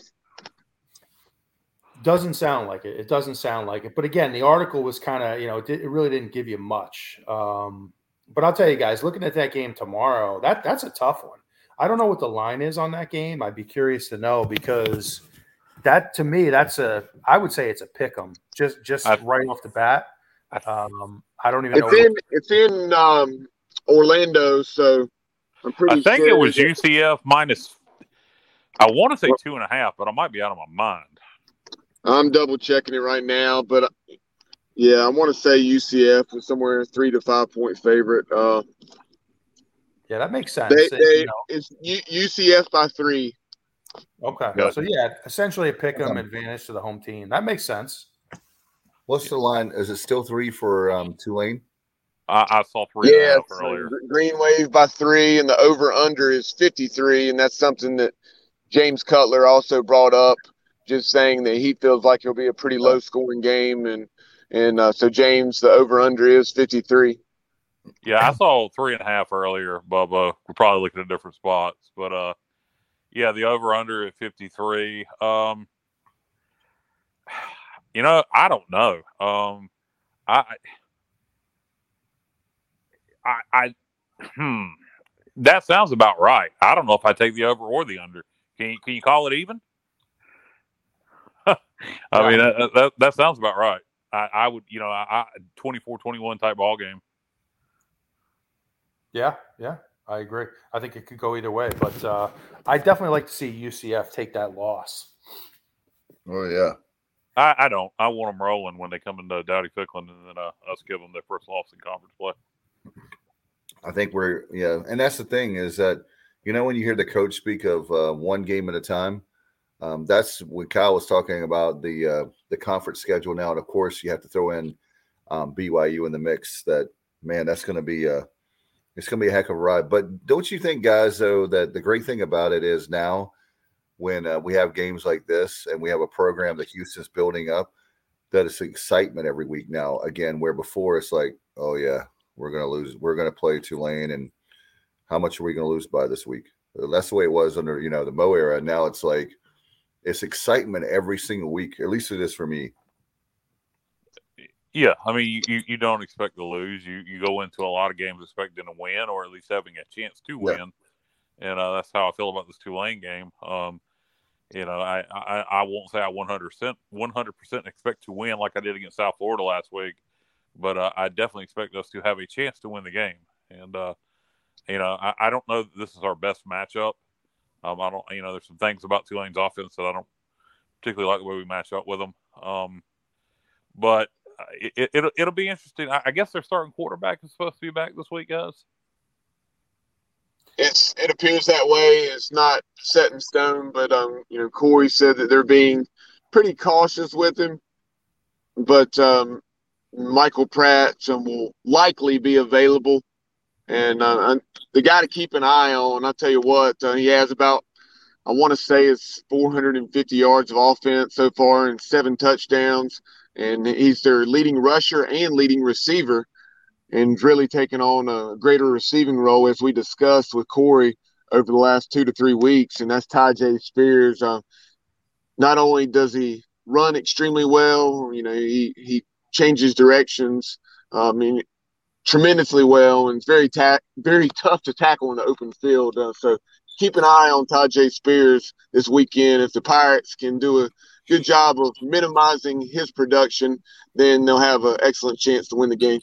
Doesn't sound like it. It doesn't sound like it. But again, the article was kind of, you know, it, it, really didn't give you much. Um, but I'll tell you guys, looking at that game tomorrow, that that's a tough one. I don't know what the line is on that game. I'd be curious to know because that to me, that's a I would say it's a pick 'em just just I, right off the bat. Um, I don't even it's know. In, it's in um, Orlando, so I'm pretty. I think sure it was UCF minus. I want to say two and a half, but I might be out of my mind. I'm double checking it right now, but yeah, I want to say UCF was somewhere three to five point favorite. Uh, yeah, that makes sense. They, they, you know. It's UCF by three. Okay. Good. So yeah, essentially a pick 'em advantage to the home team. That makes sense. What's the line? Is it still three for um, Tulane? I, I saw three yeah, earlier. Green Wave by three, and the over under is fifty three, and that's something that James Cutler also brought up, just saying that he feels like it'll be a pretty low scoring game, and and uh, so James, the over under is fifty three. Yeah, I saw three and a half earlier, Bubba. We're probably looking at different spots, but uh, yeah, the over under at fifty three. Um, you know, I don't know. Um, I, I, I, hmm, that sounds about right. I don't know if I take the over or the under. Can you, can you call it even? I mean, that, that, that sounds about right. I, I would, you know, I, 24-21 type ball game. Yeah, yeah, I agree. I think it could go either way, but uh, I definitely like to see UCF take that loss. Oh yeah, I, I don't. I want them rolling when they come into Dowdy Ficklen, and then uh, us give them their first loss in conference play. I think we're yeah, and that's the thing is that you know when you hear the coach speak of uh, one game at a time, um, that's what Kyle was talking about the uh, the conference schedule now, and of course you have to throw in um, BYU in the mix. That man, that's going to be a it's going to be a heck of a ride. But don't you think, guys, though, that the great thing about it is now when uh, we have games like this and we have a program that Houston's building up, that it's excitement every week now. Again, where before it's like, oh yeah, we're going to lose, we're going to play Tulane, and how much are we going to lose by this week? That's the way it was under you know the Mo era. Now it's like it's excitement every single week. At least it is for me. Yeah, I mean, you, you don't expect to lose. You you go into a lot of games expecting to win, or at least having a chance to win, yeah. and uh, that's how I feel about this Tulane game. Um, you know, I, I, I won't say I 100 percent 100 percent expect to win like I did against South Florida last week, but uh, I definitely expect us to have a chance to win the game. And uh, you know, I, I don't know that this is our best matchup. Um, I don't, you know, there's some things about Tulane's offense that I don't particularly like the way we match up with them. Um, but it, will it'll, be interesting. I, I, guess their starting quarterback is supposed to be back this week, guys. It's it appears that way. It's not set in stone, but um, you know, Corey said that they're being pretty cautious with him. But um, Michael Pratt um, will likely be available, and uh, the guy to keep an eye on. I'll tell you what, uh, he has about I want to say it's 450 yards of offense so far and seven touchdowns and he's their leading rusher and leading receiver, and really taking on a greater receiving role as we discussed with Corey over the last two to three weeks, and that's Tyjae Spears. Uh, not only does he run extremely well, you know, he he changes directions. I mean, tremendously well, and it's very ta- very tough to tackle in the open field. Uh, so keep an eye on Tyjae Spears this weekend. If the Pirates can do a good job of minimizing his production, then they'll have an excellent chance to win the game.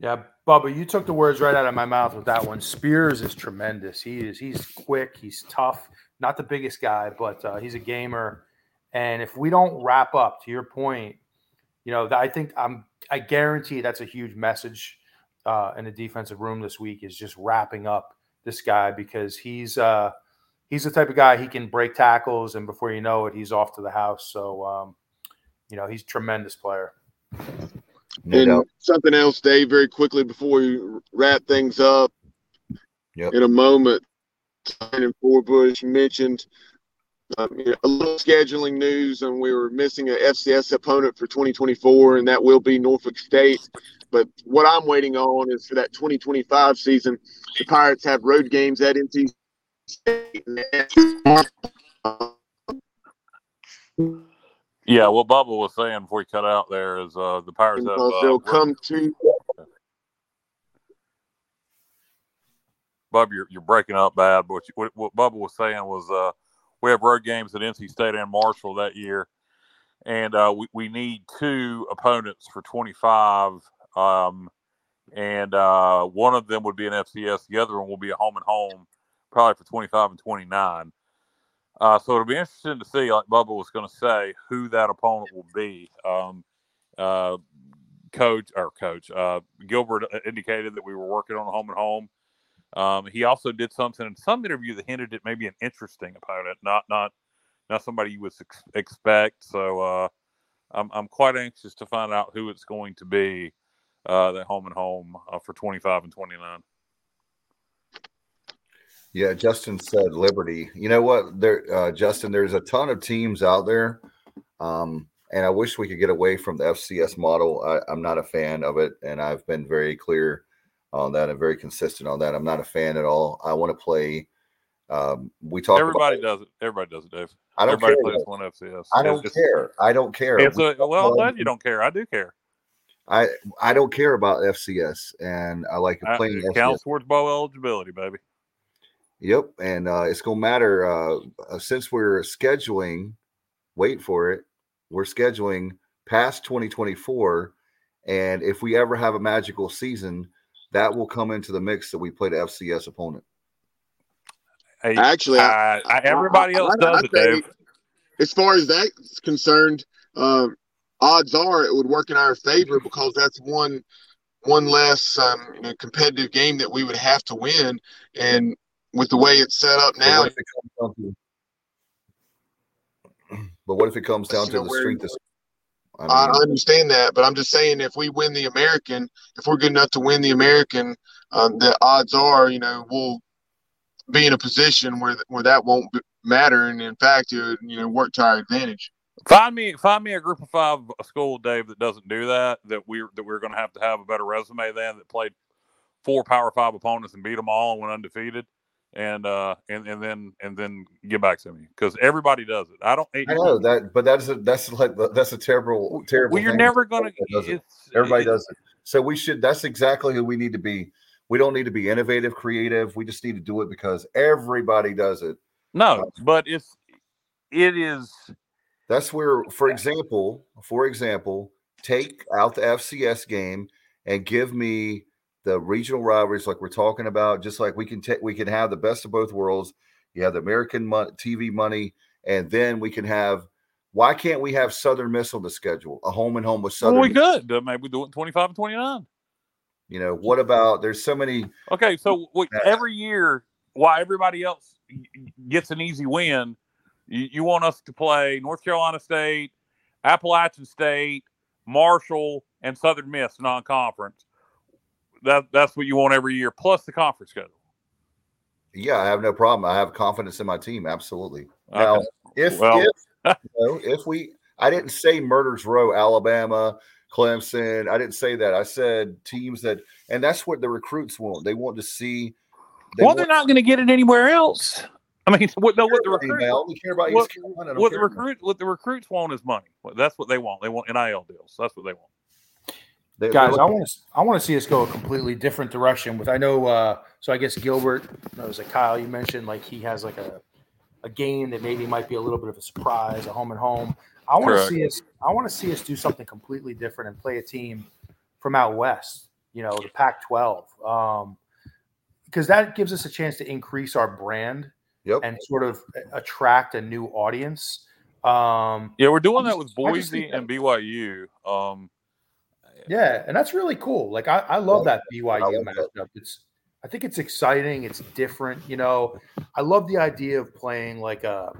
Yeah, Bubba, you took the words right out of my mouth with that one. Spears is tremendous. He is he's quick, he's tough, not the biggest guy, but uh, he's a gamer. And if we don't wrap up, to your point, you know, I think I'm I guarantee that's a huge message uh, in the defensive room this week is just wrapping up this guy because he's uh, he's the type of guy he can break tackles and before you know it he's off to the house. So um, you know he's a tremendous player. and something else, Dave, very quickly before we wrap things up. Yep. In a moment, and Forbush mentioned um, you know, a little scheduling news, and we were missing an FCS opponent for 2024, and that will be Norfolk State. But what I'm waiting on is for that 2025 season. The Pirates have road games at NC State. Yeah, what Bubba was saying before he cut out there is uh, the Pirates have. Uh, they'll come to Bubba, you're, you're breaking up bad. But what, you, what, what Bubba was saying was uh, we have road games at NC State and Marshall that year, and uh, we, we need two opponents for 25. Um, and uh, one of them would be an FCS, the other one will be a home and home, probably for 25 and 29. Uh, so it'll be interesting to see, like Bubba was going to say, who that opponent will be. Um, uh, coach or coach uh, Gilbert indicated that we were working on a home and home. Um, he also did something in some interview that hinted at maybe an interesting opponent, not not not somebody you would ex- expect. So uh, I'm I'm quite anxious to find out who it's going to be uh, that home and home uh, for 25 and 29. Yeah, Justin said Liberty. You know what, there, uh, Justin? There's a ton of teams out there, um, and I wish we could get away from the FCS model. I, I'm not a fan of it, and I've been very clear on that and very consistent on that. I'm not a fan at all. I want to play. Um, we talk. Everybody about, does it. Everybody does it, Dave. I don't Everybody care, plays one FCS. I don't It's- care. I don't care. It's a, well, glad you don't care. I do care. I I don't care about FCS, and I like I, playing it FCS. counts towards bowl eligibility, baby. Yep, and uh, it's gonna matter uh, uh, since we're scheduling. Wait for it. We're scheduling past 2024, and if we ever have a magical season, that will come into the mix that we play the FCS opponent. Hey, Actually, I- I, I, everybody I- else I- does I it, Dave. As far as that's concerned, um, odds are it would work in our favor because that's one one less um, you know, competitive game that we would have to win. And with the way it's set up But now, what if it comes down to, but what if it comes down to the where- strength of? I I, mean, I understand that, but I'm just saying if we win the American, if we're good enough to win the American, um, the odds are, you know, we'll be in a position where where that won't matter, and in fact, it would, you know, work to our advantage. Find me, find me a group of five a school, Dave, that doesn't do that. That we're that we're going to have to have a better resume than that played four Power Five opponents and beat them all and went undefeated, and uh and and then and then get back to me because everybody does it. I don't. I know that, but that's a that's like that's a terrible terrible. Well, you're never going Everybody does to. it. Everybody does it. So we should. That's exactly who we need to be. We don't need to be innovative, creative. We just need to do it because everybody does it. No, but it's it is. That's where, for example, for example, take out the FCS game and give me the regional rivalries like we're talking about. Just like we can take, we can have the best of both worlds. You have the American mon- TV money, and then we can have. Why can't we have Southern Miss on the schedule? A home and home with Well, Southern. we Miss? could uh, maybe do it in 25 and 29. You know what about? There's so many. Okay, so every year, why everybody else gets an easy win, you, you want us to play North Carolina State, Appalachian State, Marshall, and Southern Miss non-conference. That that's what you want every year, plus the conference schedule. Yeah, I have no problem. I have confidence in my team. Absolutely. Now, Okay. if Well- if you know, if we, I didn't say murders row, Alabama, Clemson. I didn't say that. I said teams that, and that's what the recruits want. They want to see They well, they're not going to get it anywhere else. I mean, what, no, what the Anybody, recruits, I only care about what, East Carolina. What the care recruit, what the recruits want is money. That's what they want. They want NIL deals. That's what they want. They- guys i want to i want to see us go a completely different direction with i know uh so i guess gilbert it was like kyle you mentioned like he has like a a game that maybe might be a little bit of a surprise a home and home i want to see us i want to see us do something completely different and play a team from out west you know the pac 12 um because that gives us a chance to increase our brand Yep. and sort of attract a new audience um Yeah, we're doing I that with just- I just Boise and BYU. Um, Yeah, and that's really cool. Like I, I love that BYU that. matchup. It's I think it's exciting. It's different. You know, I love the idea of playing like a,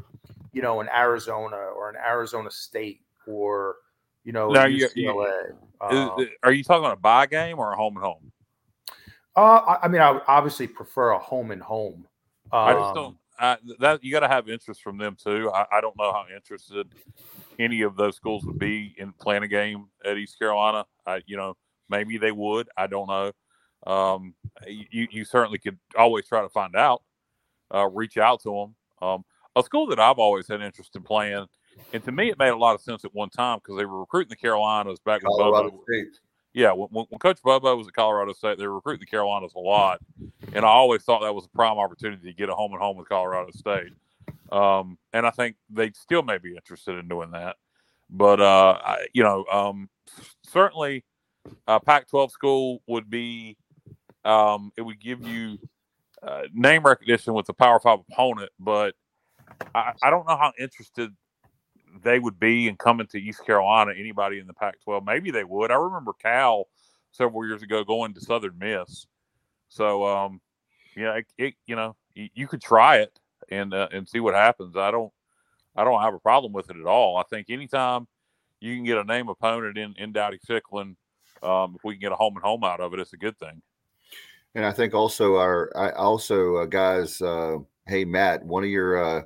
you know, an Arizona or an Arizona State or you know Now, you- you- UCLA. is- Um, are you talking about a buy game or a home and home? uh, I, I mean, I would obviously prefer a home and home. Um, I just don't. I, that you got to have interest from them too. I, I don't know how interested any of those schools would be in playing a game at East Carolina. I, you know, maybe they would. I don't know. Um, you you certainly could always try to find out. Uh, reach out to them. Um, a school that I've always had interest in playing, and to me it made a lot of sense at one time because they were recruiting the Carolinas back when Colorado Bobo State. yeah, when, when Coach Bobo was at Colorado State, they were recruiting the Carolinas a lot, and I always thought that was a prime opportunity to get a home and home with Colorado State. Um, and I think they still may be interested in doing that, but uh, I, you know, um, certainly, a Pac-12 school would be, um, it would give you uh, name recognition with the Power Five opponent, but I, I don't know how interested they would be in coming to East Carolina. Anybody in the Pac-12, maybe they would. I remember Cal several years ago going to Southern Miss. So, um, yeah, it, it you know you, you could try it and uh, and see what happens. I don't I don't have a problem with it at all. I think anytime you can get a name opponent in in Dowdy Ficklen, um, if we can get a home and home out of it, it's a good thing. And I think also our, I also uh, guys, uh, hey Matt, one of your uh,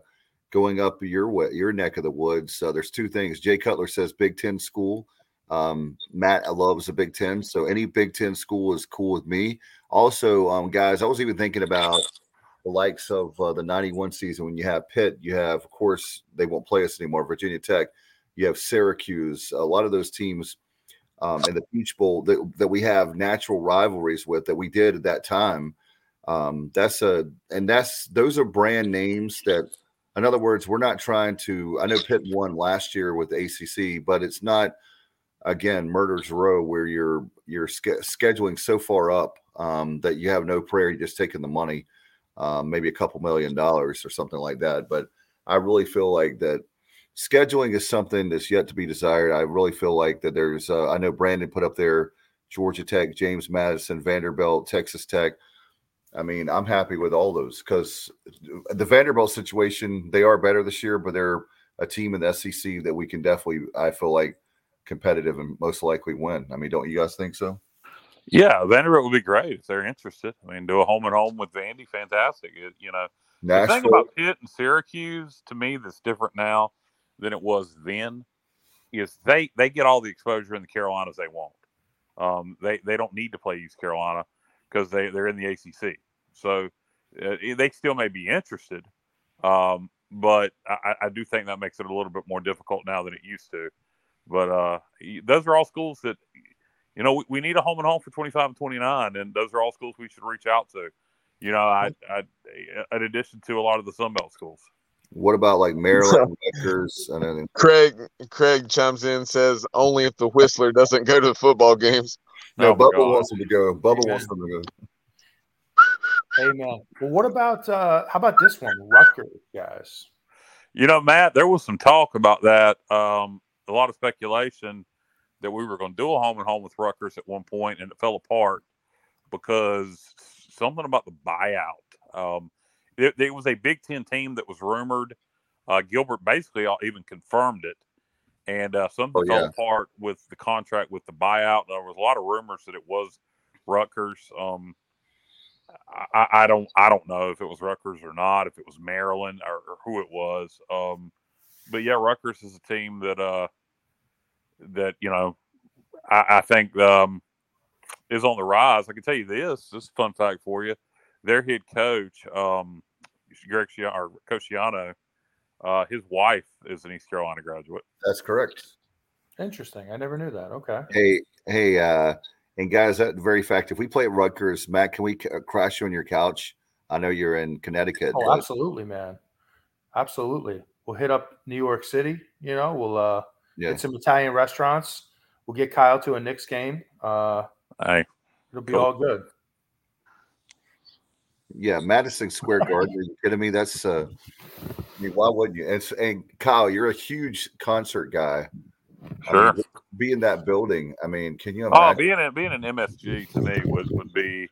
going up your your neck of the woods. Uh, there's two things. Jay Cutler says Big Ten school. Um, Matt loves the Big Ten, so any Big Ten school is cool with me. Also, um, guys, I was even thinking about the likes of uh, the '91 season when you have Pitt, you have, of course, they won't play us anymore. Virginia Tech, you have Syracuse. A lot of those teams um, and the Peach Bowl that, that we have natural rivalries with that we did at that time. Um, that's a and that's those are brand names that, in other words, we're not trying to. I know Pitt won last year with ACC, but it's not again murders row where you're you're sch- scheduling so far up um, that you have no prayer. You're just taking the money, um, maybe a couple million dollars or something like that. But I really feel like that scheduling is something that's yet to be desired. I really feel like that there's, uh, I know Brandon put up there Georgia Tech, James Madison, Vanderbilt, Texas Tech. I mean, I'm happy with all those because the Vanderbilt situation, they are better this year, but they're a team in the SEC that we can definitely, I feel like, competitive and most likely win. I mean, don't you guys think so? Yeah, Vanderbilt would be great if they're interested. I mean, do a home and home with Vandy, fantastic. It, you know, the thing about Pitt and Syracuse to me that's different now than it was then is they they get all the exposure in the Carolinas they want. Um, they they don't need to play East Carolina because they they're in the ACC. So uh, they still may be interested, um, but I, I do think that makes it a little bit more difficult now than it used to. But uh, those are all schools that you know we, we need a home and home for 25 and 29, and those are all schools we should reach out to. You know, I, I in addition to a lot of the Sun Belt schools. what about like Maryland, Rutgers, and then Craig Craig chimes in says only if the Whistler doesn't go to the football games. no, Oh, my Bubba God. wants them to go. Bubba Amen. wants them to go. Amen. Well, what about uh how about this one, Rutgers, guys? You know, Matt, there was some talk about that. Um, a lot of speculation that we were going to do a home and home with Rutgers at one point, and it fell apart because something about the buyout. Um, it, it was a Big Ten team that was rumored. Uh, Gilbert basically even confirmed it, and uh, something Oh, fell yeah. apart with the contract with the buyout. There was a lot of rumors that it was Rutgers. Um, I, I don't I don't know if it was Rutgers or not, if it was Maryland or, or who it was. Um, but yeah, Rutgers is a team that uh that you know I, I think um is on the rise. I can tell you this. This is a fun fact for you. their head coach, um, Greg Schiano, or Coach Schiano, uh, his wife is an East Carolina graduate. That's correct. Interesting. I never knew that. Okay. Hey, hey, uh, and guys, that very fact, if we play at Rutgers, Matt, can we c- uh, crash you on your couch? I know you're in Connecticut. Oh, absolutely, man. Absolutely. We'll hit up New York City. You know, we'll uh, Yeah. hit some Italian restaurants. We'll get Kyle to a Knicks game. Uh, Hey, it'll be Cool. all good. Yeah, Madison Square Garden. Are you kidding me? That's uh, I mean, why wouldn't you? And, and Kyle, you're a huge concert guy. I sure. mean, be in that building. I mean, can you Imagine? Oh, being in, being an MSG to me would would be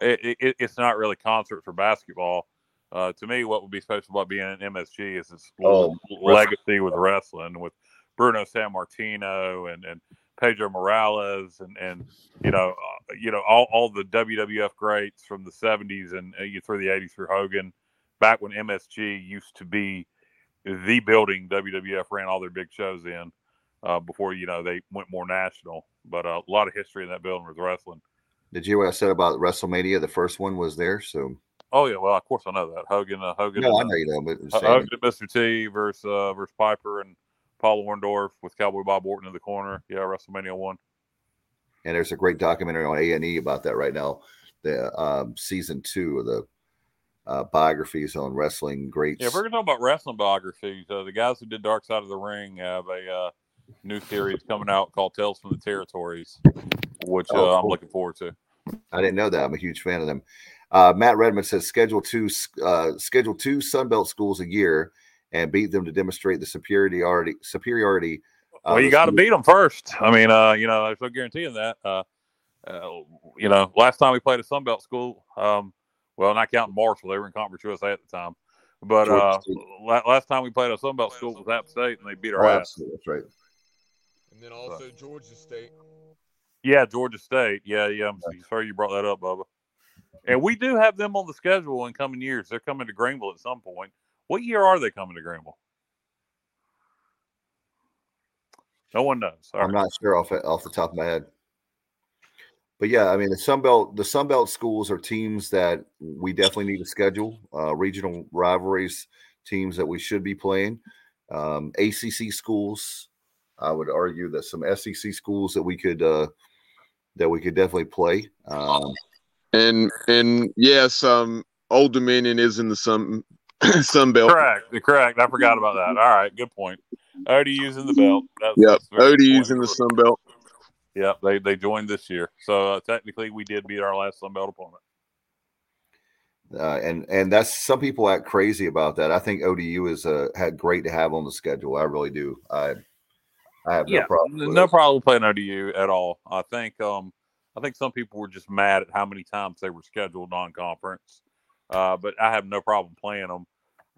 it, it, it's not really concert for basketball. Uh, to me, what would be special about being an MSG is its Oh, legacy with wrestling, with Bruno Sammartino and and Pedro Morales, and and you know uh, you know all, all the WWF greats from the '70s and uh, you through the '80s through Hogan, back when MSG used to be the building WWF ran all their big shows in uh, before you know they went more national. But uh, a lot of history in that building with wrestling. Did you hear what I said about WrestleMania? The first one was there, so Oh yeah, well of course I know that Hogan, uh, Hogan, no, I know you know, but uh, Hogan and Mr. T versus uh, versus Piper and Paul Orndorff with Cowboy Bob Orton in the corner. Yeah, WrestleMania one. and there's a great documentary on A and E about that right now. The um, season two of the uh, biographies on wrestling greats. Yeah, if we're gonna talk about wrestling biographies. Uh, the guys who did Dark Side of the Ring have a uh, new series coming out called Tales from the Territories, which uh, Oh, I'm looking forward to. I didn't know that. I'm a huge fan of them. Uh, Matt Redmond says schedule two uh, schedule two Sunbelt schools a year and beat them to demonstrate the superiority superiority. uh, well, you got to beat them first. I mean, uh, you know, there's no guaranteeing that. Uh, uh, you know, last time we played a Sunbelt school, um, well, not counting Marshall, they were in Conference USA at the time. But uh, la- last time we played a Sunbelt school was App State, and they beat our Oh, ass. absolutely, that's right. And then also Georgia State. Yeah, Georgia State. Yeah, yeah. I'm sorry you brought that up, Bubba. And we do have them on the schedule in coming years. They're coming to Greenville at some point. What year are they coming to Greenville? No one knows. All I'm right. not sure off off the top of my head. But yeah, I mean the Sun Belt the Sun Belt schools are teams that we definitely need to schedule. Uh, regional rivalries, teams that we should be playing. Um, ACC schools, I would argue that some SEC schools that we could uh, that we could definitely play. Um, And and yes, um, Old Dominion is in the Sun Sun Belt. Correct. Correct. I forgot about that. All right. Good point. ODU's in the belt. That's, Yep, that's very ODU's in the Sun Belt. Yep. They they joined this year. So uh, technically, we did beat our last Sun Belt opponent. uh, and and that's some people act crazy about that. I think ODU is uh, had great to have on the schedule. I really do. I I have no problem. with no it. problem playing ODU at all. I think um I think some people were just mad at how many times they were scheduled non-conference. Uh, but I have no problem playing them.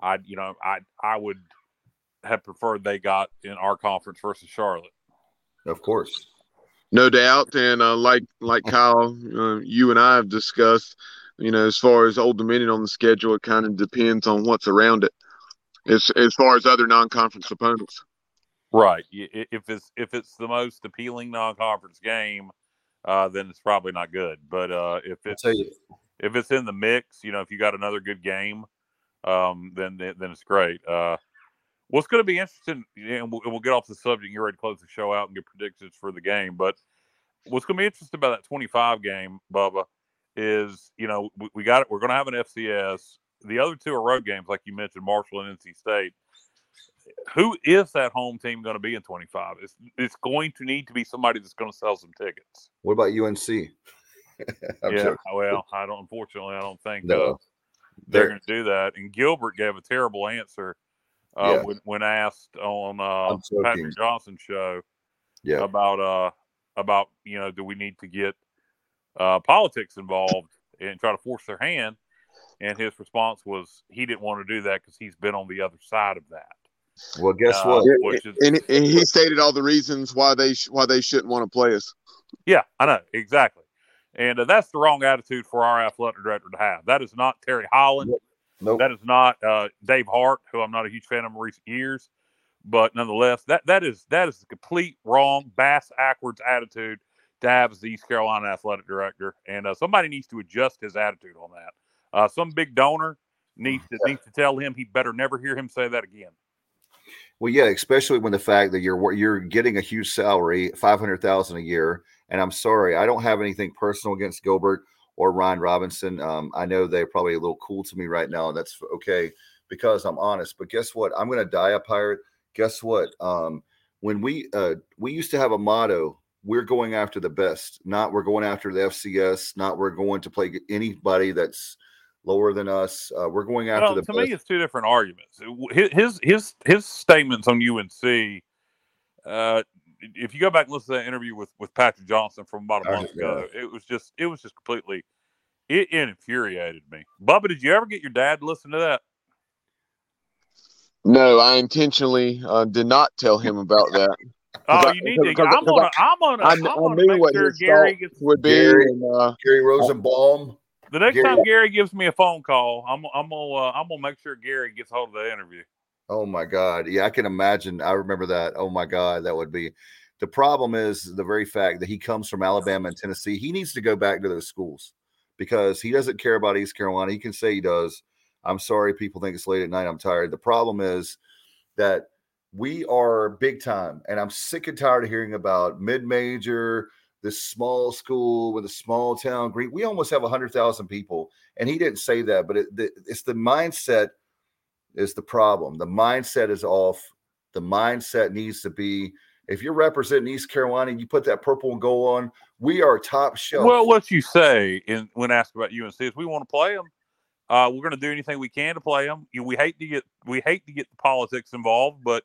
I you know I I would have preferred they got in our conference versus Charlotte. Of course. No doubt, and uh, like like Kyle, uh, you and I have discussed, you know, as far as Old Dominion on the schedule, it kind of depends on what's around it. As as far as other non-conference opponents, Right. If it's if it's the most appealing non-conference game, uh, then it's probably not good. But uh, if I'll it's tell you, if it's in the mix, you know, if you got another good game, um, then then it's great. Uh, what's going to be interesting, and we'll, we'll get off the subject. You're ready to close the show out and get predictions for the game. But what's going to be interesting about that 25 game, Bubba, is you know we, we got it. We're going to have an FCS. The other two are road games, like you mentioned, Marshall and NC State. Who is that home team going to be in 25? It's it's going to need to be somebody that's going to sell some tickets. what about UNC? I'm yeah, joking. well, I don't. Unfortunately, I don't think uh, they're They're- going to do that. And Gilbert gave a terrible answer uh, Yeah. when, when asked on uh, Patrick Johnson's show Yeah. about uh about you know do we need to get uh, politics involved and try to force their hand? And his response was he didn't want to do that because he's been on the other side of that. Well, guess Uh, what? And, and he stated all the reasons why they sh- why they shouldn't want to play us. Yeah, I know exactly, and uh, that's the wrong attitude for our athletic director to have. That is not Terry Holland. Nope. That is not uh, Dave Hart, who I'm not a huge fan of in recent years, but nonetheless, that that is that is the complete wrong, bass backwards attitude to have as the East Carolina athletic director, and uh, somebody needs to adjust his attitude on that. Uh, some big donor needs to needs to tell him he better never hear him say that again. Well, yeah, especially when the fact that you're you're getting a huge salary, five hundred thousand a year. And I'm sorry, I don't have anything personal against Gilbert or Ryan Robinson. Um, I know they're probably a little cool to me right now, and that's okay because I'm honest. But guess what? I'm going to die a pirate. Guess what? Um, when we uh, we used to have a motto we're going after the best not we're going after the fcs not we're going to play anybody that's lower than us uh, we're going after the to best me, it's two different arguments. His his his, his statements on UNC. Uh, if you go back and listen to that interview with with Patrick Johnson from about a month ago, it was just it was just completely it, it infuriated me. Bubba, did you ever get your dad to listen to that? No, I intentionally uh, did not tell him about that. Oh, I- you need to. I'm because gonna. I- I'm gonna. I, I'm gonna knew make what sure Gary thoughts gets. would be, Gary- and uh, Gary Rosenbaum. The next Gary- time Gary gives me a phone call, I'm I'm gonna uh, I'm gonna make sure Gary gets hold of the interview. Oh my God. Yeah, I can imagine. I remember that. Oh my God, that would be the problem is the very fact that he comes from Alabama and Tennessee. He needs to go back to those schools because he doesn't care about East Carolina. He can say he does. I'm sorry, people think it's late at night. I'm tired. The problem is that we are big time, and I'm sick and tired of hearing about mid-major, this small school with a small town. Green. We almost have hundred thousand people, and he didn't say that, but it, it's the mindset is the problem. The mindset is off. The mindset needs to be if you're representing East Carolina and you put that purple and gold on, we are top shelf. Well, what you say in when asked about UNC is we want to play them. Uh, we're going to do anything we can to play them. You know, we hate to get we hate to get the politics involved, but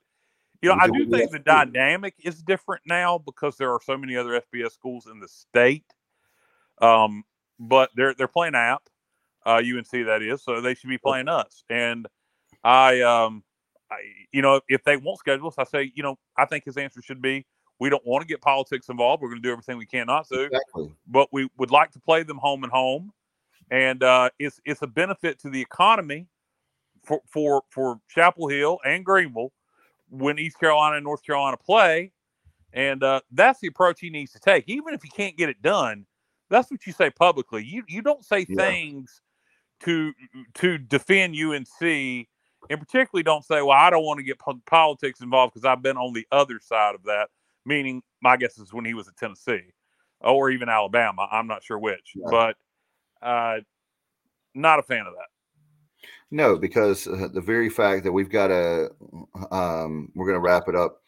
you know I do do what we think the have to do. dynamic is different now because there are so many other FBS schools in the state. Um, but they're they're playing app, uh, UNC that is, so they should be playing us. And I, um, I, you know, if they won't schedule us, I say, you know, I think his answer should be, we don't want to get politics involved. We're going to do everything we can not to exactly. but we would like to play them home and home, and uh, it's it's a benefit to the economy for for for Chapel Hill and Greenville when East Carolina and North Carolina play, and uh, that's the approach he needs to take. Even if he can't get it done, that's what you say publicly. You you don't say Yeah. things to to defend UNC, and particularly don't say, "Well, I don't want to get po- politics involved because I've been on the other side of that." Meaning, my guess is when he was at Tennessee or even Alabama. I'm not sure which, Yeah. but uh, not a fan of that. No, because uh, the very fact that we've got to, um, we're going to wrap it up,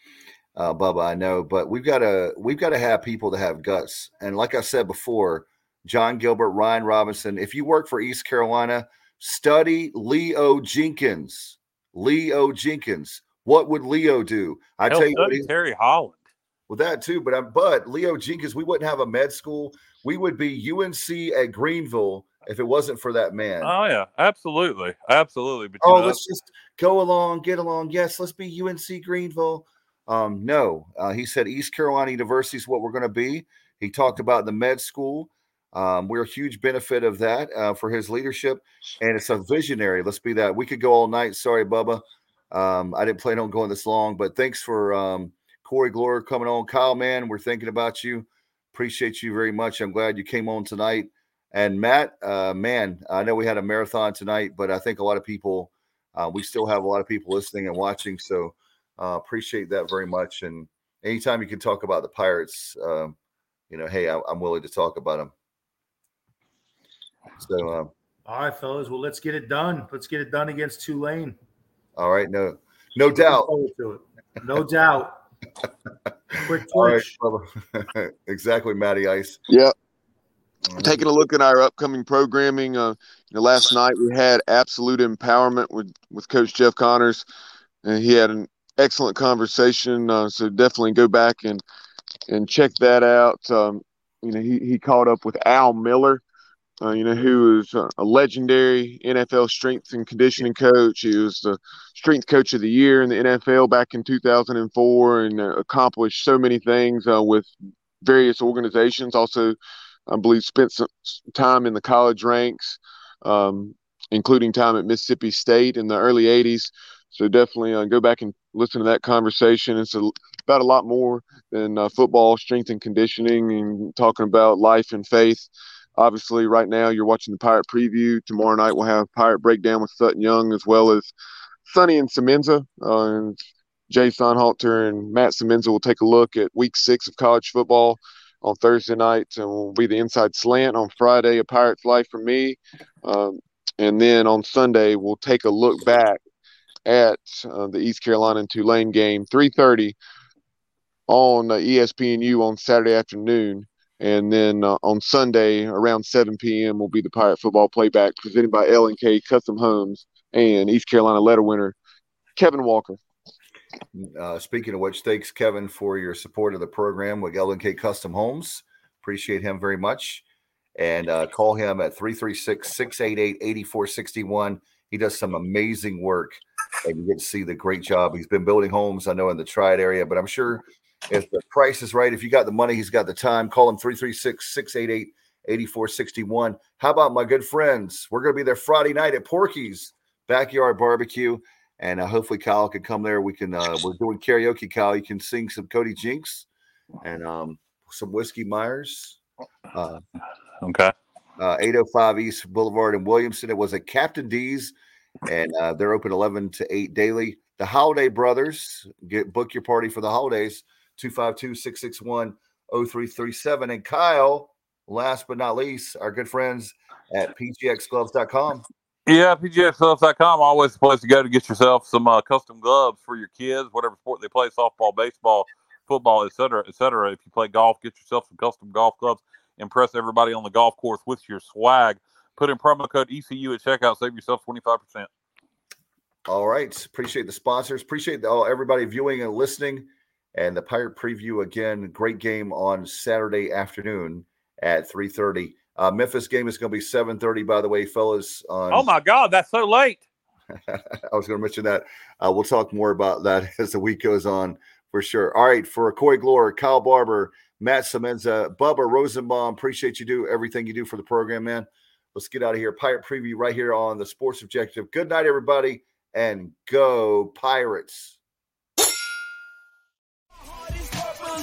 uh, Bubba. I know, but we've got to, we've got to have people that have guts. And like I said before, Jon Gilbert, Ryan Robinson. If you work for East Carolina, study Leo Jenkins. Leo Jenkins. What would Leo do? I Hell, tell you, what, Terry Holland. well, that too. But I'm, but Leo Jenkins, we wouldn't have a med school. We would be UNC at Greenville if it wasn't for that man. Oh yeah, absolutely, absolutely. But oh, know, let's just go along, get along. Yes, let's be UNC Greenville. Um, no, uh, he said East Carolina University is what we're going to be. He talked about the med school. Um, we're a huge benefit of that uh, for his leadership, and it's a visionary. Let's be that. We could go all night. Sorry, Bubba. Um, I didn't plan on going this long, but thanks for um, Corey Gloor coming on. Kyle, man, we're thinking about you. Appreciate you very much. I'm glad you came on tonight. And Matt, uh, man, I know we had a marathon tonight, but I think a lot of people, uh, we still have a lot of people listening and watching. So uh, appreciate that very much. And anytime you can talk about the Pirates, um, you know, hey, I, I'm willing to talk about them. So, um, All right, fellas. Well, let's get it done. Let's get it done against Tulane. all right, no, no doubt. to it. No doubt. Quick All right, twitch. Bubba. exactly, Matty Ice. Yeah. Mhm. Taking a look at our upcoming programming, uh, you know, last night we had absolute empowerment with with Coach Jeff Connors, and he had an excellent conversation. Uh, so definitely go back and and check that out. Um, you know, he he caught up with Al Miller, uh, you know, who is a, a legendary NFL strength and conditioning coach. He was the strength coach of the year in the NFL back in 2004, and uh, accomplished so many things uh, with various organizations. Also. I believe spent some time in the college ranks, um, including time at Mississippi State in the early '80s. So definitely uh, go back and listen to that conversation. It's a, about a lot more than uh, football, strength and conditioning, and talking about life and faith. Obviously, right now you're watching the Pirate preview. Tomorrow night we'll have Pirate breakdown with Sutton Young as well as Sonny and Semenza. Uh, and Jay Sonhalter and Matt Semenza will take a look at week six of college football on Thursday night, and will be the inside slant on Friday. A Pirate's Life for me, um, and then on Sunday we'll take a look back at uh, the East Carolina and Tulane game, 3:30 on uh, ESPNU on Saturday afternoon. And then uh, on Sunday around 7 p.m. will be the Pirate football playback presented by L&K Custom Homes and East Carolina letter winner Kevin Walker. Uh, speaking of which, thanks Kevin for your support of the program with L&K Custom Homes. Appreciate him very much. And uh, call him at 336-688-8461. He does some amazing work and you get to see the great job. He's been building homes, I know, in the Triad area, but I'm sure if the price is right, if you got the money, he's got the time. Call him 336 688 8461. How about my good friends? We're going to be there Friday night at Porky's Backyard Barbecue. And uh, hopefully Kyle can come there. We can, uh, we're doing karaoke, Kyle. You can sing some Cody Jinks and um, some Whiskey Myers. Uh, okay. Uh, 805 East Boulevard in Williamston. It was at Captain D's, and uh, they're open 11 to 8 daily. The Holiday Brothers, get book your party for the holidays. 252 661 0337. And Kyle, last but not least, our good friends at pgxgloves.com. Yeah, pgxgloves.com, always the place to go to get yourself some uh, custom gloves for your kids, whatever sport they play softball, baseball, football, etc., etc. If you play golf, get yourself some custom golf gloves. Impress everybody on the golf course with your swag. Put in promo code ECU at checkout, save yourself 25%. All right. Appreciate the sponsors. Appreciate the, all, everybody viewing and listening and the Pirate preview again. Great game on Saturday afternoon at 3:30. Uh, Memphis game is going to be 7:30. By the way, fellas. On, oh my God, that's so late. I was going to mention that. Uh, we'll talk more about that as the week goes on for sure. All right, for Corey Gloor, Kyle Barber, Matt Semenza, Bubba Rosenbaum. Appreciate you do everything you do for the program, man. Let's get out of here. Pirate preview right here on the Sports Objective. Good night, everybody, and go Pirates.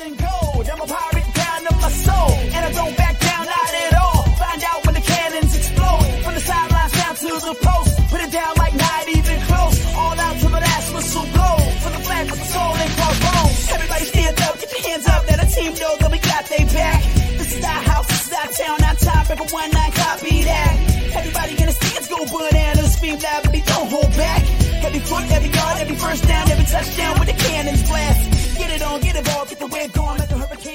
I'm a pirate down of my soul, and I don't back down not at all. Find out when the cannons explode, from the sidelines down to the post. Put it down like not even close. All out to the last whistle blow. For the flag with the soul and crossbones. Everybody stand up, get your hands up. Let a team know that we got their back. This is our house, this is our town, our time. Every one nine copy that. Everybody in the stands go bananas, scream loud, but don't hold back. Every foot, every yard, every first down, every touchdown with the cannons blast. Get it on, get it get the wave going like a hurricane.